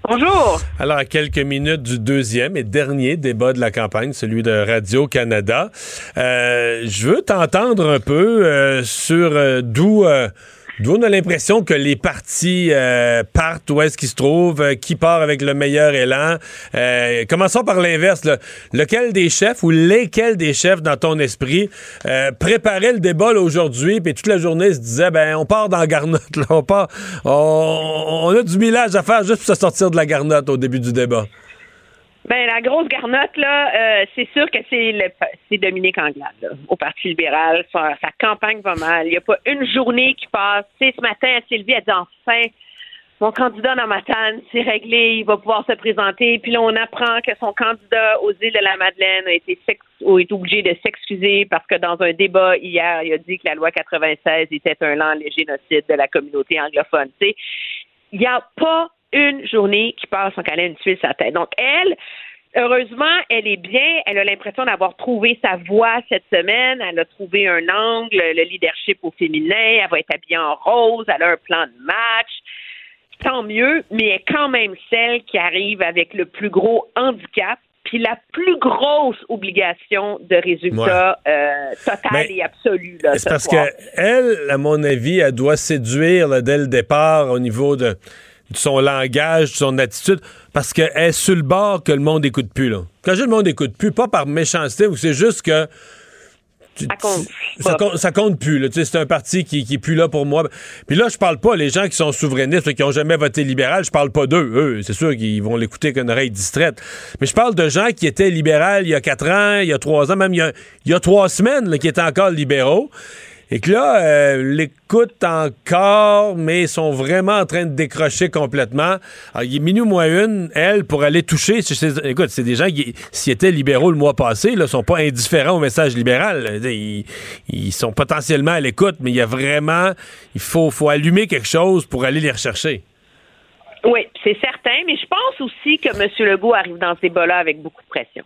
Bonjour. Alors, à quelques minutes du deuxième et dernier débat de la campagne, celui de Radio-Canada, euh, je veux t'entendre un peu euh, sur euh, d'où euh, d'où on a l'impression que les partis euh, partent, où est-ce qu'ils se trouvent, euh, qui part avec le meilleur élan. Euh, commençons par l'inverse. Lequel des chefs ou lesquels des chefs dans ton esprit euh, préparaient le débat aujourd'hui, puis toute la journée se disait, ben on part dans la garnotte, là, on part, on, on a du millage à faire juste pour se sortir de la garnotte au début du débat. Ben la grosse garnotte là, euh, c'est sûr que c'est le c'est Dominique Anglade là, au Parti libéral. Sa, campagne va mal. Il n'y a pas une journée qui passe. Sais, ce matin, Sylvie a dit enfin mon candidat dans Matane, c'est réglé, il va pouvoir se présenter. Puis là, on apprend que son candidat aux îles de la Madeleine a été sex- ou est obligé de s'excuser parce que dans un débat hier, il a dit que la loi 96 était un lent le génocide de la communauté anglophone. Tu sais, il n'y a pas une journée qui passe sans qu'elle ait une tuile sur la tête. Donc, elle, heureusement, elle est bien. Elle a l'impression d'avoir trouvé sa voie cette semaine. Elle a trouvé un angle, le leadership au féminin. Elle va être habillée en rose. Elle a un plan de match. Tant mieux, mais elle est quand même celle qui arrive avec le plus gros handicap puis la plus grosse obligation de résultat euh, total et absolu. C'est ce parce qu'elle, à mon avis, elle doit séduire là, dès le départ au niveau de, de son langage, de son attitude, parce qu'elle est sur le bord que le monde écoute plus. Là. Quand je dis le monde écoute plus, pas par méchanceté, ou c'est juste que tu- Ça compte. ça, compte, ça compte plus. là. Tu sais, C'est un parti qui, qui est plus là pour moi. Puis là, je parle pas les gens qui sont souverainistes, qui ont jamais voté libéral. Je parle pas d'eux. Eux, c'est sûr qu'ils vont l'écouter qu'une oreille distraite. Mais je parle de gens qui étaient libéral il y a quatre ans, il y a trois ans, même il y a, il y a trois semaines, là, qui étaient encore libéraux. Et que là, euh, l'écoutent encore, mais sont vraiment en train de décrocher complètement. Alors, il est minuit moins une, elle, pour aller toucher. écoute, c'est des gens qui, s'ils étaient libéraux le mois passé, ne sont pas indifférents au message libéral. Ils, ils sont potentiellement à l'écoute, mais il y a vraiment, il faut, faut allumer quelque chose pour aller les rechercher. Oui, c'est certain, mais je pense aussi que M. Legault arrive dans ce débat-là avec beaucoup de pression.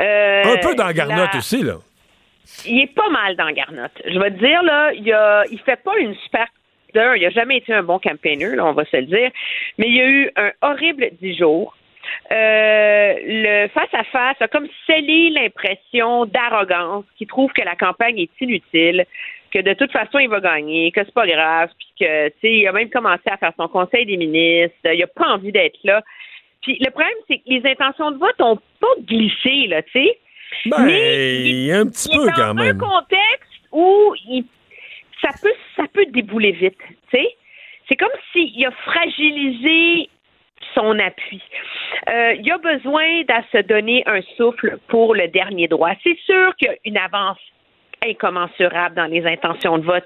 Euh, Un peu dans Garnotte la- aussi, là. Il est pas mal dans Garnotte. Je vais te dire, là, il, a, il fait pas une super. Il a jamais été un bon campaigner, là, on va se le dire, mais il y a eu un horrible dix jours. Euh, le face-à-face a comme scellé l'impression d'arrogance qui trouve que la campagne est inutile, que de toute façon il va gagner, que c'est pas grave, puis que tu sais, il a même commencé à faire son conseil des ministres, il a pas envie d'être là. Puis le problème, c'est que les intentions de vote ont pas glissé, là, tu sais. Ben, Mais il un petit il est peu dans quand même. un contexte où il- ça peut ça peut débouler vite, tu sais. C'est comme s'il a fragilisé son appui. Euh, il a besoin de se donner un souffle pour le dernier droit. C'est sûr qu'il y a une avance incommensurable dans les intentions de vote,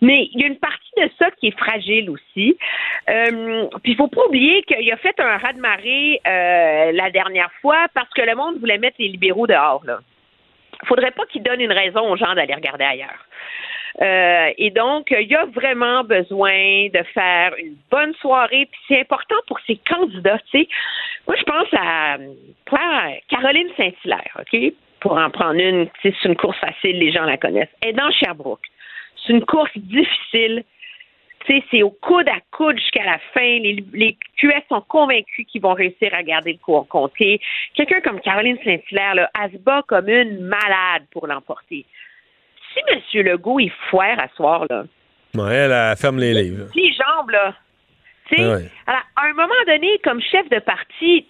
mais il y a une partie de ça qui est fragile aussi. Euh, puis il faut pas oublier qu'il a fait un raz-de-marée euh, la dernière fois parce que le monde voulait mettre les libéraux dehors. Là. faudrait pas qu'il donne une raison aux gens d'aller regarder ailleurs. Euh, et donc, il y a vraiment besoin de faire une bonne soirée. Puis c'est important pour ces candidats. Moi, je pense à Claire- Caroline Saint-Hilaire, OK? Pour en prendre une, c'est une course facile, les gens la connaissent. Elle est dans Sherbrooke. C'est une course difficile. C'est au coude à coude jusqu'à la fin. Les, les QS sont convaincus qu'ils vont réussir à garder le coup en comté. Quelqu'un comme Caroline Saint-Hilaire, elle se bat comme une malade pour l'emporter. Si M. Legault, il foire à soir, là, Ouais, elle, elle ferme les livres. les jambes, là, Ah ouais. alors, à un moment donné, comme chef de parti,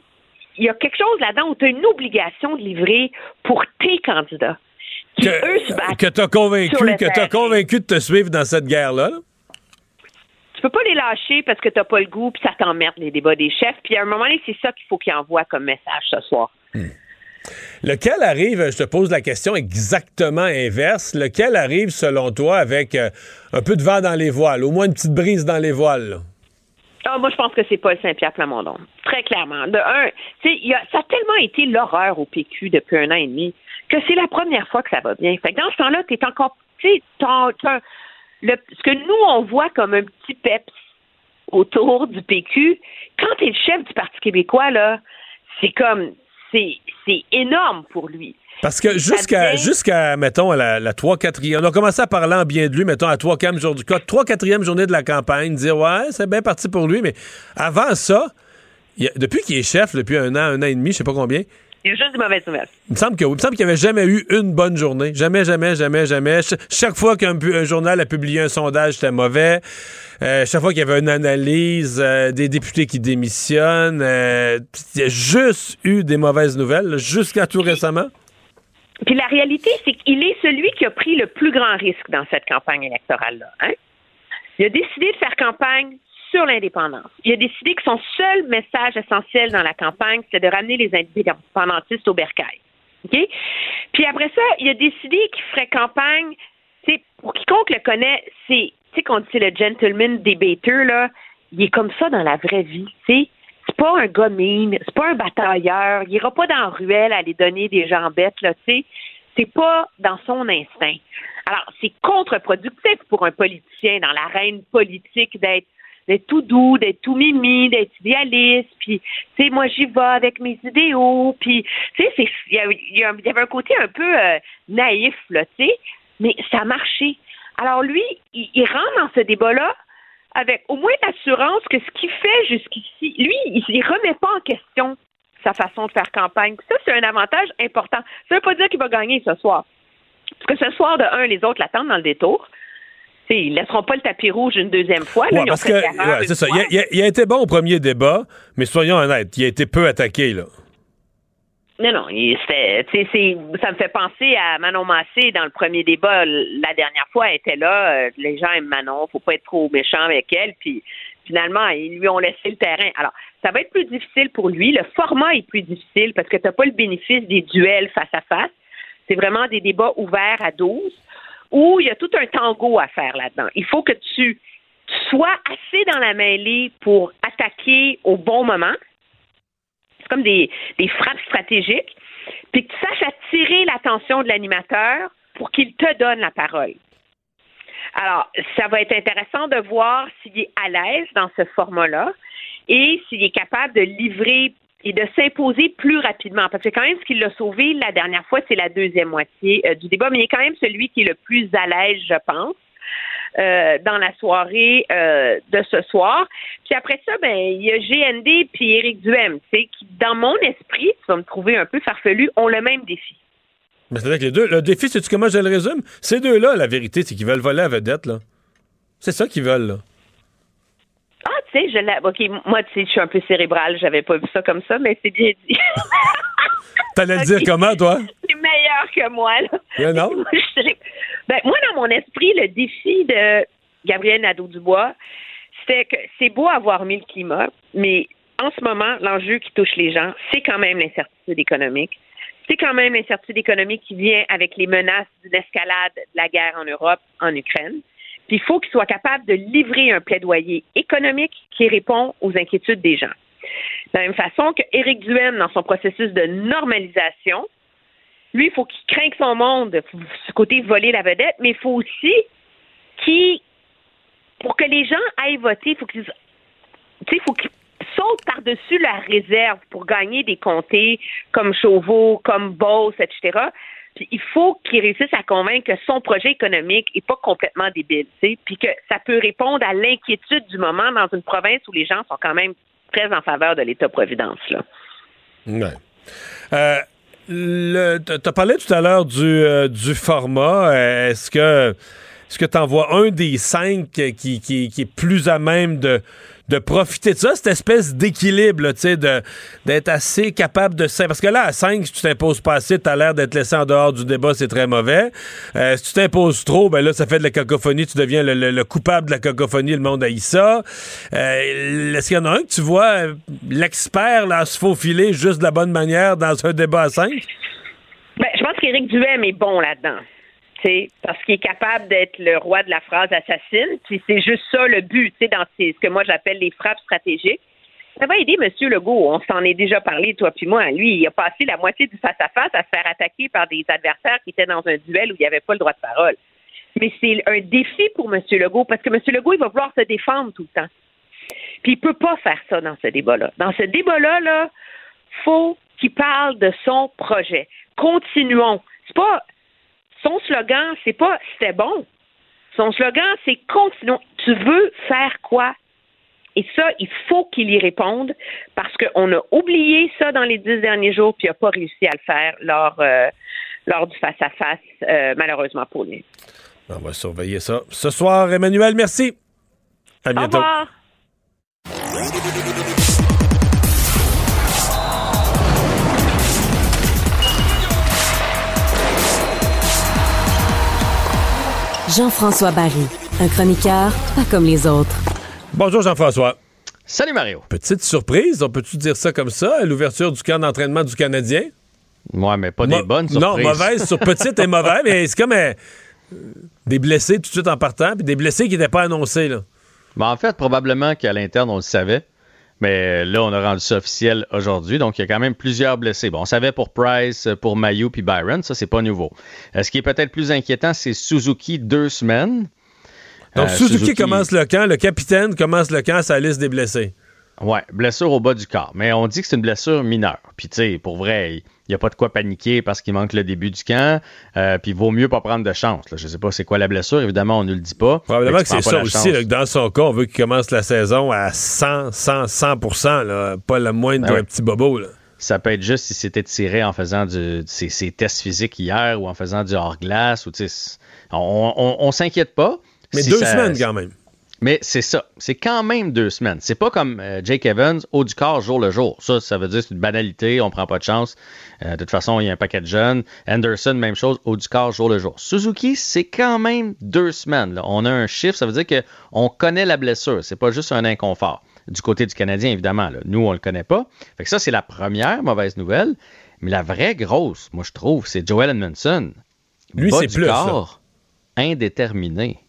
il y a quelque chose là-dedans où tu as une obligation de livrer pour tes candidats. Qui, eux, se battent Que t'as convaincu, que t'as convaincu de te suivre dans cette guerre-là. là? Tu peux pas les lâcher parce que t'as pas le goût, puis ça t'emmerde les débats des chefs. Puis à un moment donné, c'est ça qu'il faut qu'ils envoient comme message ce soir. Lequel arrive, je te pose la question exactement inverse, lequel arrive selon toi avec euh, un peu de vent dans les voiles, au moins une petite brise dans les voiles? là? Ah, moi, je pense que c'est Paul Saint-Pierre Plamondon. Très clairement. De un, tu y a- ça a tellement été l'horreur au PQ depuis un an et demi que c'est la première fois que ça va bien. Fait que dans ce temps-là, encore, tu t'as- t'as- le- ce que nous, on voit comme un petit peps autour du PQ, quand t'es le chef du Parti québécois, là, c'est comme, c'est énorme pour lui. Parce que jusqu'à, jusqu'à mettons, à la, la 3 4 on a commencé à parler en bien de lui, mettons, à 3 4 journée, 3 4 journée de la campagne, dire, ouais, c'est bien parti pour lui, mais avant ça, il y a- depuis qu'il est chef, depuis un an, un an et demi, je sais pas combien, Il y a juste des mauvaises nouvelles. il me semble que, il me semble qu'il n'y avait jamais eu une bonne journée. Jamais, jamais, jamais, jamais. Ch- chaque fois qu'un journal a publié un sondage, c'était mauvais. Euh, chaque fois qu'il y avait une analyse, euh, des députés qui démissionnent, euh, il y a juste eu des mauvaises nouvelles, jusqu'à tout récemment. Puis la réalité, c'est qu'il est celui qui a pris le plus grand risque dans cette campagne électorale-là. Hein? Il a décidé de faire campagne sur l'indépendance. Il a décidé que son seul message essentiel dans la campagne, c'est de ramener les indépendantistes au bercail. OK? Puis après ça, il a décidé qu'il ferait campagne, pour quiconque le connaît, c'est, tu sais, qu'on dit le gentleman debater, là, il est comme ça dans la vraie vie, tu sais. C'est pas un gars mine, c'est pas un batailleur, il ira pas dans la ruelle à aller donner des jambettes, là, tu sais. C'est pas dans son instinct. Alors, c'est contre-productif pour un politicien dans l'arène politique d'être d'être tout doux, d'être tout mimi, d'être idéaliste, puis, tu sais, moi, j'y vais avec mes idéaux, puis, tu sais, il y, avait un côté un peu euh, naïf, là, tu sais, mais ça a marché. Alors, lui, il rentre dans ce débat-là avec au moins l'assurance que ce qu'il fait jusqu'ici, lui, il ne remet pas en question sa façon de faire campagne. Ça, c'est un avantage important. Ça ne veut pas dire qu'il va gagner ce soir. Parce que ce soir, de un, les autres l'attendent dans le détour. T'sais, ils ne laisseront pas le tapis rouge une deuxième fois. Là, parce que, c'est ça. Il a, il a, été bon au premier débat, mais soyons honnêtes, il a été peu attaqué, là. Non, non, c'était, ça me fait penser à Manon Massé dans le premier débat la dernière fois. Elle était là. Euh, les gens aiment Manon, faut pas être trop méchant avec elle. Puis finalement, ils lui ont laissé le terrain. Alors, ça va être plus difficile pour lui. Le format est plus difficile parce que tu n'as pas le bénéfice des duels face à face. C'est vraiment des débats ouverts à 12 où il y a tout un tango à faire là-dedans. Il faut que tu sois assez dans la mêlée pour attaquer au bon moment c'est comme des, frappes stratégiques, puis que tu saches attirer l'attention de l'animateur pour qu'il te donne la parole. Alors, ça va être intéressant de voir s'il est à l'aise dans ce format-là et s'il est capable de livrer et de s'imposer plus rapidement. Parce que quand même, ce qui l'a sauvé la dernière fois, c'est la deuxième moitié euh, du débat, mais il est quand même celui qui est le plus à l'aise, je pense. Euh, dans la soirée euh, de ce soir. Puis après ça, ben il y a GND puis Éric Duhem, qui, dans mon esprit, tu vas me trouver un peu farfelu, ont le même défi. Mais c'est-à-dire que les deux, le défi, c'est-tu comment je le résume? Ces deux-là, la vérité, c'est qu'ils veulent voler la vedette, là. C'est ça qu'ils veulent, là. Ah, tu sais, je l'ai. OK, moi, tu sais, je suis un peu cérébrale, j'avais pas vu ça comme ça, mais c'est bien dit. T'allais le dire comment, toi? C'est meilleur que moi, là. non? Ben, moi, dans mon esprit, le défi de Gabriel Nadeau-Dubois, c'est que c'est beau avoir mis le climat, mais en ce moment, l'enjeu qui touche les gens, c'est quand même l'incertitude économique. C'est quand même l'incertitude économique qui vient avec les menaces d'une escalade de la guerre en Europe, en Ukraine. Puis il faut qu'il soit capable de livrer un plaidoyer économique qui répond aux inquiétudes des gens. De la même façon que Éric dans son processus de normalisation, lui, il faut qu'il craigne son monde, ce côté voler la vedette, mais il faut aussi qu'il, pour que les gens aillent voter, il faut qu'ils, faut qu'ils sautent par-dessus la réserve pour gagner des comtés comme Chauveau, comme Beauce, etc. Puis il faut qu'il réussisse à convaincre que son projet économique n'est pas complètement débile, puis que ça peut répondre à l'inquiétude du moment dans une province où les gens sont quand même très en faveur de l'État-providence. Ouais. Euh, parlé tout à l'heure du, euh, du format. Euh, est-ce que est-ce que tu en vois un des cinq qui, qui, qui, est plus à même de, de profiter de ça, cette espèce d'équilibre, tu sais, d'être assez capable de... Parce que là, à 5, si tu t'imposes pas assez, tu as l'air d'être laissé en dehors du débat, c'est très mauvais. Euh, si tu t'imposes trop, ben là, ça fait de la cacophonie, tu deviens le, coupable de la cacophonie, le monde haït ça. Euh, Est-ce qu'il y en a un que tu vois, euh, l'expert, là, se faufiler juste de la bonne manière dans un débat à 5? Ben, je pense qu'Éric Duhem est bon là-dedans parce qu'il est capable d'être le roi de la phrase assassine. Puis c'est juste ça le but, dans ce que moi j'appelle les frappes stratégiques. Ça va aider M. Legault. On s'en est déjà parlé, toi puis moi. Lui, il a passé la moitié du face-à-face -à, se faire attaquer par des adversaires qui étaient dans un duel où il n'y avait pas le droit de parole. Mais c'est un défi pour M. Legault parce que M. Legault, il va vouloir se défendre tout le temps. Puis il peut pas faire ça dans ce débat-là. Dans ce débat-là, là, faut qu'il parle de son projet. Continuons. C'est pas son slogan, c'est pas c'était bon. Son slogan, c'est continuons. Tu veux faire quoi? Et ça, il faut qu'il y réponde parce qu'on a oublié ça dans les dix derniers jours, puis il n'a pas réussi à le faire lors, euh, lors du face-à-face, euh, malheureusement pour lui. On va surveiller ça. Ce soir, Emmanuel, merci. À bientôt. Au revoir. Jean-François Barry, un chroniqueur pas comme les autres. Bonjour Jean-François. Salut Mario. Petite surprise, on peut-tu dire ça comme ça, à l'ouverture du camp d'entraînement du Canadien? Ouais, mais pas des bonnes surprises. Non, mauvaise sur petite et mauvaise, mais c'est comme euh, des blessés tout de suite en partant, puis des blessés qui n'étaient pas annoncés. Là. Ben, en fait, probablement qu'à l'interne, on le savait. Mais là, on a rendu ça officiel aujourd'hui. Donc, il y a quand même plusieurs blessés. Bon, on savait pour Price, pour Mayu puis Byron. Ça, c'est pas nouveau. Euh, ce qui est peut-être plus inquiétant, c'est Suzuki deux semaines. Donc, Euh, Suzuki, commence le camp, le capitaine commence le camp à sa liste des blessés. Ouais, blessure au bas du corps. Mais on dit que c'est une blessure mineure. Puis, tu sais, pour vrai, il n'y a pas de quoi paniquer parce qu'il manque le début du camp. Euh, puis, il vaut mieux pas prendre de chance. là. Je sais pas c'est quoi la blessure. Évidemment, on ne le dit pas. Probablement que c'est ça aussi. chance. là, que dans son cas, on veut qu'il commence la saison à 100, 100, 100 là, pas le moindre Ben ouais. petit bobo. Là. Ça peut être juste si c'était tiré en faisant du, ses, ses tests physiques hier ou en faisant du hors-glace. On, on, on s'inquiète pas. Mais Si deux ça- semaines quand même. Mais c'est ça. C'est quand même deux semaines. C'est pas comme euh, Jake Evans, haut du corps, jour le jour. Ça, ça veut dire que c'est une banalité. On prend pas de chance. Euh, de toute façon, il y a un paquet de jeunes. Anderson, même chose, haut du corps, jour le jour. Suzuki, c'est quand même deux semaines. là. On a un chiffre. Ça veut dire qu'on connaît la blessure. C'est pas juste un inconfort. Du côté du Canadien, évidemment. là. Nous, on le connaît pas. Fait que ça, c'est la première mauvaise nouvelle. Mais la vraie grosse, moi, je trouve, c'est Joel Edmondson. Lui, c'est plus, corps, indéterminé.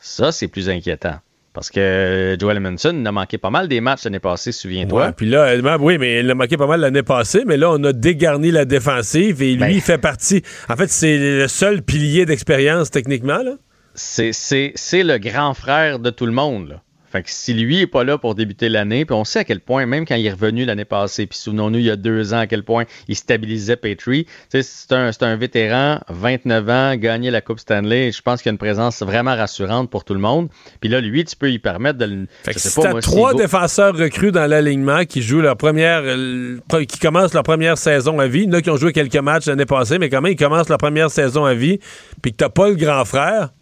Ça, c'est plus inquiétant. Parce que Joel Edmondson n'a manqué pas mal des matchs l'année passée, souviens-toi. Ouais, puis là, euh, oui, mais il a manqué pas mal l'année passée, mais là, on a dégarni la défensive et lui, Ben. il fait partie. En fait, c'est le seul pilier d'expérience techniquement. Là. C'est- C'est c'est le grand frère de tout le monde. Là. Fait que si lui n'est pas là pour débuter l'année, puis on sait à quel point, même quand il est revenu l'année passée, puis souvenons-nous, il y a deux ans, à quel point il stabilisait Petrie. C'est un, un vétéran, 29 ans, gagné la Coupe Stanley. Je pense qu'il y a une présence vraiment rassurante pour tout le monde. Puis là, lui, tu peux y permettre de le. Fait je que sais si pas, t'as moi, trois défenseurs recrues dans l'alignement qui jouent leur première, euh, qui commencent leur première saison à vie, il y en a qui ont joué quelques matchs l'année passée, mais quand même, ils commencent leur première saison à vie, puis que t'as pas le grand frère?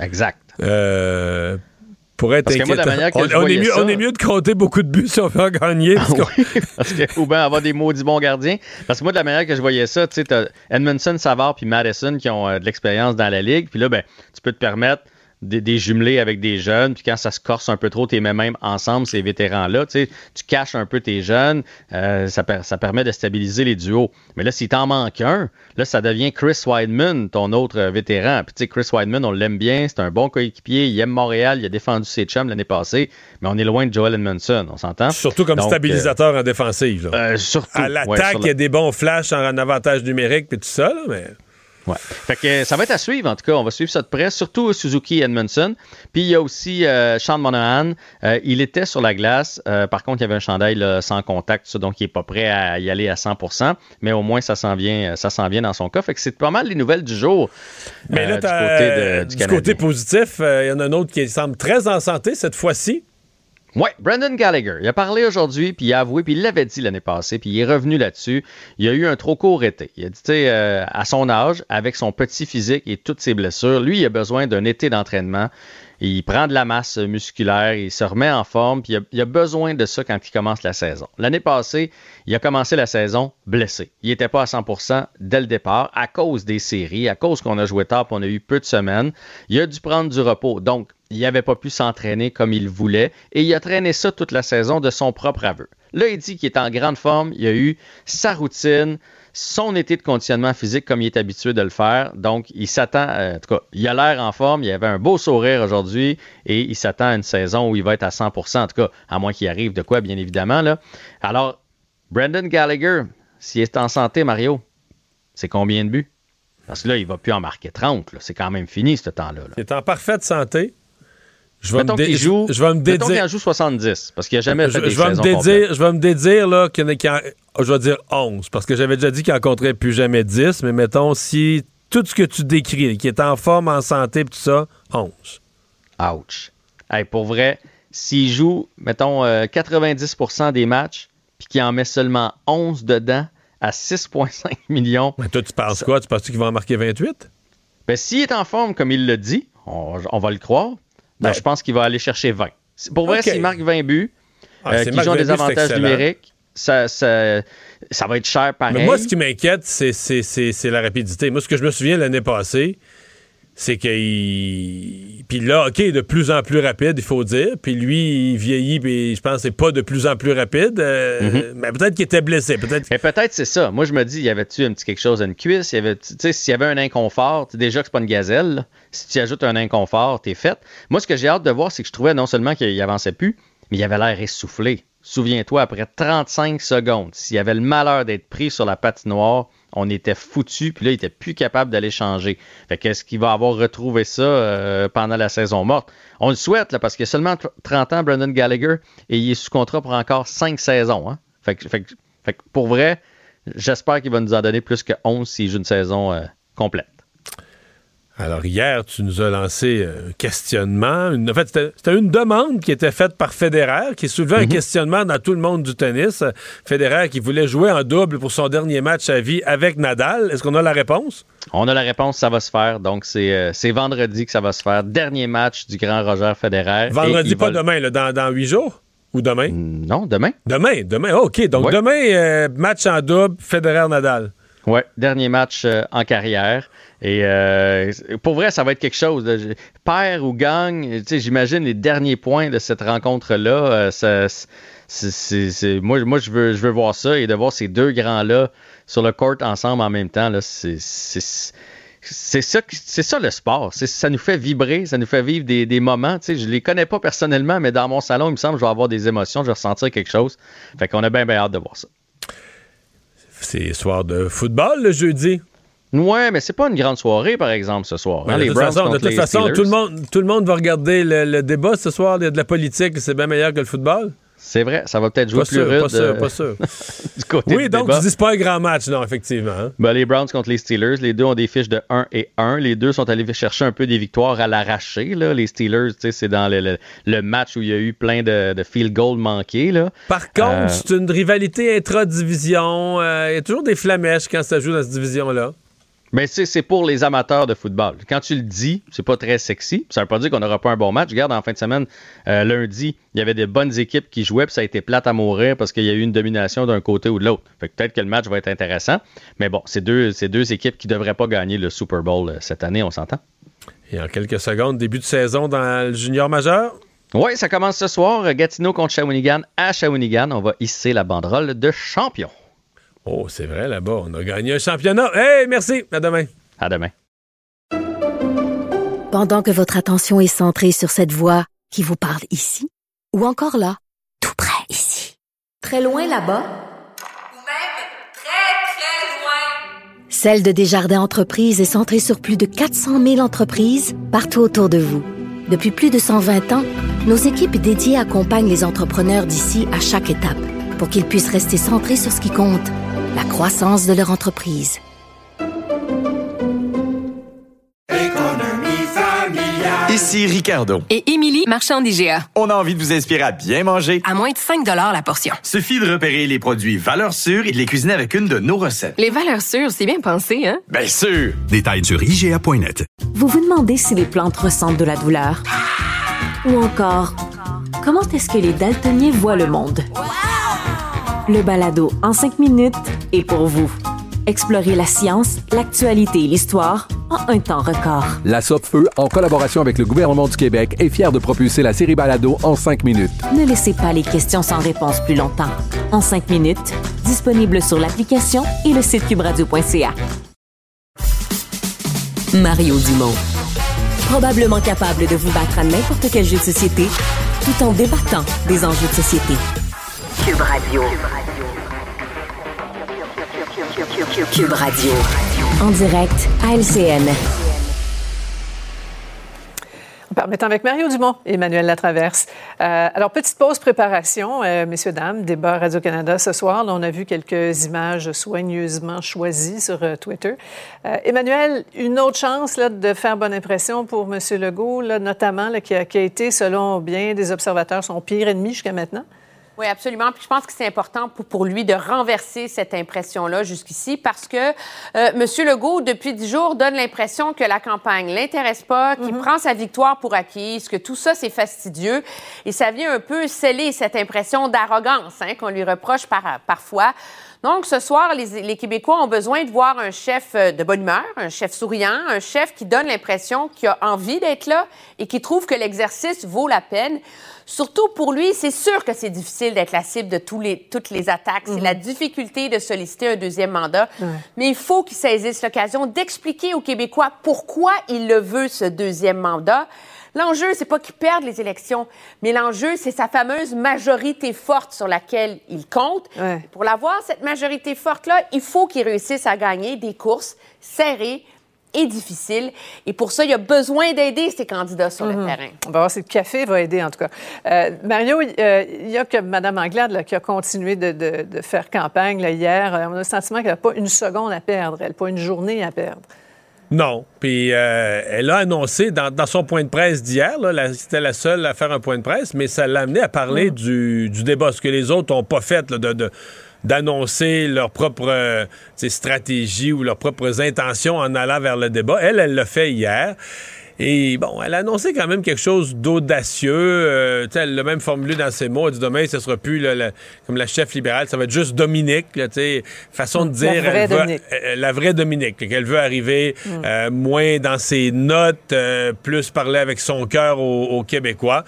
Exact. Euh, pour être Parce que moi, la inquiétant. manière que on, est mieux, ça- on est mieux de compter beaucoup de buts si on veut en gagner. parce qu'on- Parce que, ou bien avoir des maudits bons gardiens. Parce que moi, de la manière que je voyais ça, tu sais, Edmondson, Savard puis Madison qui ont euh, de l'expérience dans la ligue. Puis là, ben, tu peux te permettre des, des jumelés avec des jeunes. Puis quand ça se corse un peu trop, tu mets même ensemble, ces vétérans-là. Tu sais, tu caches un peu tes jeunes. euh, ça, per- ça permet de stabiliser les duos. Mais là, s'il t'en manque un, là, ça devient Chris Weidman, ton autre euh, vétéran. Puis tu sais, Chris Weidman, on l'aime bien. C'est un bon coéquipier. Il aime Montréal. Il a défendu ses chums l'année passée. Mais on est loin de Joel Edmondson. On s'entend? Surtout comme Donc, euh, stabilisateur en défensive. là. euh, surtout. à l'attaque, il y a des bons flashs en, en avantage numérique puis tout ça, là, mais. Ouais. Fait que euh, ça va être à suivre, en tout cas. On va suivre ça de près, surtout Suzuki Edmondson. Puis il y a aussi euh, Sean Monahan. Euh, il était sur la glace. Euh, par contre, il y avait un chandail là, sans contact, ça, donc il n'est pas prêt à y aller à 100 Mais au moins, ça s'en vient, ça s'en vient dans son cas. Fait que c'est pas mal les nouvelles du jour Mais là, du côté, de- du du Canadien. côté positif, il y en a un autre qui semble très en santé cette fois-ci. Ouais, Brendan Gallagher. Il a parlé aujourd'hui, puis il a avoué, puis il l'avait dit l'année passée, puis il est revenu là-dessus. Il a eu un trop court été. Il a dit, tu sais, euh, à son âge, avec son petit physique et toutes ses blessures, lui, il a besoin d'un été d'entraînement. Il prend de la masse musculaire, il se remet en forme, puis il a, besoin de ça quand il commence la saison. L'année passée, il a commencé la saison blessé. Il n'était pas à 100% dès le départ à cause des séries, à cause qu'on a joué tard, puis on a eu peu de semaines. Il a dû prendre du repos. Donc, il n'avait pas pu s'entraîner comme il voulait et il a traîné ça toute la saison de son propre aveu. Là, il dit qu'il est en grande forme, il a eu sa routine, son été de conditionnement physique comme il est habitué de le faire. Donc, il s'attend, euh, en tout cas, il a l'air en forme, il avait un beau sourire aujourd'hui et il s'attend à une saison où il va être à 100%, en tout cas, à moins qu'il arrive de quoi, bien évidemment. Là. Alors, Brendan Gallagher, s'il est en santé, Mario, c'est combien de buts? Parce que là, il va plus en marquer 30. là. C'est quand même fini, ce temps-là. là. Il est en parfaite santé. Je vais Mettons me, dé- joue, je, vais me joue 70, parce qu'il n'a jamais Je, fait des je vais me saisons dédire, complètes. je vais me dédire là, qu'il y en a qui en- je vais dire 11, parce que j'avais déjà dit qu'il en compterait plus jamais 10, mais mettons, si tout ce que tu décris, qui est en forme, en santé, tout ça, 11. Ouch. Hey, pour vrai, s'il joue, mettons, euh, 90% des matchs, puis qu'il en met seulement 11 dedans, à 6,5 millions. Mais toi, tu penses quoi? Tu penses qu'il va en marquer 28? Ben, s'il est en forme, comme il le dit, on, on va le croire, ben, Ouais. je pense qu'il va aller chercher 20. Pour vrai, Ok. s'il marque 20 buts, Ah, euh, qu'ils ont 20 des avantages numériques, ça, ça, ça va être cher pareil. Mais moi, ce qui m'inquiète, c'est, c'est, c'est, c'est la rapidité. Moi, ce que je me souviens l'année passée, c'est qu'il. Puis là, OK, de plus en plus rapide, il faut dire. Puis lui, il vieillit, puis je pense que c'est pas de plus en plus rapide. euh, Mais peut-être qu'il était blessé. Peut-être. Mais peut-être c'est ça. Moi, je me dis, y avait-tu un petit quelque chose à une cuisse? Y avait, tu sais, s'il y avait un inconfort, déjà que c'est pas une gazelle, là. si tu ajoutes un inconfort, t'es fait. Moi, ce que j'ai hâte de voir, c'est que je trouvais non seulement qu'il avançait plus, mais il avait l'air essoufflé. souviens-toi, après 35 secondes, s'il y avait le malheur d'être pris sur la patinoire, on était foutu, puis là, il était plus capable d'aller changer. Fait qu'est-ce qu'il va avoir retrouvé ça euh, pendant la saison morte? On le souhaite, là, parce qu'il a seulement 30 ans, Brendan Gallagher, et il est sous contrat pour encore 5 saisons. Hein? Fait, que, pour vrai, j'espère qu'il va nous en donner plus que 11 s'il joue une saison euh, complète. Alors hier, tu nous as lancé un questionnement. en fait, c'était une demande qui était faite par Federer, qui soulevait un mhm. questionnement dans tout le monde du tennis. Federer qui voulait jouer en double pour son dernier match à vie avec Nadal. Est-ce qu'on a la réponse? On a la réponse, ça va se faire. Donc, c'est euh, vendredi que ça va se faire. Dernier match du grand Roger Federer. Vendredi, pas demain, dans huit jours? Ou demain? Non, demain. Demain, demain. OK. Donc, demain, euh, match en double, Federer-Nadal. Ouais, dernier match euh, en carrière. Et euh, pour vrai, ça va être quelque chose. Père ou gagne, j'imagine les derniers points de cette rencontre-là. Euh, moi, moi je, veux, je veux voir ça et de voir ces deux grands-là sur le court ensemble en même temps. C'est ça, ça le sport. Ça nous fait vibrer, ça nous fait vivre des, des moments. Je ne les connais pas personnellement, mais dans mon salon, il me semble que je vais avoir des émotions, je vais ressentir quelque chose. Fait qu'on a bien, bien hâte de voir ça. C'est soir de football le jeudi. Ouais, mais c'est pas une grande soirée, par exemple, ce soir. Hein, de, toute façon, de toute façon, tout le, monde, tout le monde va regarder le, débat ce soir. Il y a de la politique, c'est bien meilleur que le football. C'est vrai, ça va peut-être jouer plus rude. Pas sûr, euh, pas sûr. du côté oui, donc tu dis pas un grand match, non, effectivement. Hein. Ben, les Browns contre les Steelers, les deux ont des fiches de 1 et 1. Les deux sont allés chercher un peu des victoires à l'arraché. Les Steelers, c'est dans le, le, match où il y a eu plein de, de field goals manqués. Là. Par contre, euh, c'est une rivalité intra-division. Euh, il y a toujours des flamèches quand ça joue dans cette division-là. Mais c'est pour les amateurs de football. Quand tu le dis, c'est pas très sexy. Ça veut pas dire qu'on n'aura pas un bon match. Regarde, en fin de semaine, euh, lundi, il y avait des bonnes équipes qui jouaient, puis ça a été plate à mourir parce qu'il y a eu une domination d'un côté ou de l'autre. Fait que peut-être que le match va être intéressant. Mais bon, c'est deux, deux équipes qui devraient pas gagner le Super Bowl euh, cette année, on s'entend. Et en quelques secondes, début de saison dans le junior majeur. Oui, ça commence ce soir. Gatineau contre Shawinigan à Shawinigan. On va hisser la banderole de champion. Oh, c'est vrai, là-bas, on a gagné un championnat. Hey, merci. À demain. À demain. Pendant que votre attention est centrée sur cette voix qui vous parle ici, ou encore là, tout près ici, très loin là-bas, ou même très, très loin, Celle de Desjardins Entreprises est centrée sur plus de 400 000 entreprises partout autour de vous. Depuis plus de 120 ans, nos équipes dédiées accompagnent les entrepreneurs d'ici à chaque étape pour qu'ils puissent rester centrés sur ce qui compte la croissance de leur entreprise. Ici Ricardo. Et Émilie, marchand d'IGA. On a envie de vous inspirer à bien manger. À moins de 5 la portion. Suffit de repérer les produits valeurs sûres et de les cuisiner avec une de nos recettes. Les valeurs sûres, c'est bien pensé, hein? Bien sûr! Détails sur IGA.net. Vous vous demandez si les plantes ressentent de la douleur? Ou encore, comment est-ce que les daltoniens voient le monde? Le balado en cinq minutes est pour vous. Explorez la science, l'actualité et l'histoire en un temps record. La Feu, en collaboration avec le gouvernement du Québec, est fière de propulser la série Balado en cinq minutes. Ne laissez pas les questions sans réponse plus longtemps. En cinq minutes, disponible sur l'application et le site cubradio.ca. Mario Dumont. Probablement capable de vous battre à n'importe quel jeu de société tout en débattant des enjeux de société. Cube Radio. Cube Radio. En direct à LCN. Permettant avec Mario Dumont et Emmanuel Latraverse. Euh, alors, petite pause préparation, euh, messieurs, dames, débat Radio-Canada ce soir. on a vu quelques images soigneusement choisies sur euh, Twitter. Emmanuel, une autre chance là, de faire bonne impression pour M. Legault, là, notamment, qui, a, qui a été, selon bien des observateurs, son pire ennemi jusqu'à maintenant? Oui, absolument. Puis je pense que c'est important pour, pour, lui de renverser cette impression-là jusqu'ici parce que euh, M. Legault, depuis dix jours, donne l'impression que la campagne l'intéresse pas, qu'il mhm. prend sa victoire pour acquise, que tout ça, c'est fastidieux. Et ça vient un peu sceller cette impression d'arrogance hein, qu'on lui reproche par, parfois. Donc, ce soir, les, les, Québécois ont besoin de voir un chef euh, de bonne humeur, un chef souriant, un chef qui donne l'impression qu'il a envie d'être là et qui trouve que l'exercice vaut la peine. Surtout pour lui, c'est sûr que c'est difficile d'être la cible de tous les, toutes les attaques. C'est la mhm. difficulté de solliciter un deuxième mandat. Mais il faut qu'il saisisse l'occasion d'expliquer aux Québécois pourquoi il le veut, ce deuxième mandat. L'enjeu, c'est pas qu'il perde les élections, mais l'enjeu, c'est sa fameuse majorité forte sur laquelle il compte. Pour l'avoir, cette majorité forte-là, il faut qu'il réussisse à gagner des courses serrées, et difficiles. Et pour ça, il y a besoin d'aider ces candidats sur le Mhm. terrain. On va voir si le café va aider, en tout cas. Euh, Mario, euh, il y a que Mme Anglade là, qui a continué de, de- de faire campagne là, hier. Euh, On a le sentiment qu'elle n'a pas une seconde à perdre, elle n'a pas une journée à perdre. Non. Puis euh, elle a annoncé dans, dans son point de presse d'hier, c'était la seule à faire un point de presse, mais ça l'a amené à parler du, du débat, ce que les autres n'ont pas fait, là, de, de- d'annoncer leur propre euh, tu sais, stratégie ou leurs propres intentions en allant vers le débat. Elle, elle l'a fait hier. Et bon, elle a annoncé quand même quelque chose d'audacieux. Euh, tu sais, elle l'a même formulé dans ses mots. Elle dit demain, ce sera plus là, la- comme la chef libérale, ça va être juste Dominique. Là, tu sais, façon de La dire. vraie elle veut- Dominique. euh, la vraie Dominique, qu'elle veut arriver Mm. euh, moins dans ses notes, euh, plus parler avec son cœur aux, aux Québécois.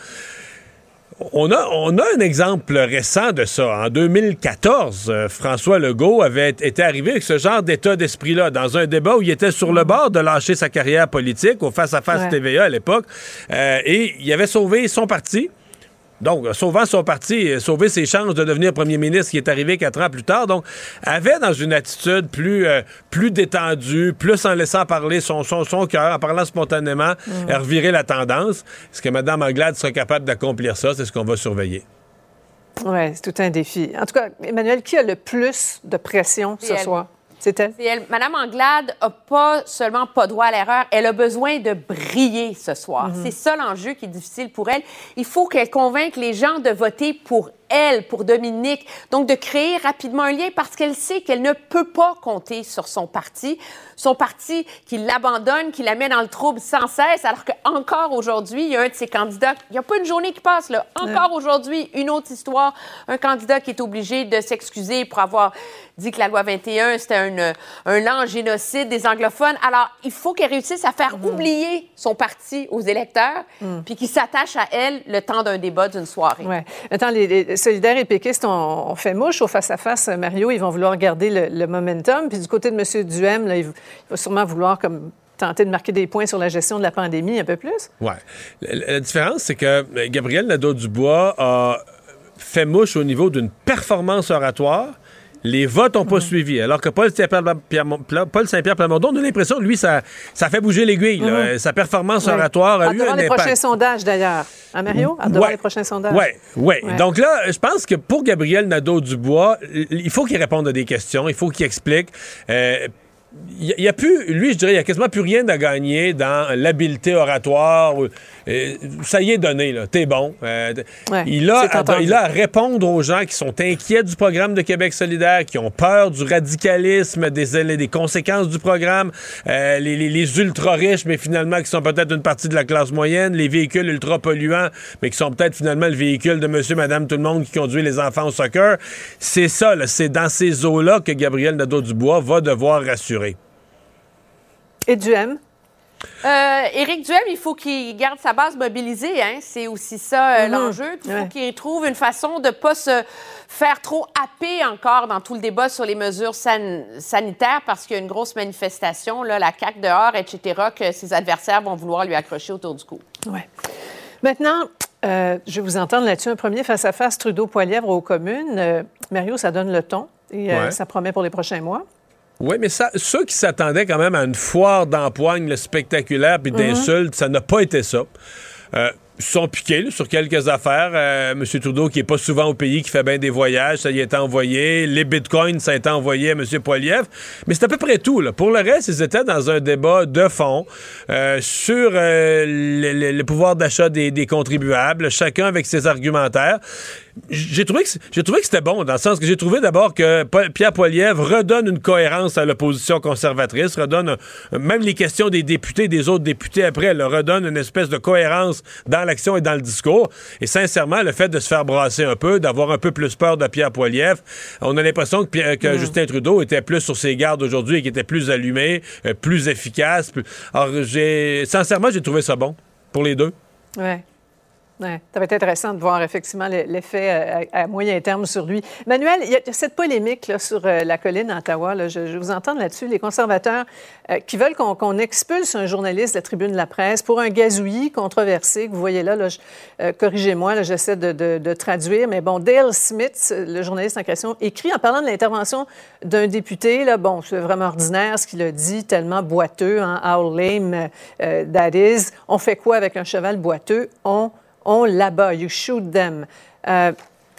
On a, on a un exemple récent de ça. En 2014, euh, François Legault avait été arrivé avec ce genre d'état d'esprit-là, dans un débat où il était sur le bord de lâcher sa carrière politique, au face-à-face Ouais. TVA à l'époque, euh, et il avait sauvé son parti. Donc, sauvant son parti, sauver ses chances de devenir premier ministre, qui est arrivé quatre ans plus tard. Donc, avait dans une attitude plus, euh, plus détendue, plus en laissant parler son, son, son cœur, en parlant spontanément, Mm. euh, revirer la tendance. Est-ce que Mme Anglade sera capable d'accomplir ça? C'est ce qu'on va surveiller. Oui, c'est tout un défi. En tout cas, Emmanuel, qui a le plus de pression ce elle. soir? C'est elle? C'est elle. Madame Anglade a pas seulement pas droit à l'erreur, elle a besoin de briller ce soir. Mhm. C'est ça l'enjeu qui est difficile pour elle. Il faut qu'elle convainque les gens de voter pour elle, pour Dominique. Donc, de créer rapidement un lien parce qu'elle sait qu'elle ne peut pas compter sur son parti. Son parti qui l'abandonne, qui la met dans le trouble sans cesse, alors qu'encore aujourd'hui, il y a un de ses candidats, il n'y a pas une journée qui passe, là. Encore aujourd'hui, une autre histoire, un candidat qui est obligé de s'excuser pour avoir dit que la loi 21, c'était un, un lent génocide des anglophones. Alors, il faut qu'elle réussisse à faire oublier son parti aux électeurs, puis qu'il s'attache à elle le temps d'un débat, d'une soirée. Oui. Attends, les, les solidaires et péquistes ont, fait mouche au face-à-face. Mario, ils vont vouloir garder le, momentum. Puis du côté de M. Duhem, il, va sûrement vouloir comme tenter de marquer des points sur la gestion de la pandémie un peu plus. La, la différence, c'est que euh, Gabriel Nadeau-Dubois a fait mouche au niveau d'une performance oratoire. Les votes n'ont pas suivi. Alors que Paul Saint-Pierre Plamondon, on a l'impression que lui, ça, ça fait bouger l'aiguille. Mhm. Sa performance oratoire a Hâte eu un les prochains sondages, d'ailleurs. Hein, Mario? De voir Ouais. les prochains sondages. Oui, oui. Ouais. Donc là, je pense que pour Gabriel Nadeau-Dubois, il faut qu'il réponde à des questions, il faut qu'il explique. Euh, il y a plus, lui, je dirais, il n'y a quasiment plus rien à gagner dans l'habileté oratoire. Euh, ça y est donné, là. T'es bon. Euh, Ouais, il, a, entendu. il a à répondre aux gens qui sont inquiets du programme de Québec solidaire, qui ont peur du radicalisme, des, conséquences du programme, euh, les, les- les ultra-riches, mais finalement qui sont peut-être une partie de la classe moyenne, les véhicules ultra-polluants, mais qui sont peut-être finalement le véhicule de monsieur, madame, tout le monde qui conduit les enfants au soccer. C'est ça, c'est dans ces eaux-là que Gabriel Nadeau-Dubois va devoir rassurer. Et Duhem? Euh, Éric Duhem, il faut qu'il garde sa base mobilisée. Hein? C'est aussi ça euh, Mhm. l'enjeu. Il faut Ouais. qu'il trouve une façon de ne pas se faire trop happer encore dans tout le débat sur les mesures san- sanitaires parce qu'il y a une grosse manifestation, là, la CAQ dehors, etc., que ses adversaires vont vouloir lui accrocher autour du cou. Ouais. Maintenant, euh, je vais vous entendre là-dessus. Un premier face-à-face Trudeau-Poilièvre aux communes. Euh, Mario, ça donne le ton et euh, Ouais. ça promet pour les prochains mois. Oui, mais ça, ceux qui s'attendaient quand même à une foire d'empoigne spectaculaire puis Mhm. d'insultes, ça n'a pas été ça. Euh, sont piqués là, sur quelques affaires. Euh, M. Trudeau, qui est pas souvent au pays, qui fait bien des voyages, ça y est envoyé. Les bitcoins, ça a été envoyé à M. Poiliev. Mais c'est à peu près tout. Là. Pour le reste, ils étaient dans un débat de fond euh, sur euh, le, le- le pouvoir d'achat des, des contribuables, chacun avec ses argumentaires. J'ai trouvé que j'ai trouvé que c'était bon dans le sens que j'ai trouvé d'abord que Pierre Poilievre redonne une cohérence à l'opposition conservatrice, redonne un- même les questions des députés, des autres députés après, elle redonne une espèce de cohérence dans l'action et dans le discours. Et sincèrement, le fait de se faire brasser un peu, d'avoir un peu plus peur de Pierre Poilievre, on a l'impression que, Pierre- que Mm. Justin Trudeau était plus sur ses gardes aujourd'hui et qu'il était plus allumé, euh, plus efficace. plus- Alors j'ai sincèrement, j'ai trouvé ça bon pour les deux. Ouais. Ça va être intéressant de voir effectivement l'effet à, moyen terme sur lui. Manuel, il y a cette polémique sur la colline à Ottawa. Je, vous entends là-dessus. Les conservateurs qui veulent qu'on expulse un journaliste de la tribune de la presse pour un gazouillis controversé que vous voyez là. Corrigez-moi, j'essaie de, traduire. Mais bon, Dale Smith, le journaliste en question, écrit en parlant de l'intervention d'un député. Bon, c'est vraiment ordinaire ce qu'il a dit, tellement boiteux. Hein, how lame that is. On fait quoi avec un cheval boiteux? On on l'abat. You shoot them. Euh,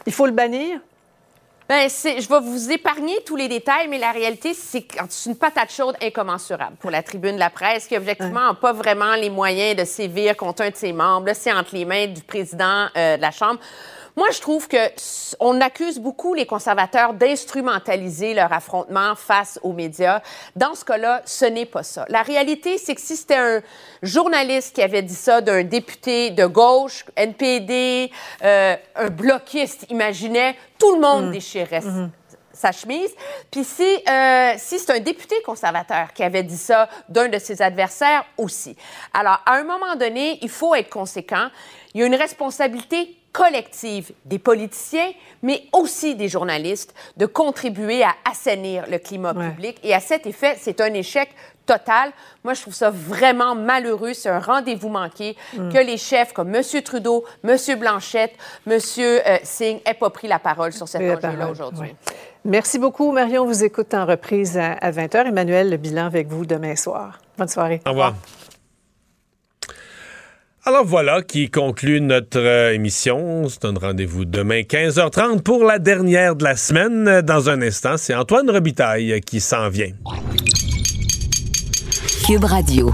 il faut le bannir? Ben, je vais vous épargner tous les détails, mais la réalité, c'est une patate chaude incommensurable pour la tribune de la presse, qui objectivement n'a pas vraiment les moyens de sévir contre un de ses membres. C'est entre les mains du président euh, de la Chambre. Moi, je trouve que on accuse beaucoup les conservateurs d'instrumentaliser leur affrontement face aux médias. Dans ce cas-là, ce n'est pas ça. La réalité, c'est que si c'était un journaliste qui avait dit ça d'un député de gauche, NPD, euh, un bloquiste, imaginait, tout le monde mm. déchirait mm-hmm. sa chemise. Puis si, euh, si c'est un député conservateur qui avait dit ça d'un de ses adversaires aussi. Alors, à un moment donné, il faut être conséquent. Il y a une responsabilité collective des politiciens, mais aussi des journalistes, de contribuer à assainir le climat public. Et à cet effet, c'est un échec total. Moi, je trouve ça vraiment malheureux. C'est un rendez-vous manqué mm. que les chefs comme M. Trudeau, M. Blanchette, M. Euh, Singh aient pas pris la parole sur cet enjeu-là aujourd'hui. Merci beaucoup, Marion. On vous écoute en reprise à, 20h. Emmanuel, le bilan avec vous demain soir. Bonne soirée. Au revoir. Alors voilà qui conclut notre euh, émission. C'est un rendez-vous demain 15h30 pour la dernière de la semaine. Dans un instant, c'est Antoine Robitaille qui s'en vient. Cube Radio.